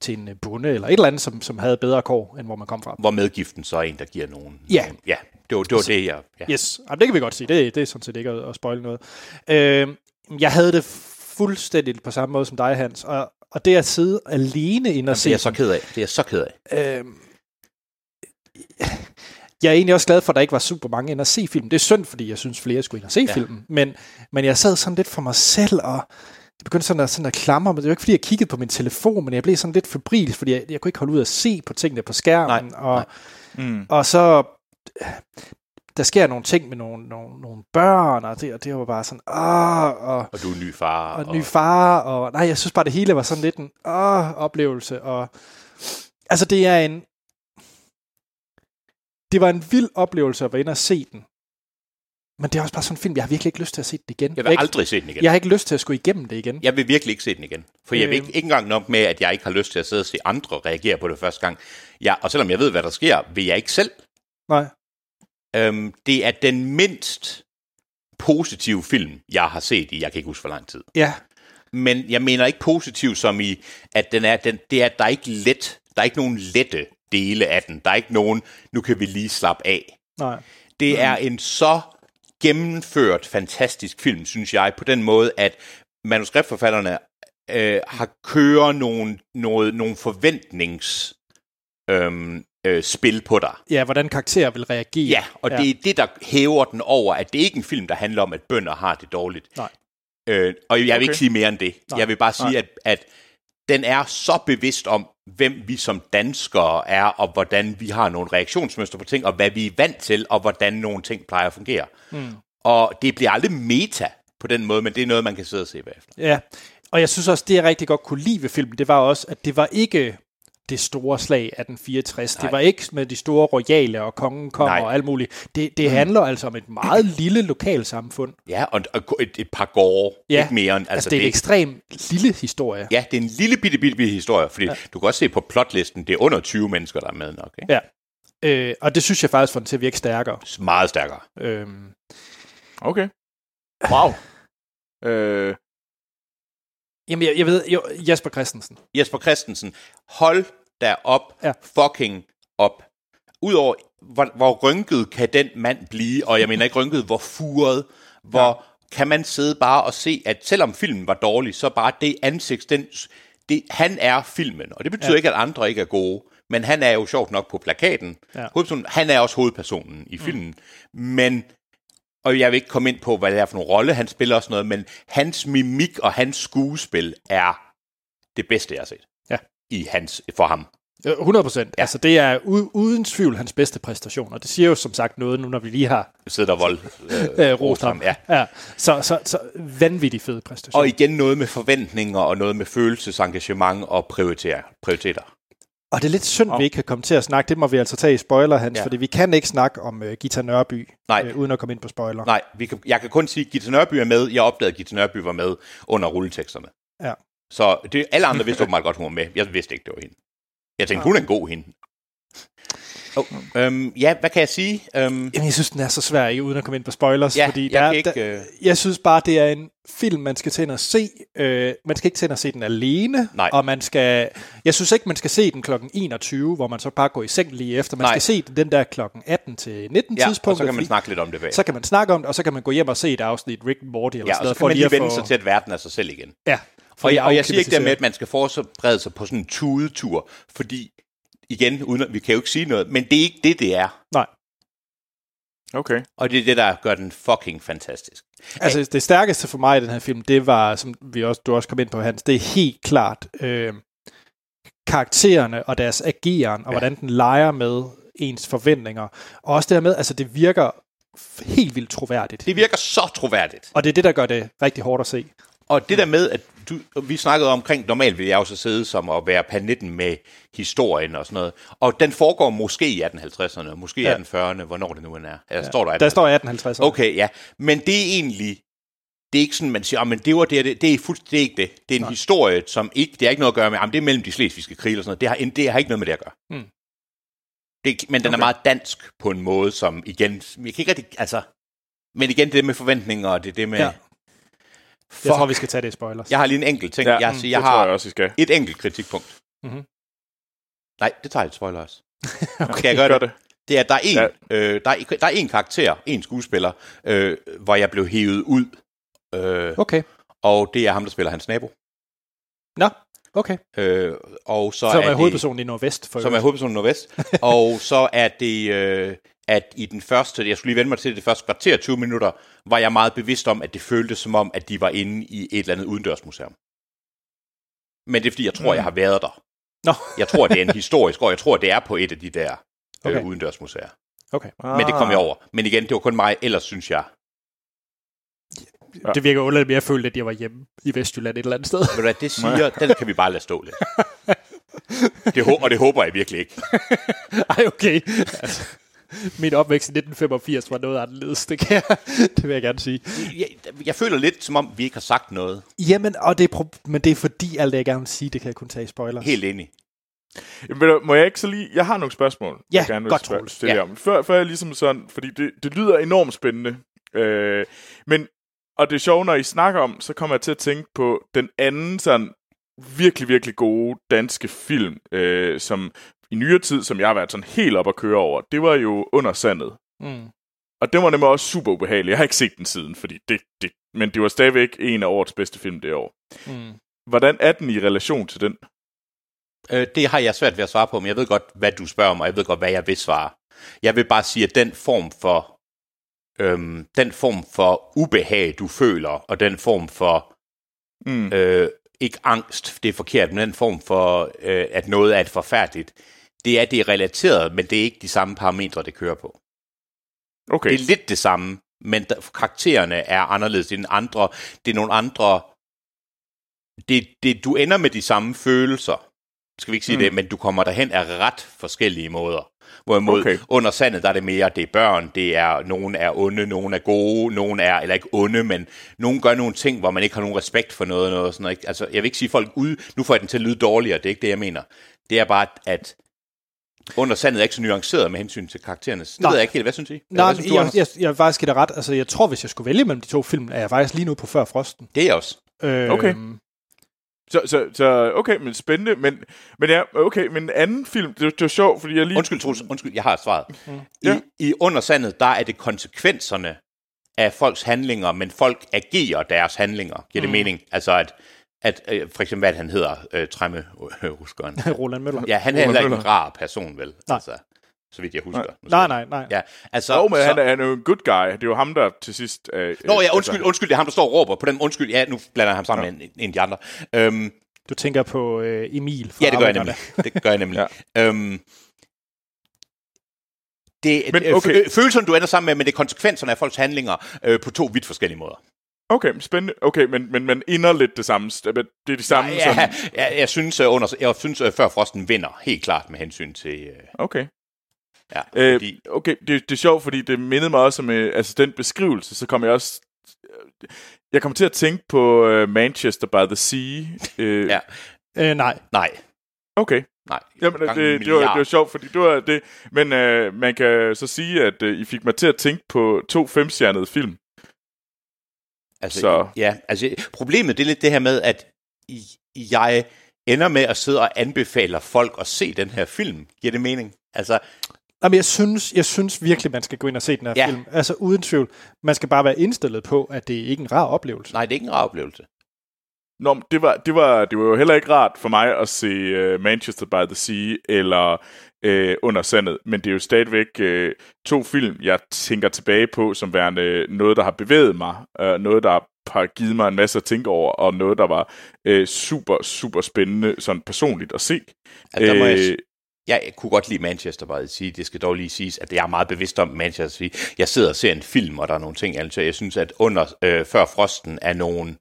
til en øh, bonde eller et eller andet, som, som havde bedre kår, end hvor man kom fra. hvor medgiften så er en, der giver nogen. Ja. Ja, det var det, var det jeg... Ja. Yes, Jamen, det kan vi godt sige. Det, det er sådan set ikke at, at spoile noget. Øh, jeg havde det fuldstændig på samme måde som dig, Hans, og, og det at sidde alene ind og Det er se jeg så ked af. Det er jeg så ked af. Øh, jeg er egentlig også glad for, at der ikke var super mange ind at se filmen. Det er synd, fordi jeg synes, flere skulle ind og se ja. Filmen. Men, men jeg sad sådan lidt for mig selv, og jeg begyndte sådan at, sådan at klamre mig. Det var ikke, fordi jeg kiggede på min telefon, men jeg blev sådan lidt febrilsk, fordi jeg, jeg kunne ikke holde ud at se på tingene på skærmen. Nej, og, nej. Mm. og så der sker nogle ting med nogle, nogle, nogle børn, og det, og det var bare sådan, åh, og, Og du er ny far. og ny far, og nej, jeg synes bare, det hele var sådan lidt en åh, oplevelse, og altså det er en, det var en vild oplevelse at være inde og se den, men det er også bare sådan en film, jeg har virkelig ikke lyst til at se den igen. Jeg har vil ikke, aldrig se den igen. jeg har ikke lyst til at skulle igennem det igen. Jeg vil virkelig ikke se den igen. For jeg vil Øhm. ikke, ikke engang nok med, at jeg ikke har lyst til at sidde og se andre reagere på det første gang. Jeg, og selvom jeg ved, hvad der sker, vil jeg ikke selv. Nej. Øhm, det er den mindst positive film, jeg har set i, jeg kan ikke huske for lang tid. Ja, Men jeg mener ikke positiv som i, at den er, den, det er, at der er ikke let, der er ikke nogen lette dele af den. Der er ikke nogen, nu kan vi lige slappe af. nej. Det er en så gennemført, fantastisk film, synes jeg, på den måde, at manuskriptforfatterne øh, har kører nogle, noget, nogle forventnings øhm, øh, spil på dig. Ja, hvordan karakterer vil reagere. Ja, og ja. det er det, der hæver den over, at det ikke er en film, der handler om, at bønder har det dårligt. Nej. Øh, og jeg vil Okay. ikke sige mere end det. Nej. Jeg vil bare sige, at, at den er så bevidst om, hvem vi som danskere er, og hvordan vi har nogle reaktionsmønstre på ting, og hvad vi er vant til, og hvordan nogle ting plejer at fungere. Mm. Og det bliver aldrig meta på den måde, men det er noget, man kan sidde og se bagefter. Ja, og jeg synes også, det jeg rigtig godt kunne lide ved filmen, det var også, at det var ikke, det store slag 1864. Nej. Det var ikke med de store royale og kongen kommer Nej. og alt muligt. Det, det handler altså om et meget lille lokalsamfund. Ja, og, et, et par gårde, Ja, ikke mere end... Altså, altså det er en ekstremt lille historie. Ja, det er en lille bitte, bitte, bitte historie, fordi ja. du kan også se på plotlisten, det er under 20 mennesker, der er med nok. Ikke? Ja. Øh, og det synes jeg faktisk får den til at virke stærkere. Meget stærkere. Øhm, Okay. Wow. øh, jamen, jeg, jeg ved, jo, Jasper Christensen. Jesper Christensen, hold der op, Ja. fucking op. Udover, hvor, hvor rynket kan den mand blive, og jeg mener ikke rynket, hvor furet, hvor ja. kan man sidde bare og se, at selvom filmen var dårlig, så bare det ansigt, den, det, han er filmen, og det betyder ja. Ikke, at andre ikke er gode, men han er jo sjovt nok på plakaten. Ja. Han er også hovedpersonen i filmen, mm. men og jeg vil ikke komme ind på, hvad det er for en rolle, han spiller og sådan noget, men hans mimik og hans skuespil er det bedste, jeg har set. Ja. I hans, for ham. Øh, 100 procent. Ja. Altså, det er u- uden tvivl hans bedste præstation, og det siger jo som sagt noget nu, når vi lige har Sidder der vold. Øh, øh, rost ham. Ja. ja. Så, så, så vanvittig fed præstation. Og igen noget med forventninger og noget med følelsesengagement og prioritere, prioriteter. Og det er lidt synd, vi ikke kan komme til at snakke. Det må vi altså tage i spoiler, Hans, Ja. ja. fordi vi kan ikke snakke om uh, Gita Nørby, Nej. øh, uden at komme ind på spoiler. Nej, vi kan, jeg kan kun sige, at Gita Nørby er med. Jeg opdagede, at Gita Nørby var med under rulleteksterne. Ja. Så det, alle andre vidste åbenbart godt, hun var med. Jeg vidste ikke, det var hende. Jeg tænkte, hun er en god hende. Oh, øhm, ja, hvad kan jeg sige? Øhm, Jamen, jeg synes, den er så svær, ikke, uden at komme ind på spoilers. Ja, fordi jeg der, er- ikke, der, øh, jeg synes bare, det er en film, man skal ind og se. Øh, man skal ikke ind og se den alene. Nej. Og man skal... Jeg synes ikke, man skal se den klokken 21, hvor man så bare går i seng lige efter. Man Nej. skal se den, den der klokken 18 til 19 ja, tidspunkt. og så kan man snakke lidt om det bag. så kan man snakke om det, og så kan man gå hjem og se et afsnit Rick and Morty eller ja, sådan og noget. så kan man lige at vende få- sig til, at verden er sig selv igen. Ja. Og jeg, og jeg siger ikke dermed, afklimatisere. at man skal forberede sig på sådan en tudetur, fordi, igen, uden at, vi kan jo ikke sige noget, men det er ikke det, det er. Nej. okay. Og det er det, der gør den fucking fantastisk. Altså, det stærkeste for mig i den her film, det var, som vi også, du også kom ind på, Hans, det er helt klart øh, karaktererne og deres ageren, og Ja. hvordan den leger med ens forventninger. Og også det der med, altså det virker helt vildt troværdigt. Det virker så troværdigt. Og det er det, der gør det rigtig hårdt at se. Og det der med, at du, vi snakkede omkring, normalt vil jeg jo så sidde som at være panitten med historien og sådan noget. Og den foregår måske i 1850'erne, måske i Ja. 1840'erne, hvornår det nu end er. Ja, står der, Der står 1850. Okay, ja. Men det er egentlig... Det er ikke sådan, man siger, "Ah, men det var det, det, det er fuldstændig det er ikke det. Det er en Nej. historie, som ikke, det har ikke noget at gøre med, "Ah, men det er mellem de slesvigske krige og sådan noget. Det har, det har ikke noget med det at gøre. Mm. Det, men den okay. er meget dansk på en måde, som igen, jeg kan ikke rigtig, altså, men igen det med forventninger, og det er det med... Ja. Ja. Jeg tror, vi skal tage det i spoilers. Jeg har lige en enkelt ting. Ja, jeg, siger, jeg det tror har jeg også, I skal. et enkelt kritikpunkt. Mhm. Nej, det tager jeg et spoiler også. okay. Skal jeg gøre Gør det? det. Er, at der er en, ja. øh, der, er, der er en karakter, en skuespiller, øh, hvor jeg blev hævet ud, øh, Okay. og det er ham, der spiller hans nabo. Nå, okay. Øh, og så som er det, hovedpersonen i Nordvest. For som er øvrigt. hovedpersonen i Nordvest. og så er det, øh, at i den første, jeg skulle lige vende mig til det første kvarter, 20 minutter, var jeg meget bevidst om, at det føltes som om, at de var inde i et eller andet udendørsmuseum. Men det er fordi, jeg tror, mm. jeg har været der. Nå, Jeg tror, det er en historisk, og jeg tror, det er på et af de der øh, Okay. udendørsmuseer. okay. Men det Ah. kom jeg over. Men igen, det var kun mig, ellers synes jeg. Ja. Det virker underligt, men jeg følte, at jeg var hjemme i Vestjylland et eller andet sted. Du hvad, det siger, den kan vi bare lade stå lidt. Det, hå- og det håber jeg virkelig ikke. Ej, okay. Altså, min opvækst i 1985 var noget anderledes, det, kan jeg, det vil jeg gerne sige. Jeg, jeg føler lidt, som om vi ikke har sagt noget. Jamen, og det er pro- men det er fordi, alt det, jeg gerne vil sige, det kan jeg kun tage i spoilers. Helt enig. Jamen, du, må jeg ikke så lige... Jeg har nogle spørgsmål, Ja, jeg gerne vil godt, spørge- stille Ja. om. Før, før jeg ligesom sådan... Fordi det, det lyder enormt spændende. Øh, men... Og det er sjovt, når I snakker om, så kommer jeg til at tænke på den anden sådan virkelig, virkelig gode danske film, øh, som i nyere tid, som jeg har været sådan helt op at køre over, det var jo Under Sandet. Mm. Og den var nemlig også super ubehagelig. Jeg har ikke set den siden, fordi det, det, men det var stadigvæk en af årets bedste film det år. Mm. Hvordan er den i relation til den? Øh, det har jeg svært ved at svare på, men jeg ved godt, hvad du spørger om, og jeg ved godt, hvad jeg vil svare. Jeg vil bare sige, at den form for øhm, den form for ubehag, du føler, og den form for Mm. øh, ikke angst, det er forkert, men den form for, øh, at noget er et forfærdeligt, det er, det er relateret, men det er ikke de samme parametre, det kører på. Okay. Det er lidt det samme, men der, karaktererne er anderledes. Det er, andre, det er nogle andre... Det, det, du ender med de samme følelser. skal vi ikke sige mm. det, men du kommer derhen af ret forskellige måder. Hvorimod okay. Under sandet, der er det mere, det er børn, det er, nogen er onde, nogen er gode, nogen er, eller ikke onde, men nogen gør nogle ting, hvor man ikke har nogen respekt for noget, noget sådan noget. ikke? Altså, jeg vil ikke sige folk ud, nu får jeg den til at lyde dårligere, det er ikke det, jeg mener. Det er bare, at under sandet er ikke så nuanceret med hensyn til karaktererne. Det Nej. ved jeg ikke helt, hvad synes I? Nej, hvad synes du, jeg, Anders? jeg, jeg, faktisk give dig ret. Altså, jeg tror, hvis jeg skulle vælge mellem de to film, er jeg faktisk lige nu på Før Frosten. Det er jeg også. Øh, Okay. Så, så, så okay, men spændende. Men, men ja, okay, men en anden film, det, det var sjovt, fordi jeg lige... Undskyld, Troels, undskyld, jeg har svaret. Mm. I, Ja. I under sandet, der er det konsekvenserne af folks handlinger, men folk agerer deres handlinger. Giver det Mm. mening? Altså at, at øh, for eksempel, hvad han hedder, øh, Tremme øh. Roland Møller. Ja, han er heller ikke en rar person, vel? Nej. Altså, så vidt jeg husker. Nej, nej, nej. Ja, altså... Jo, men så, han, er, han er jo en good guy. Det er jo ham, der til sidst... Øh, Nå øh, ja, undskyld, undskyld, det er ham, der står og råber på den. Undskyld, ja, nu blander jeg ham sammen med en, en af de andre. Øhm, Du tænker på øh, Emil fra ja, det gør jeg nemlig. Det gør jeg nemlig. ja. øhm, det, Men men, okay. okay. følelserne, du ender sammen med, men det er konsekvenserne af folks handlinger øh, på to vidt forskellige måder. Okay, spændende. Okay, men, men man ender lidt det samme. Det er de samme... ja, sådan, jeg, jeg synes, uh, under, jeg synes før Frosten vinder, helt klart med hensyn til... Uh, Okay. Ja, Øh, fordi, okay, det, det er sjovt, fordi det mindede mig også om øh, altså den beskrivelse, så kom jeg også... øh, Jeg kom til at tænke på øh, Manchester by the Sea. Øh, Ja. Øh, nej. nej, Okay. nej. Jamen, det, det, var, det var sjovt, fordi det var det. Men øh, man kan så sige, at øh, I fik mig til at tænke på to femstjernede film. Altså, Så- Ja, altså, problemet det er lidt det her med, at i- jeg ender med at sidde og anbefaler folk at se den her film. Giver det mening? Altså, Jamen, jeg synes, jeg synes virkelig, man skal gå ind og se den her Ja. film. Altså, uden tvivl. Man skal bare være indstillet på, at det ikke er en rar oplevelse. nej, det er ikke en rar oplevelse. Nå, det var, det, var, det var jo heller ikke rart for mig at se uh, Manchester by the Sea eller uh, Under Sandet, men det er jo stadigvæk uh, to film, jeg tænker tilbage på som værende noget, der har bevæget mig, uh, noget, der har givet mig en masse at tænke over, og noget, der var uh, super, super spændende sådan personligt at se. Altså, der må jeg, Øh, s- jeg kunne godt lide Manchester by the Sea. Det skal dog lige siges, at jeg er meget bevidst om Manchester Sea. Jeg sidder og ser en film, og der er nogle ting. Altså, jeg synes, at under øh, Før Frosten er nogen...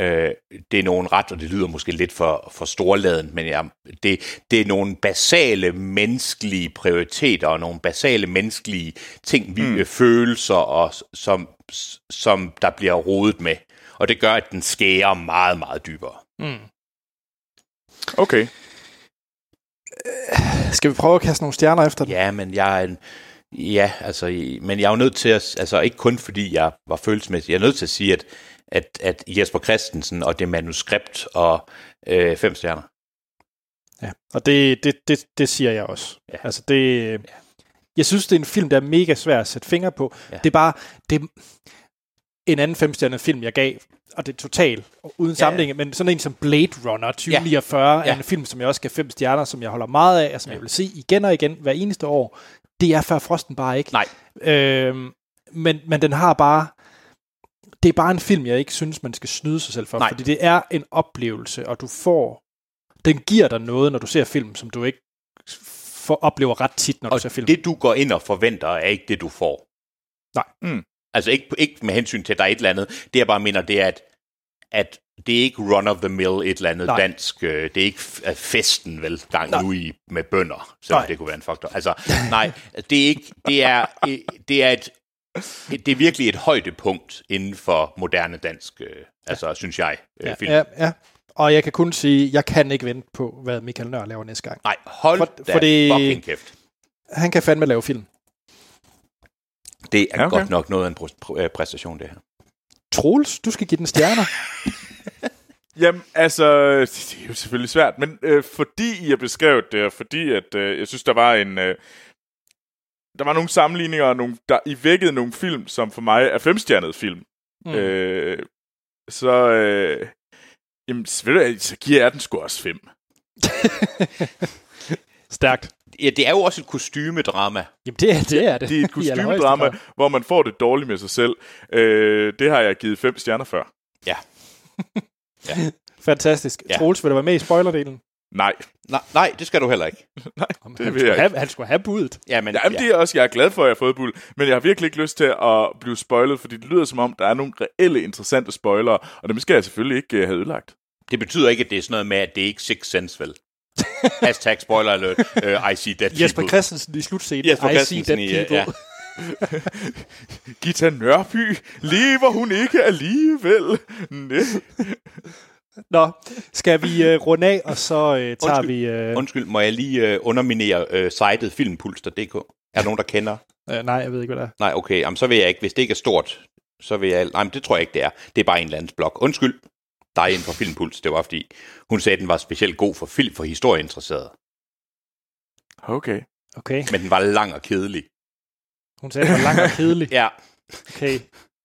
Øh, det er nogen ret, og det lyder måske lidt for, for storladen, men jeg, det, det er nogle basale menneskelige prioriteter og nogle basale menneskelige ting, vi, mm. følelser, og, som, som der bliver rodet med. Og det gør, at den skærer meget, meget dybere. Mm. Okay. Skal vi prøve at kaste nogle stjerner efter den? Ja, men jeg er en, ja, altså, men jeg er jo nødt til at, altså ikke kun fordi jeg var følelsesmæssig, jeg er nødt til at sige, at, at, at Jesper Christensen og det manuskript og øh, fem stjerner. Ja, og det, det, det, det siger jeg også. Ja. Altså det, jeg synes, det er en film, der er mega svær at sætte fingre på. Ja. Det er bare det en anden femstjernet film, jeg gav, og det er totalt uden Ja, sammenligning, men sådan en som Blade Runner 2049 ja. Ja. er en film, som jeg også gav fem stjerner, som jeg holder meget af, og som ja. jeg vil se igen og igen hver eneste år. Det er før Frosten bare ikke. Nej. Øhm, men, men den har bare... Det er bare en film, jeg ikke synes, man skal snyde sig selv for, Nej. fordi det er en oplevelse, og du får... Den giver dig noget, når du ser film, som du ikke får, oplever ret tit, når du Og ser film. det, du går ind og forventer, er ikke det, du får. Nej. Mm. Altså ikke, ikke med hensyn til, at der er et eller andet. Det, jeg bare mener, det er, at, at det er ikke run-of-the-mill et eller andet Nej. Dansk. øh, Det er ikke øh, festen, vel, gang Nej. nu i med bønder, selvom Nej. det kunne være en faktor. Altså, nej, det er ikke, det er, det er et, det er virkelig et højdepunkt inden for moderne dansk, øh, altså, synes jeg, øh, ja, film. ja, ja. Og jeg kan kun sige, jeg kan ikke vente på, hvad Michael Nør laver næste gang. Nej, hold for, da fordi- fucking kæft. Han kan fandme lave film. Det er Ja, okay. godt nok noget af en pr- øh, præstation, det her. Troels, du skal give den stjerner. Jamen, altså, det er jo selvfølgelig svært, men øh, fordi I har beskrevet det, og fordi at, øh, jeg synes, der var en... Øh, der var nogle sammenligninger, og nogle, der I vækkede nogle film, som for mig er femstjernede film. Mm. Øh, så, øh, jamen, så, ved du, hvad, så giver jeg den sgu også fem. Stærkt. Ja, det er jo også et kostymedrama. Jamen, det er det. Er det. Det er et kostymedrama, hvor man får det dårligt med sig selv. Øh, det har jeg givet fem stjerner før. Ja. Fantastisk. Ja. Ja. Troels, vil du være med i spoilerdelen? Nej, Nej, nej, det skal du heller ikke. nej, Om det han, vil skulle jeg ikke. have, han skulle have budet. Ja, men, Jamen, det er også, jeg er glad for, at jeg har fået bull, men jeg har virkelig ikke lyst til at blive spoilet, fordi det lyder som om, der er nogle reelle interessante spoilere, og dem skal jeg selvfølgelig ikke uh, have ødelagt. det betyder ikke, at det er sådan noget med, at det er ikke Six Sense, vel? Hashtag spoiler alert. Uh, I see dead Jesper people. Christensen i slutscenen. Jesper I see dead people. ja. Gita Nørby, lever hun ikke alligevel? Næ. Nå, skal vi uh, runde af, og så uh, tager Undskyld. vi... Uh, Undskyld, må jeg lige uh, underminere uh, sitet filmpuls.dk? Er der nogen, der kender? uh, nej, jeg ved ikke, hvad det er. Nej, okay, jamen, så vil jeg ikke. Hvis det ikke er stort, så vil jeg... Nej, men det tror jeg ikke, det er. Det er bare en eller andens blog. Undskyld, dig inden for Filmpuls. Det var, fordi hun sagde, at den var specielt god for film for historieinteresserede. Okay. Okay, Men den var lang og kedelig. hun sagde, det var lang og kedelig. Ja, Okay.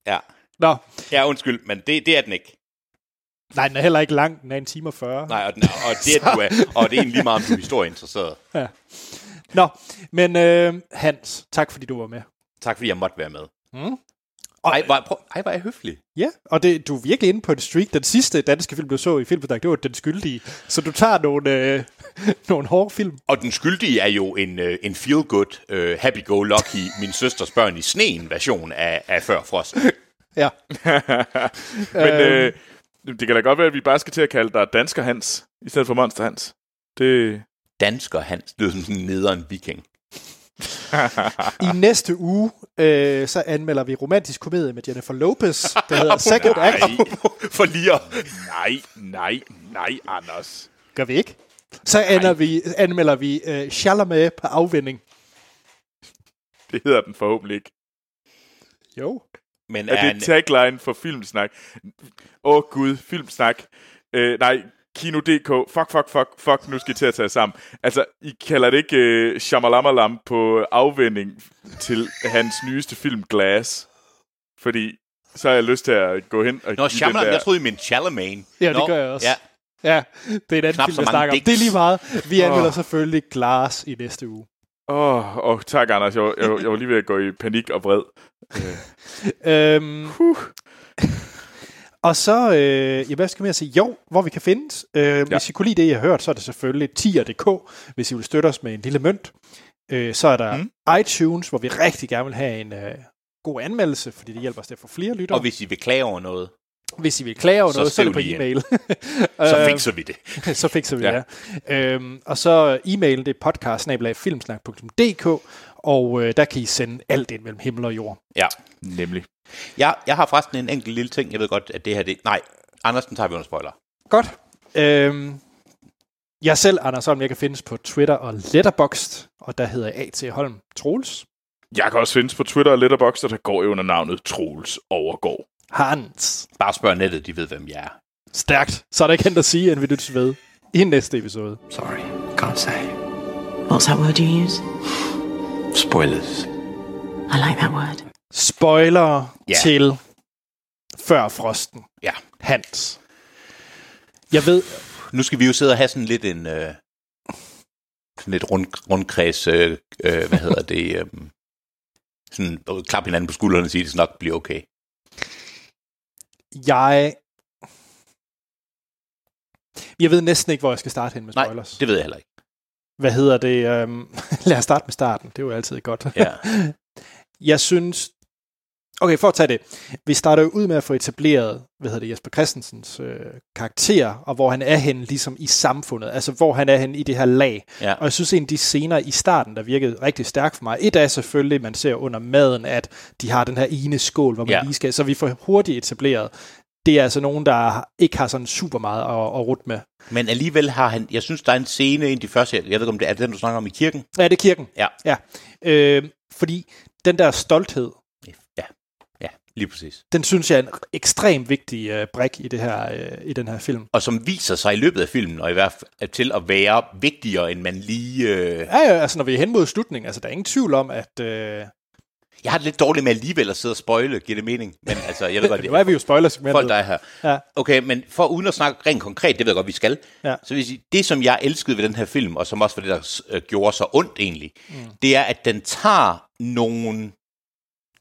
ja. Nå, Ja, undskyld, men det, det er den ikke. nej, den er heller ikke lang. Den er en time og 40. Nej, og, den, er- og det er du er, og det er egentlig lige meget, om du er historieinteresseret. Nå, men øh, Hans, tak fordi du var med. Tak fordi jeg måtte være med. Mm. Ej, hvor, prøv, ej, hvor er jeg høflig. Ja, og det, du er virkelig inde på en streak. Den sidste danske film, du så i Filmbedag, det var Den Skyldige. Så du tager nogle, øh, nogle hårde film. Og den skyldige er jo en, øh, en feel-good, øh, happy-go-lucky, min søsters børn i sneen version af, af Før Frost. Ja. Men øh, det kan da godt være, at vi bare skal til at kalde dig Dansker Hans, i stedet for Monster Hans. Det... Dansker Hans, det lyder som en nederen viking. I næste uge, øh, så anmelder vi romantisk komedie med Jennifer Lopez, der hedder Second Act. For lige. Nej, nej, nej, Anders. Gør vi ikke? Så ender vi, anmelder vi øh, Chalamet på afvinding. Det hedder den forhåbentlig ikke. Jo. Men Er er det en, en tagline for Filmsnak? Åh oh, gud, Filmsnak. Øh, nej, Kino.dk. Fuck, fuck, fuck, fuck, nu skal I til at tage sammen. Altså, I kalder det ikke øh, Shamalamalam på afvending til hans nyeste film Glass. Fordi så har jeg lyst til at gå hen og Nå, give Shyamalan, den der... jeg troede, I mente Chalamet. Ja, det Nå, gør jeg også. Ja, Ja, det er en anden Knap film, jeg snakker om. Det er lige meget. Vi anmelder Åh. selvfølgelig Glass i næste uge. Åh, oh, oh, tak Anders. Jeg, jeg, var- jeg var lige ved at gå i panik og vred. Øhm, og så, øh, ja, hvad skal man sige? Jo, hvor vi kan findes. Øh, ja. Hvis I kunne lide det, I har hørt, så er det selvfølgelig tier.dk, hvis I vil støtte os med en lille mønt. Øh, så er der Mm. iTunes, hvor vi rigtig gerne vil have en øh, god anmeldelse, fordi det hjælper os til at få flere lyttere. og hvis I vil klage over noget, hvis I vil klage over Så noget, så er det på e-mail. så fikser vi det. så fikser vi Ja. det. Øhm, og så e-mailen, det er podcast og øh, der kan I sende alt ind mellem himmel og jord. Ja. Nemlig. Jeg, jeg har forresten en enkelt lille ting. Jeg ved godt, at det her... Det, nej, Anders, den tager vi under spoiler. Godt. Øhm, jeg selv, Anders Holm, jeg kan findes på Twitter og Letterboxd, og der hedder jeg A.T. Holm Troels. Jeg kan også findes på Twitter og Letterboxd, og der går under navnet Troels Overgaard. Hans. Bare spørg nettet, de ved, hvem jeg er. Stærkt. Så er der ikke andet at sige, end vi lyttes ved i næste episode. Sorry, can't say. What's that word you use? Spoilers. I like that word. Spoiler Ja. til Før Frosten. Ja. Hans. Jeg ved, Nu skal vi jo sidde og have sådan lidt en... Øh, sådan lidt rund, rundkreds... Øh, øh, hvad hedder det? Øh, sådan øh, klap hinanden på skuldrene og sige, at det nok bliver okay. jeg... Jeg ved næsten ikke, hvor jeg skal starte hen med Nej, spoilers. det ved jeg heller ikke. Hvad hedder det? Um, lad os starte med starten. Det er jo altid godt. Ja. Jeg synes... Okay, for at tage det. Vi starter jo ud med at få etableret, hvad hedder det, Jesper Christensens øh, karakter, og hvor han er henne ligesom i samfundet. Altså, hvor han er henne i det her lag. Ja. Og jeg synes, en af de scener i starten, der virkede rigtig stærkt for mig, et er selvfølgelig, man ser under maden, at de har den her ene skål, hvor man Ja. lige skal... Så vi får hurtigt etableret. Det er altså nogen, der ikke har sådan super meget at, at rute med. Men alligevel har han... Jeg synes, der er en scene, en af de første... Jeg ved ikke, om det er den, du snakker om i kirken. Ja, det er kirken. Ja. ja. Øh, fordi den der stolthed, lige præcis. den synes jeg er en ekstremt vigtig øh, brik i, det her, øh, i den her film. Og som viser sig i løbet af filmen, og i hvert fald til at være vigtigere, end man lige... Øh... Ja, ja, altså når vi er hen mod slutningen, altså der er ingen tvivl om, at... Øh, Jeg har det lidt dårligt med alligevel at sidde og spoile, giver det mening? Men altså, jeg ved godt, nu er vi jo spoiler folk, der er her. Ja. Okay, men for uden at snakke rent konkret, det ved jeg godt, vi skal. Ja. Så vil jeg sige, det som jeg elskede ved den her film, og som også var det, der øh, gjorde så ondt egentlig, mm. det er, at den tager nogle...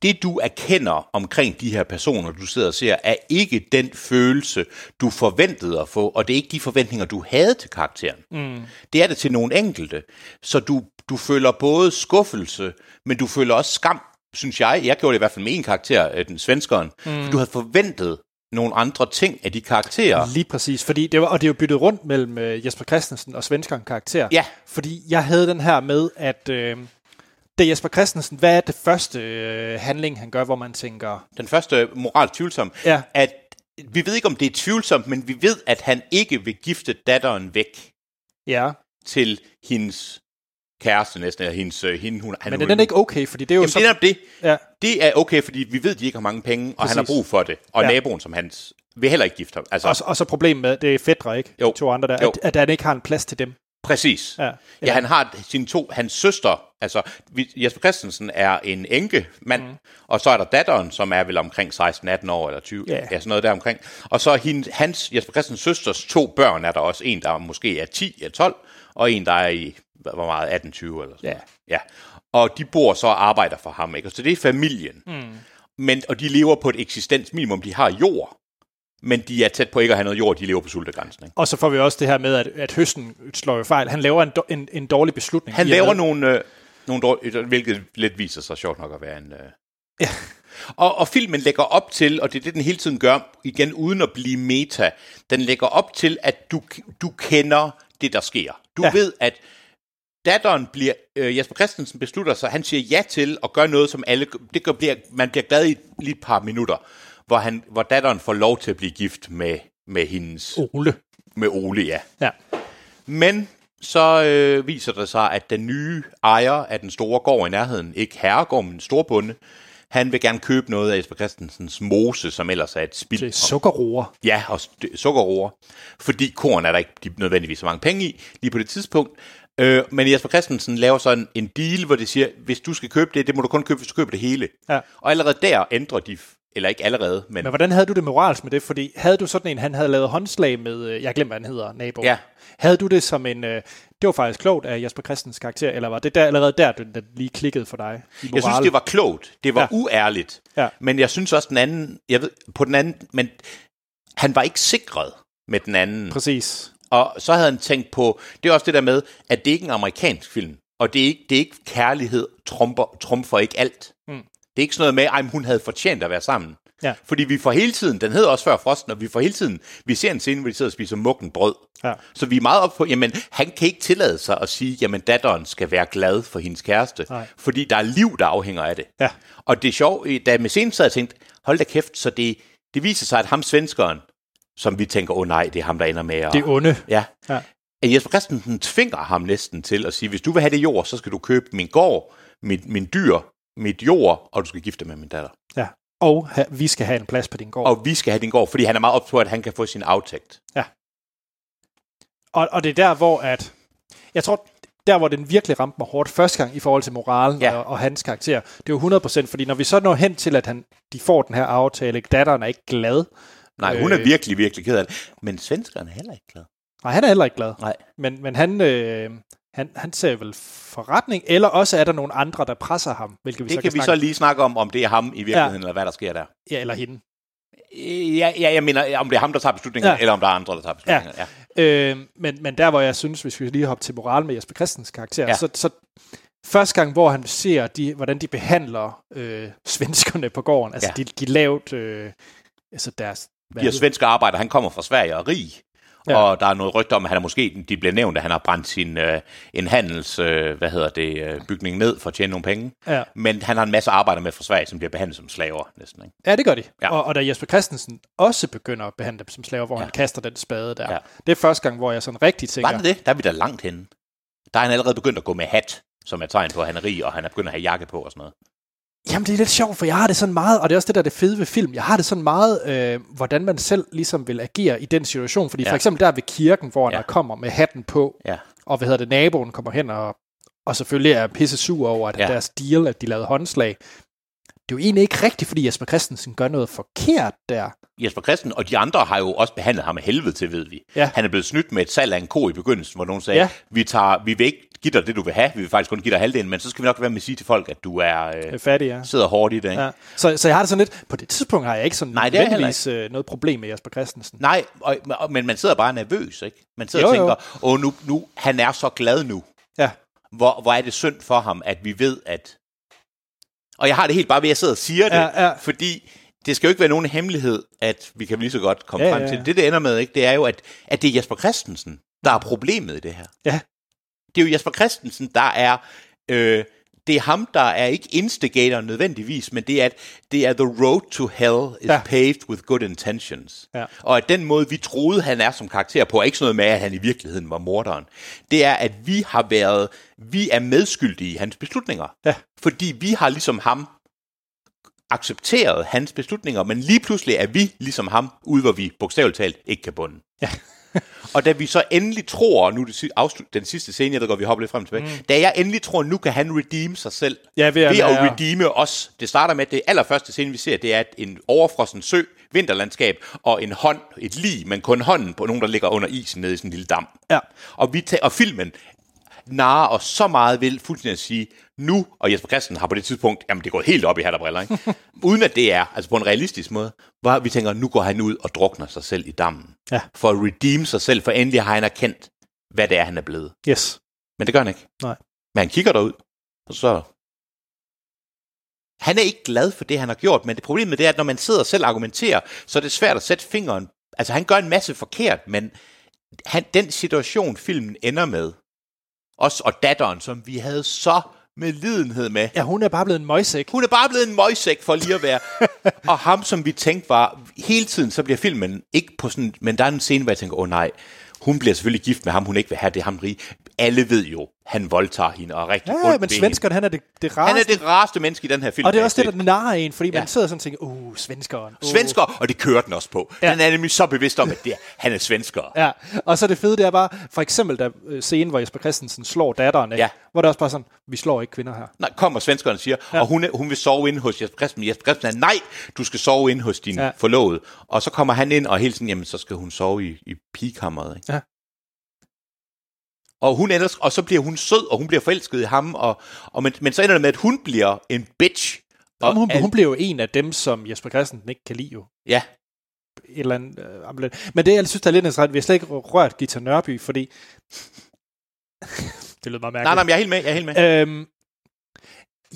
Det du erkender omkring de her personer, du sidder og ser, er ikke den følelse, du forventede at få, og det er ikke de forventninger, du havde til karakteren. Mm. Det er det til nogle enkelte. Så du, du føler både skuffelse, men du føler også skam, synes jeg. Jeg gjorde det i hvert fald med en karakter, øh, den svenskeren. Mm. Du havde forventet nogle andre ting af de karakterer. Lige præcis, fordi det var, og det er jo byttet rundt mellem øh, Jesper Christensen og svenskeren karakter. Ja. Fordi jeg havde den her med, at øh, det er Jesper Christensen, hvad er det første øh, handling, han gør, hvor man tænker, Den første moralt tvivlsom, Ja. at vi ved ikke, om det er tvivlsomt, men vi ved, at han ikke vil gifte datteren væk ja, til hendes kæreste næsten, eller hendes, øh, hende, hun, han men er er den ikke okay, fordi det er jo Jamen, så... det er det. Ja. Det er okay, fordi vi ved, at de ikke har mange penge, og Præcis. han har brug for det. Og Ja. naboen, som hans, vil heller ikke gifte ham. Altså, Og, så- og så problemet med, det er fædre, ikke? Jo. De to andre der, Jo. at, at han ikke har en plads til dem. Præcis. Ja. Ja, han har sine to, hans søster, altså Jesper Christensen er en enke mand, mm. og så er der datteren, som er vel omkring 16-18 år, eller 20, Ja. ja. sådan noget der omkring. Og så hende, hans, Jesper Christensens søsters to børn, er der også en, der måske er 10 eller 12, og en, der er i, hvor meget, 18-20 eller sådan Ja. noget. ja. Og de bor så og arbejder for ham, ikke? Og Så det er familien. Mm. Men, og de lever på et eksistensminimum, de har jord, men de er tæt på ikke at have noget jord, de lever på sultegrænsen. Ikke? Og så får vi også det her med, at, at høsten slår jo fejl. Han laver en, do- en, en dårlig beslutning. Han laver nogle, øh, nogle dårlige, hvilket lidt viser sig sjovt nok at være en... Øh. Ja. Og, og filmen lægger op til, og det er det, den hele tiden gør, igen uden at blive meta, den lægger op til, at du, du kender det, der sker. Du ja. ved, at datteren bliver, øh, Jesper Christensen beslutter sig, han siger ja til at gøre noget, som alle, det gør, bliver, man bliver glad i lige et par minutter, hvor, han, hvor datteren får lov til at blive gift med, med hendes, Ole. med Ole, ja. Ja. Men så øh, viser det sig, at den nye ejer af den store gård i nærheden, ikke herregård, men storbonde, han vil gerne købe noget af Jesper Christensens mose, som ellers er et spild. Er sukkerroer. Ja, og sukkerroer. Fordi korn er der ikke de nødvendigvis så mange penge i, lige på det tidspunkt. Øh, men Jesper Christensen laver sådan en deal, hvor det siger, hvis du skal købe det, det må du kun købe, hvis du køber det hele. Ja. Og allerede der ændrer de, eller ikke allerede, men, Men hvordan havde du det moralsk med det? Fordi havde du sådan en, han havde lavet håndslag med, øh, jeg glemmer, hvad han hedder, nabo. Ja. Havde du det som en, øh, det var faktisk klogt af Jesper Christens karakter, eller var det der, allerede der, den, den lige klikkede for dig? Jeg synes, det var klogt. Det var ja. uærligt. Ja. Men jeg synes også, den anden... Jeg ved, på den anden... Men han var ikke sikret med den anden. Præcis. Og så havde han tænkt på... Det er også det der med, at det ikke er en amerikansk film. Og det er ikke, det er ikke kærlighed trumfer, trumfer ikke alt. Det er ikke sådan noget med, at hun havde fortjent at være sammen. Ja. Fordi vi får hele tiden, den hedder også før Frosten, og vi får hele tiden, vi ser en scene, hvor de sidder og spiser mukken brød. Ja. Så vi er meget op på, jamen, han kan ikke tillade sig at sige, jamen, datteren skal være glad for hendes kæreste. Nej. Fordi der er liv, der afhænger af det. Ja. Og det er sjovt, da jeg med scenen sad og tænkte, hold da kæft, så det, det viser sig, at ham svenskeren, som vi tænker, åh oh, nej, det er ham, der ender med at... Det er onde. Ja. Ja. At Jesper Christensen tvinger ham næsten til at sige, hvis du vil have det jord, så skal du købe min gård, min, min dyr, mit jord, og du skal gifte med min datter. Ja. Og ha, vi skal have en plads på din gård. Og vi skal have din gård, fordi han er meget op på, at han kan få sin aftægt. Og, og det er der, hvor at... Jeg tror, der hvor den virkelig ramte mig hårdt første gang i forhold til moralen ja. Ja. og, og hans karakter, det er jo 100%, fordi når vi så når hen til, at han, de får den her aftale, datteren er ikke glad. Nej, hun er Øh. virkelig, virkelig ked af det. Men svenskeren er heller ikke glad. Nej, han er heller ikke glad. Nej. Men, men han, øh, han, han ser vel forretning, eller også er der nogle andre, der presser ham, hvilket vi Det så kan vi så snakke lige snakke om, om det er ham i virkeligheden, ja. eller hvad der sker der. Ja, eller hende. Ja, ja, jeg mener, om det er ham, der tager beslutningen, Ja. eller om der er andre, der tager beslutningen. Ja. ja. Øh, men, men der, hvor jeg synes, hvis vi lige hopper til moral med Jesper Christens karakter, ja. Så, så første gang, hvor han ser, de, hvordan de behandler øh, svenskerne på gården, altså ja. De, de lavt, øh, altså deres... De her er svenske arbejder, han kommer fra Sverige og er rig. Ja. Og der er noget rygter om, at han er måske, de bliver nævnt, at han har brændt sin øh, en handels, øh, hvad hedder det, øh, bygning ned for at tjene nogle penge. Ja. Men han har en masse arbejder med fra Sverige, som bliver behandlet som slaver næsten. Ikke? Ja, det gør de. Ja. Og, og da Jesper Christensen også begynder at behandle dem som slaver, hvor ja. Han kaster den spade der. Ja. Det er første gang, hvor jeg sådan rigtig tænker... Var det det? Der er vi da langt henne. Der er han allerede begyndt at gå med hat, som er tegn på, at han er rig, og han er begyndt at have jakke på og sådan noget. Jamen, det er lidt sjovt, for jeg har det sådan meget, og det er også det, der er det fede ved film, jeg har det sådan meget, øh, hvordan man selv ligesom vil agere i den situation. Fordi ja. for eksempel der ved kirken, hvor ja. Ja. kommer med hatten på, Ja. og hvad hedder det, naboen kommer hen og, og selvfølgelig er pisse sur over, at. Ja. deres deal, at de lavede håndslag. Det er jo egentlig ikke rigtigt, fordi Jesper Christensen gør noget forkert der. Jesper Christen og de andre har jo også behandlet ham af helvede til, ved vi. Ja. Han er blevet snydt med et salg af en ko i begyndelsen, hvor nogen sagde, Ja. vi, tager, vi vil ikke give dig det, du vil have, vi vil faktisk kun give dig halvdelen, men så skal vi nok være med at sige til folk, at du er, Øh, fattig, ja. sidder hårdt i det. Ikke? ja. Så, så jeg har det sådan lidt, på det tidspunkt har jeg ikke sådan Nej, det er nødvendigvis, øh, noget problem med Jesper Christensen. Nej, og, og- men man sidder bare nervøs, ikke? Man sidder Jo, og jo. tænker, åh, nu, nu, han er så glad nu. Ja. Hvor, hvor er det synd for ham, at vi ved, at... Og jeg har det helt bare ved, at jeg sidder og siger det, Ja, ja. fordi det skal jo ikke være nogen hemmelighed, at vi kan lige så godt komme Ja, ja, frem ja, til. ja. Det, det ender med, ikke, det er jo, at, at det er Jesper Christensen, der er problemet i det her. Ja. Det er jo Jesper Christensen, der er... Øh, det er ham, der er ikke instigator nødvendigvis, men det er, at det er the road to hell is Ja. paved with good intentions. Ja. Og at den måde, vi troede, han er som karakter på, er ikke sådan noget med, at han i virkeligheden var morderen. Det er, at vi har været, vi er medskyldige i hans beslutninger. Ja. Fordi vi har ligesom ham accepteret hans beslutninger, men lige pludselig er vi ligesom ham, ude hvor vi bogstaveligt talt ikke kan bunde. Ja. og da vi så endelig tror, nu det afslut, den sidste scene, jeg ved godt, vi hopper lidt frem og tilbage, mm. da jeg endelig tror, nu kan han redeem sig selv, Ja, ved at ved at være- redeeme os. Det starter med, at det allerførste scene, vi ser, det er en overfrossen sø, vinterlandskab, og en hånd, et lig, men kun hånden på nogen, der ligger under isen nede i sådan en lille dam. Ja. Og, vi tager, og filmen narer os så meget vil fuldstændig at sige, nu, og Jesper Christensen har på det tidspunkt, jamen det gået helt op i hat og briller, ikke? uden at det er, altså på en realistisk måde, hvor vi tænker, nu går han ud og drukner sig selv i dammen, Ja. for at redeem sig selv, for endelig har han erkendt, hvad det er, han er blevet. Yes. Men det gør han ikke. Nej. Men han kigger derud, og så... Han er ikke glad for det, han har gjort, men det problemet det er, at når man sidder og selv argumenterer, så er det svært at sætte fingeren... Altså, han gør en masse forkert, men han, den situation, filmen ender med, os og datteren, som vi havde så med lidenhed med, Ja, hun er bare blevet en møgsæk. hun er bare blevet en møgsæk for lige at være. og ham, som vi tænkte var, hele tiden så bliver filmen ikke på sådan, men der er en scene, hvor jeg tænker, åh oh, nej, hun bliver selvfølgelig gift med ham, hun ikke vil have det ham rige. Alle ved jo, han voldtager hende og er rigtig Ja, ondt men svenskeren, han er det, det rareste. Han er det rareste menneske i den her film. og det er også det, der narrer en, fordi Ja. man sidder sådan og tænker, uh, svenskeren. Uh. Svensker, og det kører den også på. Ja. Han er nemlig så bevidst om, at det er, han er svensker. Ja, og så det fede, det er bare, for eksempel der øh, scenen, hvor Jesper Christensen slår datteren, ikke? Ja. hvor det er også bare sådan, vi slår ikke kvinder her. Nej, kommer svenskeren og siger, ja. og hun, hun vil sove inde hos Jesper Christensen. Jesper Christensen er, nej, du skal sove inde hos din Ja. ja. forlovede. Og så kommer han ind, og hele tiden, jamen, så skal hun sove i, i pigekammeret. Ikke? Ja. Og, hun ender, og så bliver hun sød, og hun bliver forelsket i ham, og, og men, men så ender det med, at hun bliver en bitch. Og hun, al- hun bliver jo en af dem, som Jesper Christensen ikke kan lide jo. Ja, Et eller andet, øh, ambulant. Men det, jeg synes, der er lidt interessant, vi har slet ikke rørt Gita Nørby, fordi... det lyder meget mærkeligt. nej, nej, men jeg er helt med, jeg er helt med. Øhm,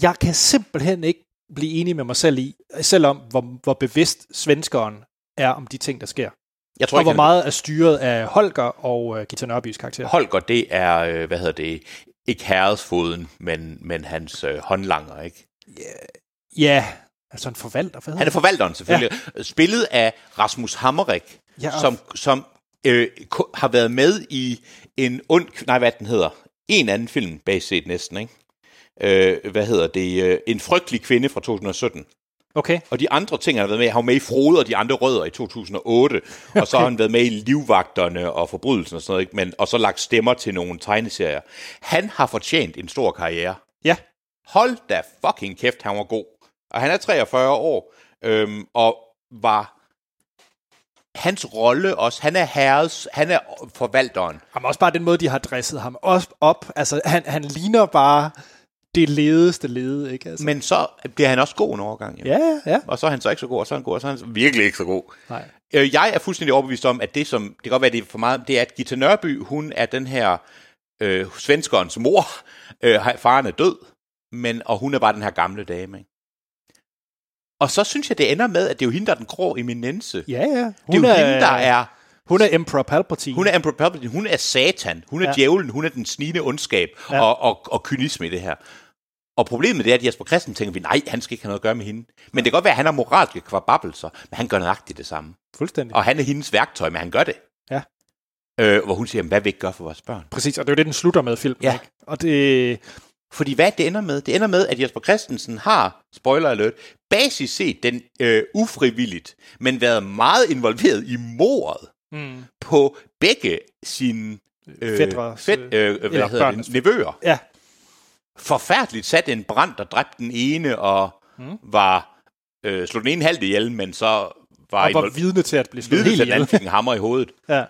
jeg kan simpelthen ikke blive enig med mig selv i, selvom hvor, hvor bevidst svenskeren er om de ting, der sker. Jeg tror Og ikke, hvor meget er styret af Holger og uh, Gita Nørbys karakter. Holger, det er, øh, hvad hedder det, ikke herresfoden, men, men hans øh, håndlanger, ikke? Ja, altså en forvalter. Hvad Han er forvalteren selvfølgelig. Ja. Spillet af Rasmus Hammerik, Ja, og- som, som øh, har været med i en ond... Nej, hvad den hedder? En anden film, bag set næsten, ikke? Øh, hvad hedder det? Øh, en frygtelig kvinde fra 2017. Okay. Og de andre ting, han har været med han var med i Frode og de andre rødder i 2008, og så har han været med i Livvagterne og Forbrydelsen og sådan noget, ikke? Men, og så lagt stemmer til nogle tegneserier. Han har fortjent en stor karriere. Ja. Hold da fucking kæft, han var god. Og han er 43 år, øhm, og var hans rolle også, han er herres, han er forvalteren. Jamen også bare den måde, de har dresset ham også op. Altså, han, han ligner bare det ledeste lede, ikke? Altså. Men så bliver han også god en overgang. Jo. Ja, ja, ja. Og så er han så ikke så god, og så er han god, og så er han virkelig ikke så god. Nej. Øh, Jeg er fuldstændig overbevist om, at det som, det kan godt være, det er for meget, det er, at Gita Nørby, hun er den her øh, svenskerens mor. Øh, faren er død, men, og hun er bare den her gamle dame. Ikke? Og så synes jeg, det ender med, at det er jo hende, der er den grå eminence. Ja, ja. det er jo hende, der er Hun er Emperor Palpatine. Hun er Emperor Palpatine, hun er satan, hun er Ja. djævlen, hun er den snigende ondskab ja. og, og, og kynisme i det her. Og problemet det er, at Jesper Christen tænker vi, nej, han skal ikke have noget at gøre med hende. Men det kan godt være, at han har moralske kvababelser, men han gør nøjagtigt det samme. Fuldstændig. Og han er hendes værktøj, men han gør det. Ja. Øh, hvor hun siger, "Jamen, hvad vil ikke gøre for vores børn? Præcis, og det er jo det, den slutter med filmen. Ja. Ikke? Og det... Fordi hvad det ender med? Det ender med, at Jesper Christensen har, spoiler alert, basis set den øh, ufrivilligt, men været meget involveret i mordet Mm. på begge sine øh, Fætre, fæt, øh, hvad eller hedder børnenes- det, nevøer. Ja. Forfærdeligt sat en brand, der dræbte den ene, og Mm. var øh, slået den ene halvt ihjel, men så var, Og var invol- vidne til at blive slået helt ihjel. fik en hammer i hovedet. Ja.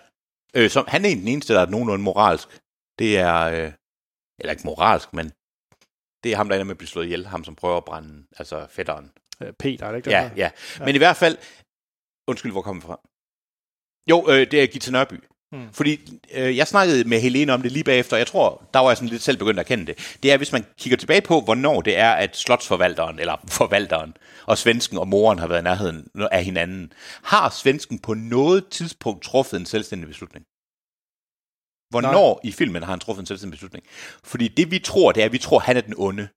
Øh, som, han er den eneste, der er nogenlunde moralsk. Det er, øh, eller ikke moralsk, men det er ham, der ender med at blive slået ihjel. Ham, som prøver at brænde, altså fætteren. Øh, Peter, er det ikke det? Ja, der? ja. Men i hvert fald, undskyld, hvor kommer vi fra? Jo, øh, det er Gita Nørby. Mm. Fordi øh, jeg snakkede med Helene om det lige bagefter, og jeg tror, der var jeg sådan lidt selv begyndt at kende det. Det er, hvis man kigger tilbage på, hvornår det er, at slotsforvalteren, eller forvalteren, og svensken og moren har været i nærheden af hinanden. Har svensken på noget tidspunkt truffet en selvstændig beslutning? Hvornår Nej. i filmen har han truffet en selvstændig beslutning? Fordi det vi tror, det er, at vi tror, at han er den onde.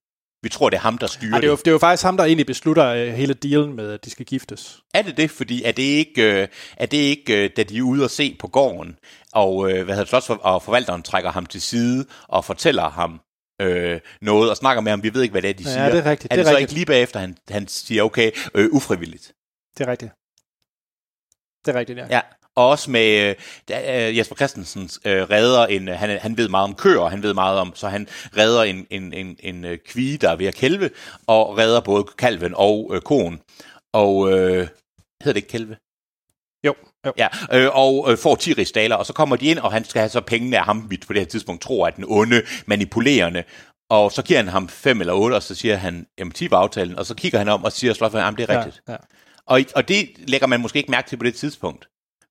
Vi tror, det er ham, der styrer Ej, det. Er jo, det er jo faktisk ham, der egentlig beslutter uh, hele dealen med, at de skal giftes. Er det det? Fordi er det ikke, uh, er det ikke uh, da de er ude og se på gården, og, uh, hvad hedder det, for, og forvalteren trækker ham til side og fortæller ham uh, noget, og snakker med ham, vi ved ikke, hvad det er, de ja, siger. det er rigtigt. Er det, det, er så rigtigt. ikke lige bagefter, han, han siger, okay, uh, ufrivilligt? Det er rigtigt. Det er rigtigt, ja. Ja, og også med øh, Jesper Christensen øh, redder en, han, han ved meget om køer, han ved meget om, så han redder en, en, en, en øh, kvige, der er ved at kælve, og redder både kalven og øh, koen. Og øh, hedder det ikke kælve? Jo. jo. Ja, øh, og øh, får 10 rigsdaler, og så kommer de ind, og han skal have så pengene af ham, vi på det her tidspunkt tror, at den onde, manipulerende, og så giver han ham 5 eller 8, og så siger han, jamen 10 var aftalen, og så kigger han om og siger, at det er rigtigt. Ja, ja. Og, og det lægger man måske ikke mærke til på det tidspunkt.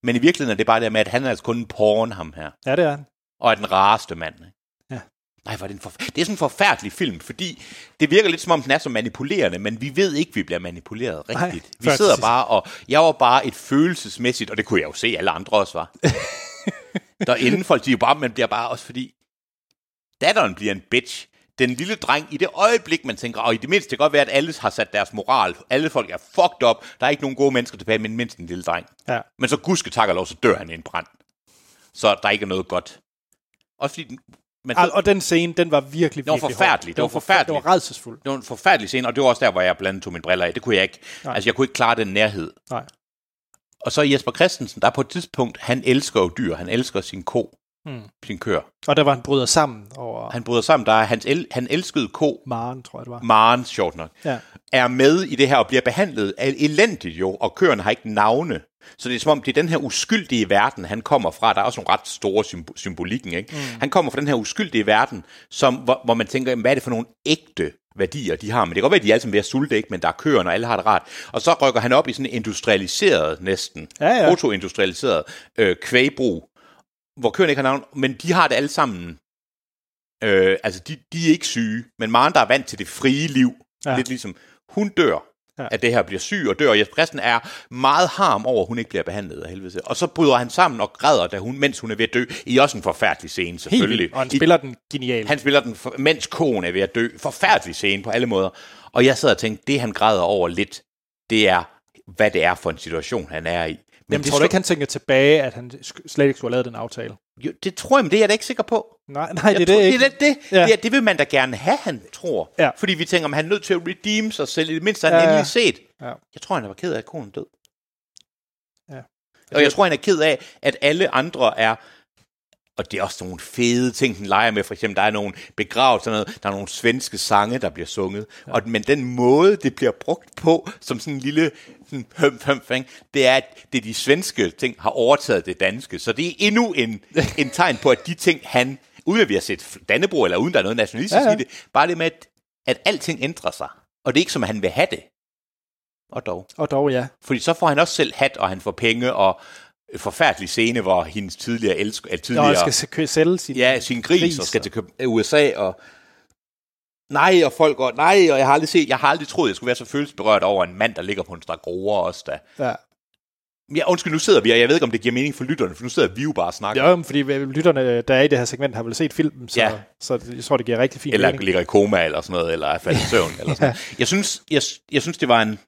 Men i virkeligheden er det bare det med, at han er altså kun en porn, ham her. Ja, det er han. Og er den rareste mand. Ikke? Ja. Nej, var det, en forf- det er sådan en forfærdelig film, fordi det virker lidt som om, den er så manipulerende, men vi ved ikke, vi bliver manipuleret rigtigt. Nej, vi sidder bare, og jeg var bare et følelsesmæssigt, og det kunne jeg jo se, alle andre også var. Derinde folk, de er jo bare, man bliver bare også fordi, datteren bliver en bitch. Den lille dreng, i det øjeblik, man tænker, og i det mindste, det kan godt være, at alle har sat deres moral. Alle folk er fucked up. Der er ikke nogen gode mennesker tilbage, men mindst en lille dreng. Ja. Men så gudske tak og lov, så dør han i en brand. Så der ikke er noget godt. Også fordi den, man, Og, og den scene, den var virkelig, Det var virkelig forfærdelig. Det var forfærdeligt. Det var redselsfuldt. det var en forfærdelig scene, og det var også der, hvor jeg blandt andet tog mine briller af. Det kunne jeg ikke. Nej. Altså, jeg kunne ikke klare den nærhed. Nej. Og så Jesper Christensen, der på et tidspunkt, han elsker jo dyr. Han elsker sin ko, Mm. sin køer. Og der var han bryder sammen over Han bryder sammen. Der er hans el- han elskede ko, Maren, tror jeg det var. Maren, sjovt nok, Ja. er med i det her og bliver behandlet elendigt jo, og køerne har ikke navne. Så det er som om, det er den her uskyldige verden, han kommer fra. Der er også nogle ret store symb- symbolikken. Ikke? Mm. Han kommer fra den her uskyldige verden, som, hvor, hvor man tænker, hvad er det for nogle ægte værdier, de har. Men det kan godt være, at de er alle sammen ved at sulte, ikke? men der er køerne, og alle har det rart. Og så rykker han op i sådan en industrialiseret næsten, Ja, ja. proto-industrialiseret øh, kvægbrug, hvor køerne ikke har navn, men de har det alle sammen. Øh, altså, de, de er ikke syge, men Maren, der er vant til det frie liv, Ja. lidt ligesom, hun dør Ja. at det her bliver syg og dør, og Jesper Christen er meget harm over, at hun ikke bliver behandlet af helvede. Og så bryder han sammen og græder, da hun, mens hun er ved at dø, i også en forfærdelig scene, Helt selvfølgelig. vildt. Og han I- spiller den genialt. han spiller den, mens konen er ved at dø. Forfærdelig scene på alle måder. Og jeg sad og tænkte, det han græder over lidt, det er, hvad det er for en situation, han er i. Men Jamen, det tror du ikke, han tænker tilbage, at han slet ikke skulle have lavet den aftale? Jo, det tror jeg, men det er jeg da ikke sikker på. Nej, nej det jeg det tror, ikke. Det, er det, det, Ja. det, er, det vil man da gerne have, han tror. Ja. Fordi vi tænker, om han er nødt til at redeem sig selv, i det mindste har han ja. endelig set. Ja. Jeg tror, han var ked af, at konen død. Ja. Og jeg tror, han er ked af, at alle andre er... Og det er også nogle fede ting, den leger med. For eksempel, der er nogle begravelser, noget, der er nogle svenske sange, der bliver sunget. Ja. Og, men den måde, det bliver brugt på, som sådan en lille høm, høm, fang, det er, at det de svenske ting har overtaget det danske. Så det er endnu en, en tegn på, at de ting, han, uden at vi har set Dannebro, eller uden der er noget nationalistisk Ja, ja, i det, bare det med, at, at alting ændrer sig. Og det er ikke som, han vil have det. Og dog. Og dog, ja. Fordi så får han også selv hat, og han får penge, og forfærdelig scene, hvor hendes tidligere elsker, tidligere, han skal kø- sælge sin... ja, sin gris, gris, og skal til USA, og nej, og folk går, nej, og jeg har aldrig set, jeg har aldrig troet, jeg skulle være så følelsesberørt over en mand, der ligger på en stak roer også, da. Ja. Ja, undskyld, nu sidder vi, og jeg ved ikke, om det giver mening for lytterne, for nu sidder vi jo bare og snakker. Men fordi lytterne, der er i det her segment, har vel set filmen, så, Ja. så jeg tror, det giver rigtig fint eller mening. ligger i koma, eller sådan noget, eller er faldet i søvn, eller sådan noget. Jeg synes, jeg, jeg synes, det var en...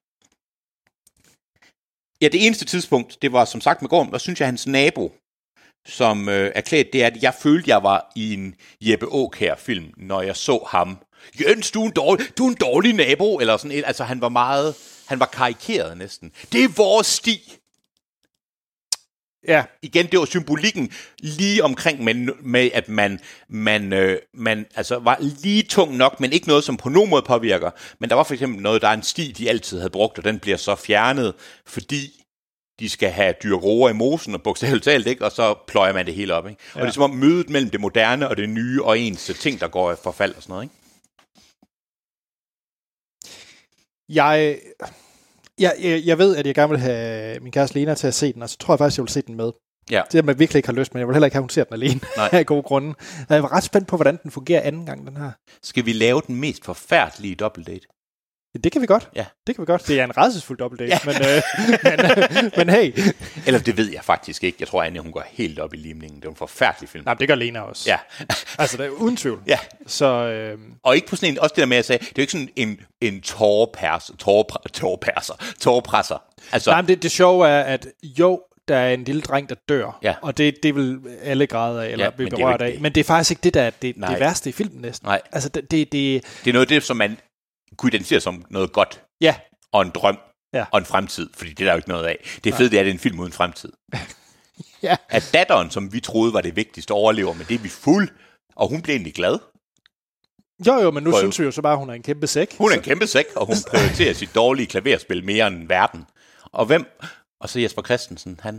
Ja, det eneste tidspunkt, det var som sagt med gården, og synes jeg, hans nabo, som øh, er klædt, det er, at jeg følte, jeg var i en Jeppe Aukjær-film, når jeg så ham. Jens, du er en dårlig, du er en dårlig nabo, eller sådan et. Altså, han var meget, han var karikeret næsten. Det er vores sti. Ja, Igen, det var symbolikken lige omkring med, med at man, man, øh, man altså var lige tung nok, men ikke noget, som på nogen måde påvirker. Men der var for eksempel noget, der er en sti, de altid havde brugt, og den bliver så fjernet, fordi de skal have dyr roer i mosen, og bogstaveligt talt, ikke? og så pløjer man det hele op. Ikke? Ja. Og det er som om mødet mellem det moderne og det nye, og ens ting, der går i forfald og sådan noget. Ikke? Jeg, jeg, jeg, jeg ved, at jeg gerne vil have min kæreste Lena til at se den, og så tror jeg faktisk, jeg vil se den med. Ja. Det har man virkelig ikke har lyst med. Jeg vil heller ikke have, hun ser den alene Nej. af gode grunde. Jeg var ret spændt på, hvordan den fungerer anden gang, den her. Skal vi lave den mest forfærdelige dobbeltdate? Det kan vi godt. Ja. Det kan vi godt. Det er en rædselsfuld dobbeltdate, ja. men, øh, men, øh, men hey. Eller det ved jeg faktisk ikke. Jeg tror, Anja, hun går helt op i limningen. Det er en forfærdelig film. Nej, det gør Lena også. Ja. Altså, det er uden tvivl. ja. Så øh, Og ikke på sådan en, også det der med, at jeg sagde, det er jo ikke sådan en, en tårperser, tårpr- tårperser, tårpresser. Altså, nej, men det, det sjove er, at jo, der er en lille dreng, der dør. Ja. Og det, det vil alle græde af, eller Ja, blive er berørt af. det. Men det er faktisk ikke det, der er det, Nej. det værste i filmen næsten. Nej. Altså, det, det, det det er noget af det, som man kunne identificere som noget godt, ja, og en drøm, Ja. og en fremtid, fordi det er der jo ikke noget af. Det fede det er, at det er en film uden fremtid. ja. At datteren, som vi troede var det vigtigste, overlever, men det er vi fuld, og hun bliver egentlig glad. Jo, jo, men nu Prøv. synes vi jo så bare, at hun er en kæmpe sæk. Hun er en kæmpe sæk, og hun prioriterer sit dårlige klaverspil mere end verden. Og hvem? Og så Jesper Christensen, han...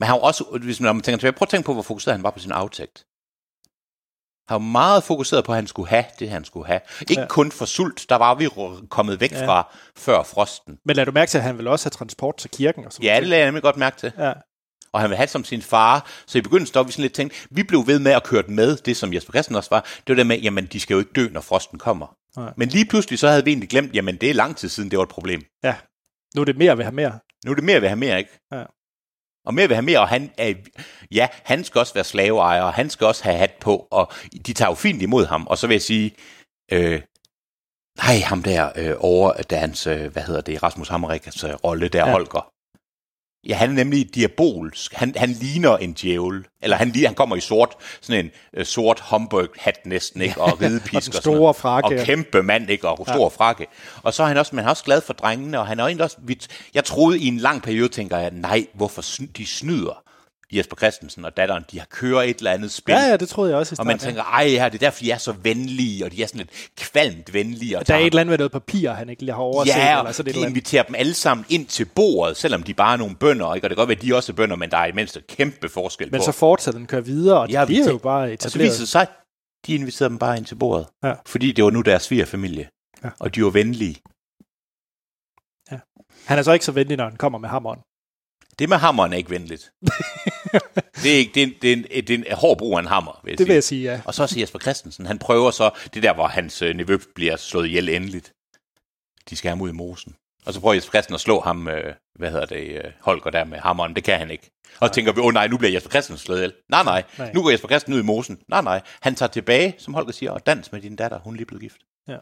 Men han var også, hvis man tænker tilbage, prøv at tænke på, hvor fokuseret han var på sin aftægt. Han var meget fokuseret på, at han skulle have det, han skulle have. Ikke Ja. kun for sult, der var vi kommet væk Ja. fra før frosten. Men lad du mærke til, at han vil også have transport til kirken og sådan Ja, det lagde jeg nemlig godt mærke til. Ja. Og han ville have det som sin far. Så i begyndelsen der var vi sådan lidt tænkt, vi blev ved med at køre med, det som Jesper Christensen også var. Det var det med, jamen de skal jo ikke dø, når frosten kommer. Nej. Men lige pludselig så havde vi egentlig glemt, jamen det er lang tid siden, det var et problem. ja. Nu er det mere ved have mere. Nu er det mere ved at have mere, ikke? Ja. Og mere vil have mere, og han er, ja, han skal også være slaveejer, og han skal også have hat på, og de tager jo fint imod ham. Og så vil jeg sige, øh, nej, ham der øh, over, der er hans, øh, hvad hedder det, Rasmus Hammerikas øh, rolle, der ja. Holger. Ja, han er nemlig diabolsk. Han, han ligner en djævel. Eller han, han kommer i sort, sådan en øh, sort Homburg-hat næsten, ikke? Og ridepisk Og og, den store noget. frakke. Og kæmpe mand, ikke? Og stor frakke. Og så er han også, men han er også glad for drengene, og han er egentlig også, jeg troede i en lang periode, tænker jeg, nej, hvorfor sn- de snyder Jesper Christensen og datteren, de har kørt et eller andet spil. Ja, ja, det troede jeg også i og man starten, tænker, ej, ja, det er derfor, de er så venlige, og de er sådan lidt kvalmt venlige. Og Der er et eller andet med noget papir, han ikke lige har overset. Ja, eller og sådan et de eller inviterer dem alle sammen ind til bordet, selvom de bare er nogle bønder, ikke? Og det kan godt være, at de også er bønder, men der er i mindst et kæmpe forskel Men på. så fortsætter den kører videre, og Ja, det vi bliver jo bare og så etableret. viser det sig, de inviterede dem bare ind til bordet. Ja. Fordi det var nu deres svigerfamilie. Ja. Og de var venlige. Han er så ikke så venlig, når han kommer med hammeren. Det med hammeren er ikke venligt. det, er ikke, det, er en, det, er en, det er en hård brug af en hammer, vil jeg Det sige. vil jeg sige, ja. Og så også Jesper Christensen, han prøver så, det der, hvor hans øh, nevø bliver slået ihjel endeligt. De skal ham ud i mosen. Og så prøver Jesper Christensen at slå ham, øh, hvad hedder det, øh, Holger der med hammeren. Det kan han ikke. Og så tænker vi, åh oh, nej, nu bliver Jesper Christensen slået ihjel. Nej, nej, Nej. nu går Jesper Christensen ud i mosen. Nej, nej, han tager tilbage, som Holger siger, og dans med din datter. Hun er lige blevet gift. Ja.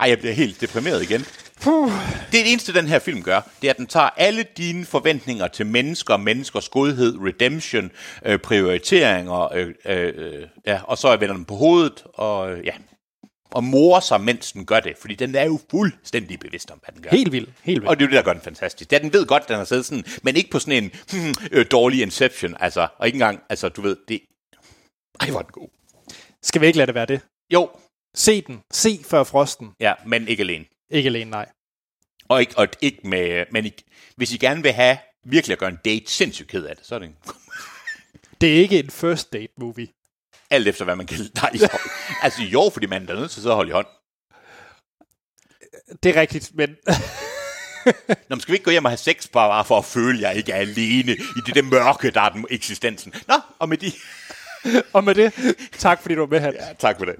Ej, jeg bliver helt deprimeret igen. Puh. Det er det eneste, den her film gør. Det er, at den tager alle dine forventninger til mennesker, menneskers godhed, redemption, øh, prioriteringer, øh, øh, ja, og så vender den på hovedet, og øh, ja, og morer sig, mens den gør det, fordi den er jo fuldstændig bevidst om, hvad den gør. Helt vildt. Helt vildt. Og det er jo det, der gør den fantastisk. Det er, den ved godt, den har siddet sådan, men ikke på sådan en hmm, øh, dårlig Inception, altså, og ikke engang, altså, du ved, det... Ej, hvor er den god. Skal vi ikke lade det være det? Jo, Se den. Se før frosten. ja, men ikke alene. Ikke alene, nej. Og ikke, og ikke med, men ikke, hvis I gerne vil have virkelig at gøre en date sindssygt ked af det, så er det en, Det er ikke en first date movie. alt efter hvad man kan Nej, jo. altså jo, fordi man er nødt til så at holde i hånd. Det er rigtigt, men Nå, men skal vi ikke gå hjem og have sex bare for at føle, at jeg ikke er alene i det der mørke, der er den eksistensen? Nå, og med de... og med det, tak fordi du var med, Hans. Ja, tak for det.